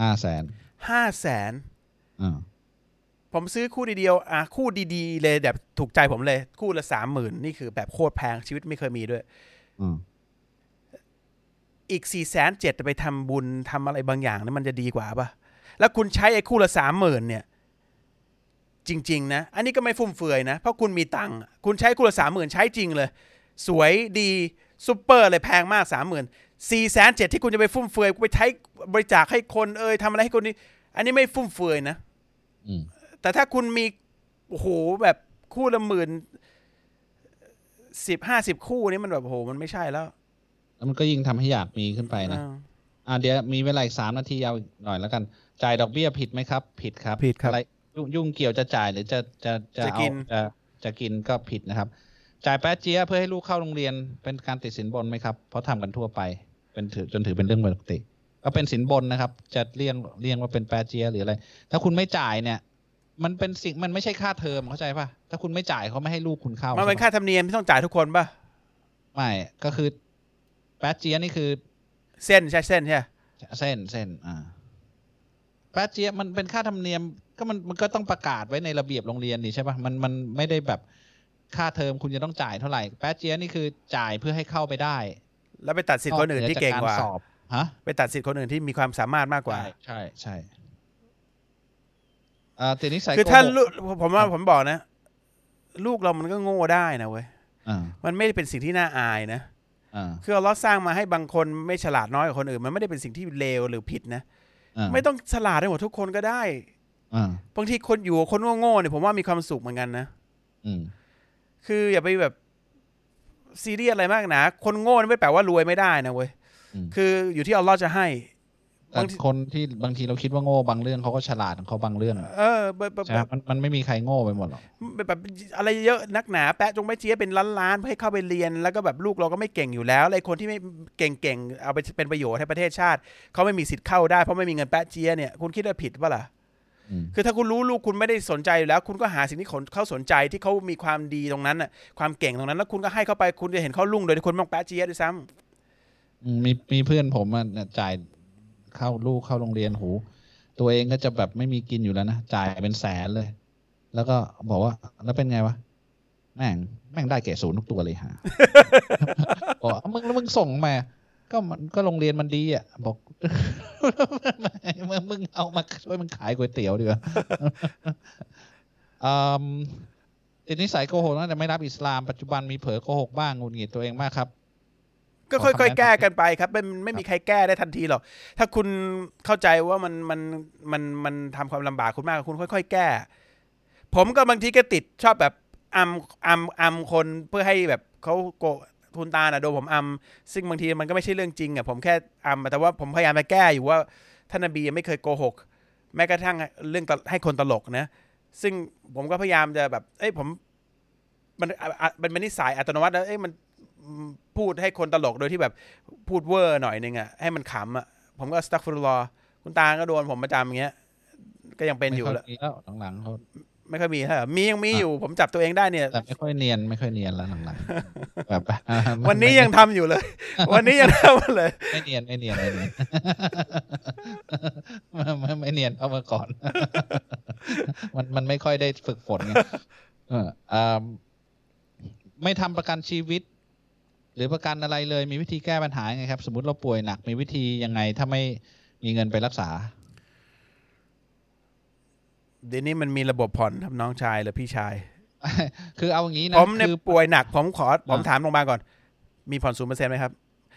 ห้าแสนห้าแสนอ่าผมซื้อคู่เดียวๆอะคู่ดีๆ เลยแบบถูกใจผมเลย คู่ละสามหมื่นนี่คือแบบโคตรแพงชีวิตไม่เคยมีด้วยอืมอีกสี่แสนเจ็ดไปทำบุญทำอะไรบางอย่างนี่มันจะดีกว่าปะแล้วคุณใช้ไอ้คู่ละสามหมื่นเนี่ย จริง ๆ นะ อันนี้ก็ไม่ฟุ่มเฟือยนะ เพราะคุณมีตังค์คุณใช้คู่ละสามหมื่นใช้จริงเลย สวยดีซูเปอร์เลยแพงมากสามหมื่น สี่แสนเจ็ดที่คุณจะไปฟุ่มเฟือยไปใช้บริจาคให้คนเอ่ยทำอะไรให้คนนี้ อันนี้ไม่ฟุ่มเฟือยนะอืมแต่ถ้าคุณมีโอ้โหแบบคู่ละหมื่นสิบห้าสิบคู่นี่มันแบบโอ้โหมันไม่ใช่แล้วแล้วมันก็ยิ่งทำให้อยากมีขึ้นไปนะอ่าอ่าเดี๋ยวมีเวลาอีกสามนาทีเอาอีกหน่อยแล้วกัน จ่ายดอกเบี้ยผิดไหมครับ ผิดครับผิดครับอะไรยุ่งยุ่งเกี่ยวจะจ่ายหรือจะจะจะจะเอากินจะจะกินก็ผิดนะครับ จ่ายแป๊ะเจี๊ยะเพื่อให้ลูกเข้าโรงเรียนเป็นการติดสินบนไหมครับ เพราะทำกันทั่วไป เป็นถือจนถือเป็นเรื่องปกติ ก็เป็นสินบนนะครับ จะเรียงเรียงว่าเป็นแป๊ะเจี๊ยะหรืออะไร ถ้าคุณไม่จ่ายเนี่ย มันเป็นสิ่งมันไม่ใช่ค่าเทอมเข้าใจป่ะ ถ้าคุณไม่จ่ายเขาไม่ให้ลูกคุณเข้ามันเป็นใช่ปะค่าธรรมเนียมที่ต้องจ่ายทุกคนป่ะไม่ก็คือแป๊ะเจี๊ยะนี่คือ เส้นใช่เส้นใช่เส้นเส้นอ่าแป๊ะเจี๊ยบมันเป็นค่าธรรมเนียมก็มันมันก็ต้องประกาศไว้ในระเบียบโรงเรียนนี่ใช่ปะมันมันไม่ได้แบบค่าเทอมคุณจะต้องจ่ายเท่าไหร่ แป๊ะเจี๊ยบนี่คือจ่ายเพื่อให้เข้าไปได้ แล้วไปตัดสิทธิ์คนอื่นที่เก่งกว่านอเหนือจสอบฮะไปตัดสิทธิ์คนอื่นที่มีความสามารถมากกว่า ใช่ใช่ใช่อ่าแต่นิสัยคือถ้าโกหกลูกผมว่าครับผมบอกนะ ลูกเรามันก็โง่ได้นะเว้ยอ่ามันไม่ได้เป็นสิ่งที่น่าอายนะอ่าคือเราสร้างมาให้บางคนไม่ฉลาดน้อยกว่าคนอื่น มันไม่ได้เป็นสิ่งที่เลวหรือผิดนะอ่าไม่ต้องฉลาดได้หมดทุกคนก็ได้อ่าบางทีคนอยู่กับคนโง่ๆเนี่ยผมว่ามีความสุขเหมือนกันนะอืมคืออย่าไปแบบ ซีเรียสอะไรมากนะคนโง่นี่ไม่แปลว่ารวยไม่ได้นะเว้ยอืมคืออยู่ที่อัลลอฮ์จะให้แต่บางทีคนที่บางทีเราคิดว่าโง่บางเรื่องเขาก็ฉลาดของเขาบางเรื่องเออแบบแบบใช่ไหมมันมันไม่มีใครโง่ไปหมดหรอกแบบแบบอะไรเยอะนักหนาแปะจงแปะเจี๊ยบเป็นล้านล้านๆเพื่อให้เข้าไปเรียนแล้วก็แบบลูกเราก็ไม่เก่งอยู่แล้วไอ้คนที่ไม่เก่งๆเอาไปเป็นประโยชน์ให้ประเทศชาติเขาไม่มีสิทธิ์เข้าได้เพราะไม่มีเงินแปะเจี๊ยเนี่ยคุณคิดว่าผิดปะล่ะอืม คือถ้าคุณรู้ลูกคุณไม่ได้สนใจอยู่แล้ว คุณก็หาสิ่งที่เขาสนใจที่เขามีความดีตรงนั้นน่ะความเก่งตรงนั้นแล้วคุณก็ให้เขาไปคุณจะเห็นเขาลุ่งโดยที่คุณไม่ต้องแปะเจี๊ยด้วยซ้ำอืมมีมีเพื่อนผมอะเนี่ยจ่ายเข้าลูกเข้าโรงเรียนหู ตัวเองก็จะแบบไม่มีกินอยู่แล้วนะจ่ายเป็นแสนเลย แล้วก็บอกว่า แล้วเป็นไงวะแม่งแม่งได้เกรดศูนย์ทุกตัวเลยฮะบอกว่ามึงแล้วมึงส่งมา ก็มันก็โรงเรียนมันดีอะ บอกมึงมึงเอามาช่วยมึงขายก๋วยเตี๋ยวดีกว่าอืมติดนิสัยโกหกตั้งแต่ไม่รับอิสลามปัจจุบันมีเผลอโกหกบ้างหงุดหงิดตัวเองมากครับ ก็ขอค่อยคำแนะนำๆแก้กันไปครับมันไม่มีใครแก้ได้ทันทีหรอกถ้าคุณเข้าใจว่ามันมันมันมันทำความลำบากคุณมากคุณค่อย ๆ แก้ ผมก็บางทีก็ติดชอบแบบอัมอัมอัมคนเพื่อให้แบบเขาโก ทุนตาน่ะโดนผมอัมซึ่งบางทีมันก็ไม่ใช่เรื่องจริงอะผมแค่อัมแต่ว่าผมพยายามไปแก้อยู่ว่าท่านนบียังไม่เคยโกหก แม้กระทั่งเรื่องตลให้คนตลกนะ ซึ่งผมก็พยายามจะแบบ เอ้ยผมมันมันเป็นนิสัยอัตโนมัติแล้วเอ้ยมันพูดให้คนตลกโดยที่แบบพูดเวอร์หน่อยนึงอะให้มันขำอะผมก็สตั๊กฟุตลอคุณตาก็โดนผมประจำอย่างเงี้ยก็ยังเป็นอยู่แล้วมีแล้วหลังๆเขา ไม่ค่อยมีฮะมียังมีอยู่ผมจับตัวเองได้เนี่ยแต่ไม่ค่อยเนียนไม่ค่อยเนียนแล้วหลังๆแบบอ่าวันนี้ยังทำอยู่เลย วันนี้ยังทำเลย ไม่เนียนไม่เนียนไม่เนียนไม่ไม่ไม่เนียนเท่าเมื่อก่อน มันมันไม่ค่อยได้ฝึกฝนไงเอออ่าไม่ทำประกันชีวิต หรือประกันอะไรเลยมีวิธีแก้ปัญหายังไงครับ สมมติเราป่วยหนักมีวิธียังไงถ้าไม่มีเงินไปรักษา เดี๋ยวนี้มันมีระบบผ่อนครับน้องชายหรือพี่ชาย คือเอาอย่างนี้นะผมเนี่ยคือป่วยหนักผมขอผมอ่าถามโรงพยาบาลก่อน มีผ่อนศูนเปอร์เซ็นต์ไหมครับ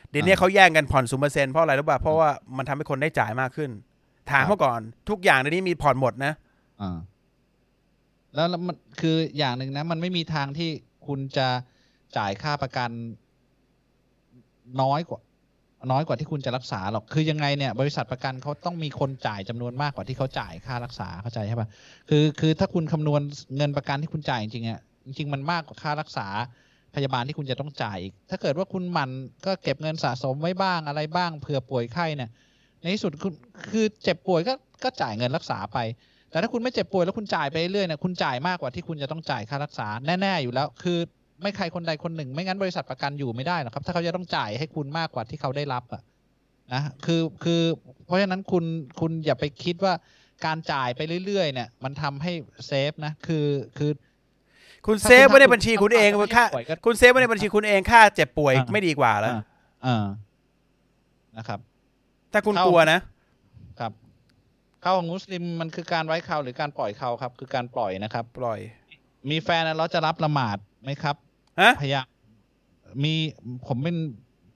เดี๋ยวนี้เขาแย่งกันผ่อนศูนเปอร์เซ็นต์เพราะอะไรรู้ป่ะเพราะว่ามันทำให้คนได้จ่ายมากขึ้น ถามครับเขาก่อน ทุกอย่างเดี๋ยวนี้มีผ่อนหมดนะอ่าแล้วแล้วมันคืออย่างหนึ่งนะ มันไม่มีทางที่คุณจะจ่ายค่าประกันน้อยกว่า น้อยกว่าที่คุณจะรักษาหรอก คือยังไงเนี่ยบริษัทประกันเขาต้องมีคนจ่ายจำนวนมากกว่าที่เขาจ่ายค่ารักษาเข้าใจใช่ปะคือคือถ้าคุณคำนวณเงินประกันที่คุณจ่ายจริงๆอะจริง ๆ มันมากกว่าค่ารักษาพยาบาลที่คุณจะต้องจ่ายอีก ถ้าเกิดว่าคุณหมันก็เก็บเงินสะสมไว้บ้างอะไรบ้างเผื่อป่วยไข้เนี่ย ในที่สุดคุณคือเจ็บป่วยก็ก็จ่ายเงินรักษาไป แต่ถ้าคุณไม่เจ็บป่วยแล้วคุณจ่ายไปเรื่อยเนี่ยคุณจ่ายมากกว่าที่คุณจะต้องจ่ายค่ารักษาแน่ๆอยู่แล้ว คือ ไม่ใครคนใดคนหนึ่ง ไม่งั้นบริษัทประกันอยู่ไม่ได้หรอกครับ ถ้าเขาจะต้องจ่ายให้คุณมากกว่าที่เขาได้รับอะนะคือคือเพราะฉะนั้นคุณคุณอย่าไปคิดว่าการจ่ายไปเรื่อยๆ เนี่ย มันทำให้เซฟนะคือคือคุณถ้าเซฟคุณไว้ในทำบัญชีคุณเองคุณค่าป่วยก็คุณเซฟไว้ในบัญชีคุณเองค่าเจ็บป่วยอ่าไม่ดีกว่าแล้วอ่าอ่านะครับ ถ้าคุณเข้ากลัวนะครับเข้าของมุสลิมมันคือการไว้เขาหรือการปล่อยเขาครับ คือการปล่อยนะครับ ปล่อย มีแฟนแล้วเราจะรับละหมาดไหมครับ ฮะพยายามมีผมเป็น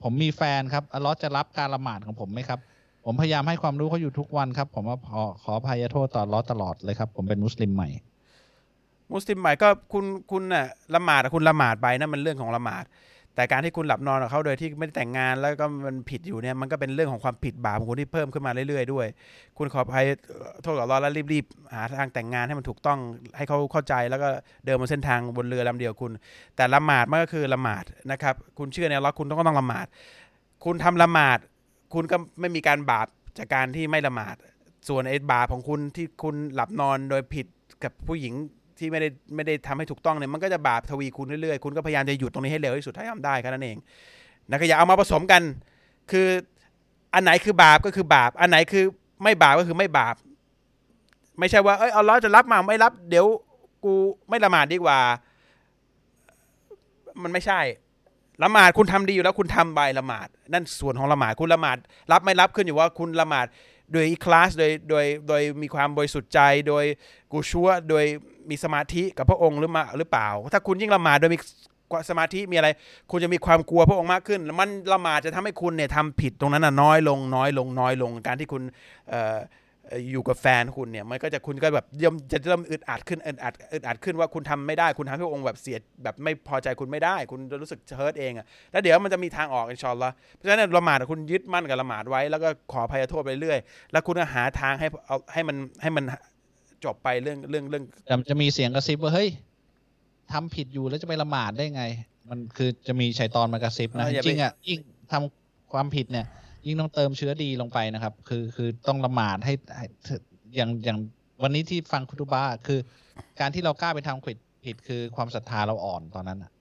ผมมีแฟนครับอัลเลอฮ์จะรับการละหมาดของผมไหมครับผผมพยายามให้ความรู้เขาอยู่ทุกวันครับ ผมว่าขอขออภัยโทษต่อล้อตลอดเลยครับ ผมเป็นมุสลิมใหม่ มุสลิมใหม่ก็คุณคุณน่ะละหมาดอะคุณละหมาดไปนั่นมันเรื่องของละหมาด แต่การที่คุณหลับนอนกับเขาโดยที่ไม่ได้แต่งงานแล้วก็มันผิดอยู่เนี่ยมันก็เป็นเรื่องของความผิดบาปของคุณที่เพิ่มขึ้นมาเรื่อยๆด้วย คุณขออภัยโทษกับรอแล้วรีบๆหาทางแต่งงานให้มันถูกต้องให้เขาเข้าใจแล้วก็เดินบนเส้นทางบนเรือลำเดียวคุณ แต่ละหมาดมันก็คือละหมาดนะครับ คุณเชื่อในอัลเลอฮ์คุณต้องต้องละหมาด คุณทำละหมาด คุณก็ไม่มีการบาปจากการที่ไม่ละหมาด ส่วนไอ้บาปของคุณที่คุณหลับนอนโดยผิดกับผู้หญิง ที่ไม่ได้ไม่ได้ทำให้ถูกต้องเนี่ยมันก็จะบาปทวีคูณเรื่อยๆ คุณก็พยายามจะหยุดตรงนี้ให้เร็วที่สุดเท่าที่ทำได้แค่นั้นเองนะก็อย่าเอามาผสมกัน คืออันไหนคือบาปก็คือบาป อันไหนคือไม่บาปก็คือไม่บาป ไม่ใช่ว่าเอ้ยเอาล้อฮ์จะรับมาไม่รับ เดี๋ยวกูไม่ละหมาดดีกว่า มันไม่ใช่ละหมาดคุณทำดีอยู่แล้วคุณทำใบละหมาด นั่นส่วนของละหมาดคุณละหมาด รับไม่รับขึ้นอยู่ว่าคุณละหมาด โดยคลาสโดยโดยโดยมีความบริสุทธิ์ใจ โดยกูชัวโดยมีสมาธิกับพระองค์หรือมาหรือเปล่า ถ้าคุณยิ่งละหมาดโดยมีสมาธิมีอะไร คุณจะมีความกลัวพระองค์มากขึ้น มันละหมาดจะทำให้คุณเนี่ยทำผิดตรงนั้นน่ะน้อยลงน้อยลงน้อยลงการที่คุณเอ่อ อ่ออยู่กับแฟนคุณเนี่ยมันก็จะคุณก็แบบเริ่มจะเริ่มอึดอัดขึ้นอึดอัดอึดอัดขึ้นว่าคุณทำไม่ได้คุณทำให้พระองค์แบบเสียแบบไม่พอใจคุณไม่ได้ คุณจะรู้สึกเฮิร์ตเองอะแล้วเดี๋ยวมันจะมีทางออกอินชาอนละเพราะฉะนั้นละหมาดอะคุณยึดมั่นกับละหมาดไว้ แล้วก็ขออภัยโทษไปเรื่อยแล้วคุณก็หาทางให้เอาให้มันให้มันจบไปเรื่องเรื่องเรื่องแต่มันจะมีเสียงกระซิบว่าเฮ้ยทำผิดอยู่แล้วจะไปละหมาดได้ไง มันคือจะมีชัยตอนมากระซิบนะเออจอย่าไปริงๆอะยิ่งทำความผิดเนี่ย ยิ่งต้องเติมเชื้อดีลงไปนะครับ คือคือต้องละหมาดให้อย่างอย่างวันนี้ที่ฟังคุตุบะคือ การที่เรากล้าไปทำผิดผิดคือความศรัทธาเราอ่อนตอนนั้นอะ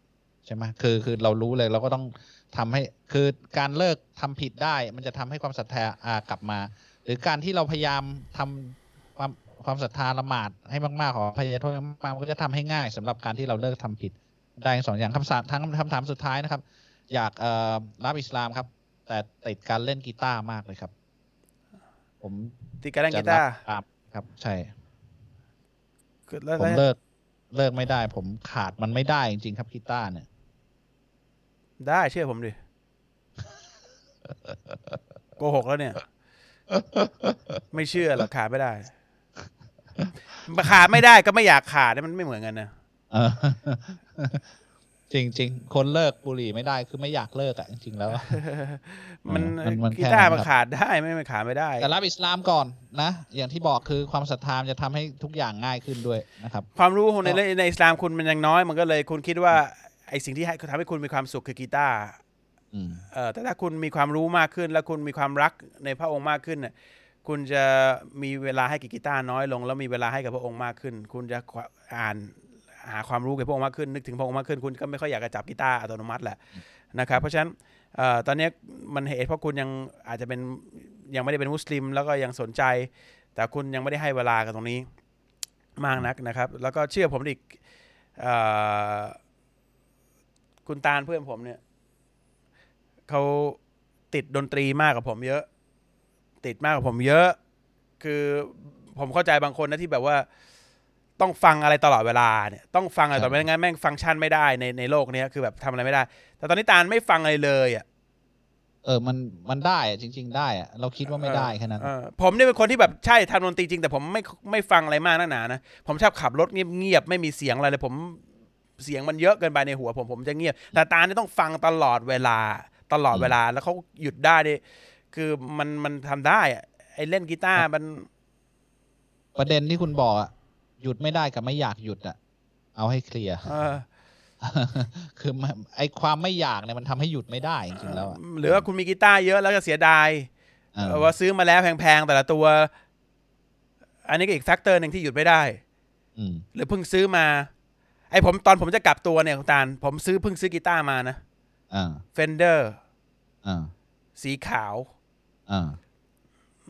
ใช่ไหมคือคือเรารู้เลยเราก็ต้องทำให้คือการเลิกทำผิดได้ มันจะทำให้ความศรัทธาอ่ากลับมา หรือการที่เราพยายามทำความความศรัทธาละหมาดให้มากๆขอพยายามโทษมากๆมันก็จะทำให้ง่ายสำหรับการที่เราเลิกทำผิดได้สองอย่างคำถามทั้งคำถามสุดท้ายนะครับ อยากเอ่อรับอิสลามครับ แต่ติดการเล่นกีตาร์มากเลยครับ ผมตีการเล่นกีจะตารับร์ตามครับ ใช่คือแล้วผมแล้วเลิกเลิกไม่ได้ ผมขาดมันไม่ได้จริงๆครับกีตาร์เนี่ย ได้เชื่อผมดิโกหกแล้วเนี่ย ไม่เชื่อหรอกขาดไม่ได้ขาดไม่ได้ก็ไม่อยากขาดเนี่ยมันไม่เหมือนกันนะ เออจริงๆคนเลิกบุหรี่ไม่ได้คือไม่อยากเลิกอะจริงๆแล้วอะมันมันมันแค่กีตาร์นั้นมันครับขาดได้ไม่ไม่ขาดไม่ได้ แต่รับอิสลามก่อนนะ อย่างที่บอกคือความศรัทธามันจะทำให้ทุกอย่างง่ายขึ้นด้วยนะครับ ความรู้ในก็ในอิสลามคุณมันยังน้อย มันก็เลยคุณคิดว่าไอสิ่งที่ให้ทำให้คุณมีความสุขคือกีตาร์อืมเออแต่ถ้าคุณมีความรู้มากขึ้น แล้วคุณมีความรักในพระองค์มากขึ้นน่ะคุณจะมีเวลาให้กับกีตาร์น้อยลง แล้วมีเวลาให้กับพระองค์มากขึ้น คุณจะอ่าน หาความรู้เกี่ยวกับพระองค์มากขึ้น นึกถึงพระองค์มากขึ้นคุณก็ไม่ค่อยอยากจะจับกีตาร์อัตโนมัติแหละนะครับเพราะฉะนั้นเอ่อตอนนี้มันเหตุเพราะคุณยังอาจจะเป็นยังไม่ได้เป็นมุสลิม แล้วก็ยังสนใจ แต่คุณยังไม่ได้ให้เวลากับตรงนี้มากนักนะครับ แล้วก็เชื่อผมอีกเอ่อคุณตาลเพื่อนผมเนี่ยเขาติดดนตรีมากกว่าผมเยอะ ติดมากกว่าผมเยอะ คือผมเข้าใจบางคนนะที่แบบว่า ต้องฟังอะไรตลอดเวลาเนี่ยต้องฟังอะไรตลอดไม่งั้นแม่งฟังก์ชันไม่ได้ในในโลกเนี้ยคือแบบทำอะไรไม่ได้ แต่ตอนนี้ตาลไม่ฟังอะไรเลยอะเออ มัน มันได้อะจริง ๆ ได้อะเราคิดว่าไม่ได้แค่นั้นเออผมเนี่ยเป็นคนที่แบบใช่ทำดนตรีจริง แต่ผมไม่ ไม่ฟังอะไรมากนักหนานะ ผมชอบขับรถเงียบๆ ไม่มีเสียงอะไรเลย ผม เสียงมันเยอะเกินไปในหัวผม ผมจะเงียบ แต่ตาเนี่ยต้องฟังตลอดเวลา ตลอดเวลา แล้วเขาหยุดได้ดิคือมัน มันทำได้อะไอ้เล่นกีตาร์ มัน ประเด็นที่คุณบอกอะ หยุดไม่ได้กับไม่อยากหยุดอะเอาให้เคลียร์เออคือมันไอความไม่อยากเนี่ยมันทำให้หยุดไม่ได้จริงๆแล้วอะหรือว่าคุณมีกีตาร์เยอะแล้วก็เสียดายเออว่าซื้อมาแล้วแพงๆแต่ละตัว อันนี้ก็อีก factor หนึ่งที่หยุดไม่ได้อืมหรือเพิ่งซื้อมา ไอ้ผมตอนผมจะกลับตัวเนี่ยคุณตาลผมซื้อเพิ่งซื้อกีตาร์มานะอ่าเฟนเดอร์อ่าสีขาวอ่า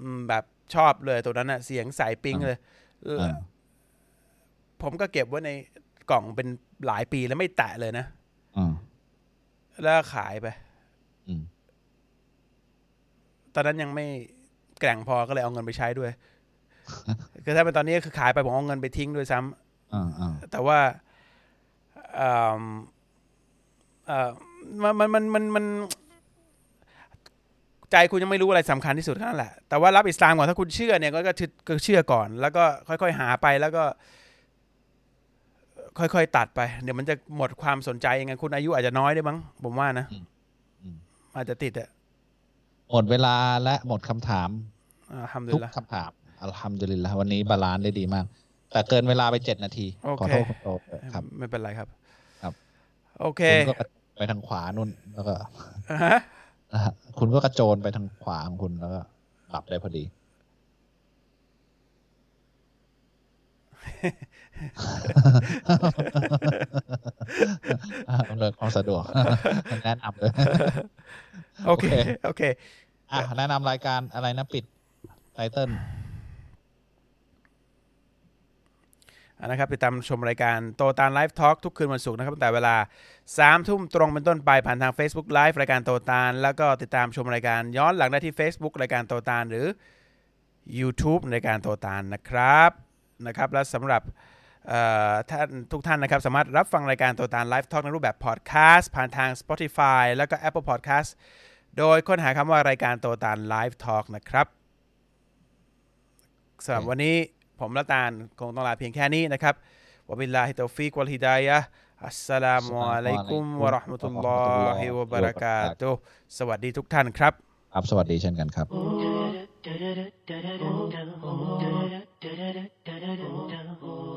อืมแบบชอบเลยตัวนั้นอะเสียงใสปิ๊งเลยอ่า ผมก็เก็บไว้ในกล่องเป็นหลายปีแล้วไม่แตะเลยนะอ่าแล้วขายไปอืมตอนนั้นยังไม่แกร่งพอก็เลยเอาเงินไปใช้ด้วย คือถ้าเป็นตอนนี้ก็คือขายไปผมเอาเงินไปทิ้งด้วยซ้ำอ่าอ่าแต่ว่าเอ่อเอ่อมันมันมันมันมันใจคุณยังไม่รู้อะไรสำคัญที่สุดแค่นั้นแหละ แต่ว่ารับอิสลามก่อนถ้าคุณเชื่อเนี่ยก็ก็ก็ก็เชื่อก่อน แล้วก็ค่อย ๆ หาไปแล้วก็ ค่อยๆตัดไป เดี๋ยวมันจะหมดความสนใจยังไงคุณอายุอาจจะน้อยได้วยมั้งผมว่านะอืมอาจจะติดอะหมดเวลาและหมดคำถามอ่าทำดูทุกละคำถามอัลฮัมดุลิลลาฮ์วันนี้ balance ได้ดีมาก แต่เกินเวลาไปเจ็ดนาทีโอเคขอโทษคุณโตครับ ไม่เป็นไรครับ ครับ โอเคคุณก็ไปทางขวานุ่นแล้วก็ฮะนะฮะคุณก็กระโจนไปทางขวาของคุณแล้วก็หลับได้พอดี อำนวยความสะดวกแนะนำเลยโอเคโอเค โอเค อะ แนะนำรายการอะไรนะปิดไตเติ้ลอะนะครับติดตามชมรายการโตตานไลฟ์ทอล์กทุกคืนวันศุกร์นะครับตั้งแต่เวลา3ทุ่มตรงเป็นต้นไปผ่านทาง Facebook Live รายการโตตานแล้วก็ติดตามชมรายการย้อนหลังได้ที่ Facebook รายการโตตานหรือ YouTube รายการโตตานนะครับ นะครับและสำหรับเอ่อท่านทุกท่านนะครับสามารถรับฟังรายการโตตาน live talk ในรูปแบบพอดแคสต์ผ่านทาง Spotify แล้วก็ Apple Podcast โดยค้นหาคำว่ารายการโตตาน live talk นะครับสำหรับวันนี้ผมละตาลคงต้องลาเพียงแค่นี้นะครับوبالله التوفيق والهداية السلام عليكم ورحمة الله وبركاتهสวัสดีทุกท่านครับ ครับ สวัสดีเช่นกันครับ Oh. oh, oh.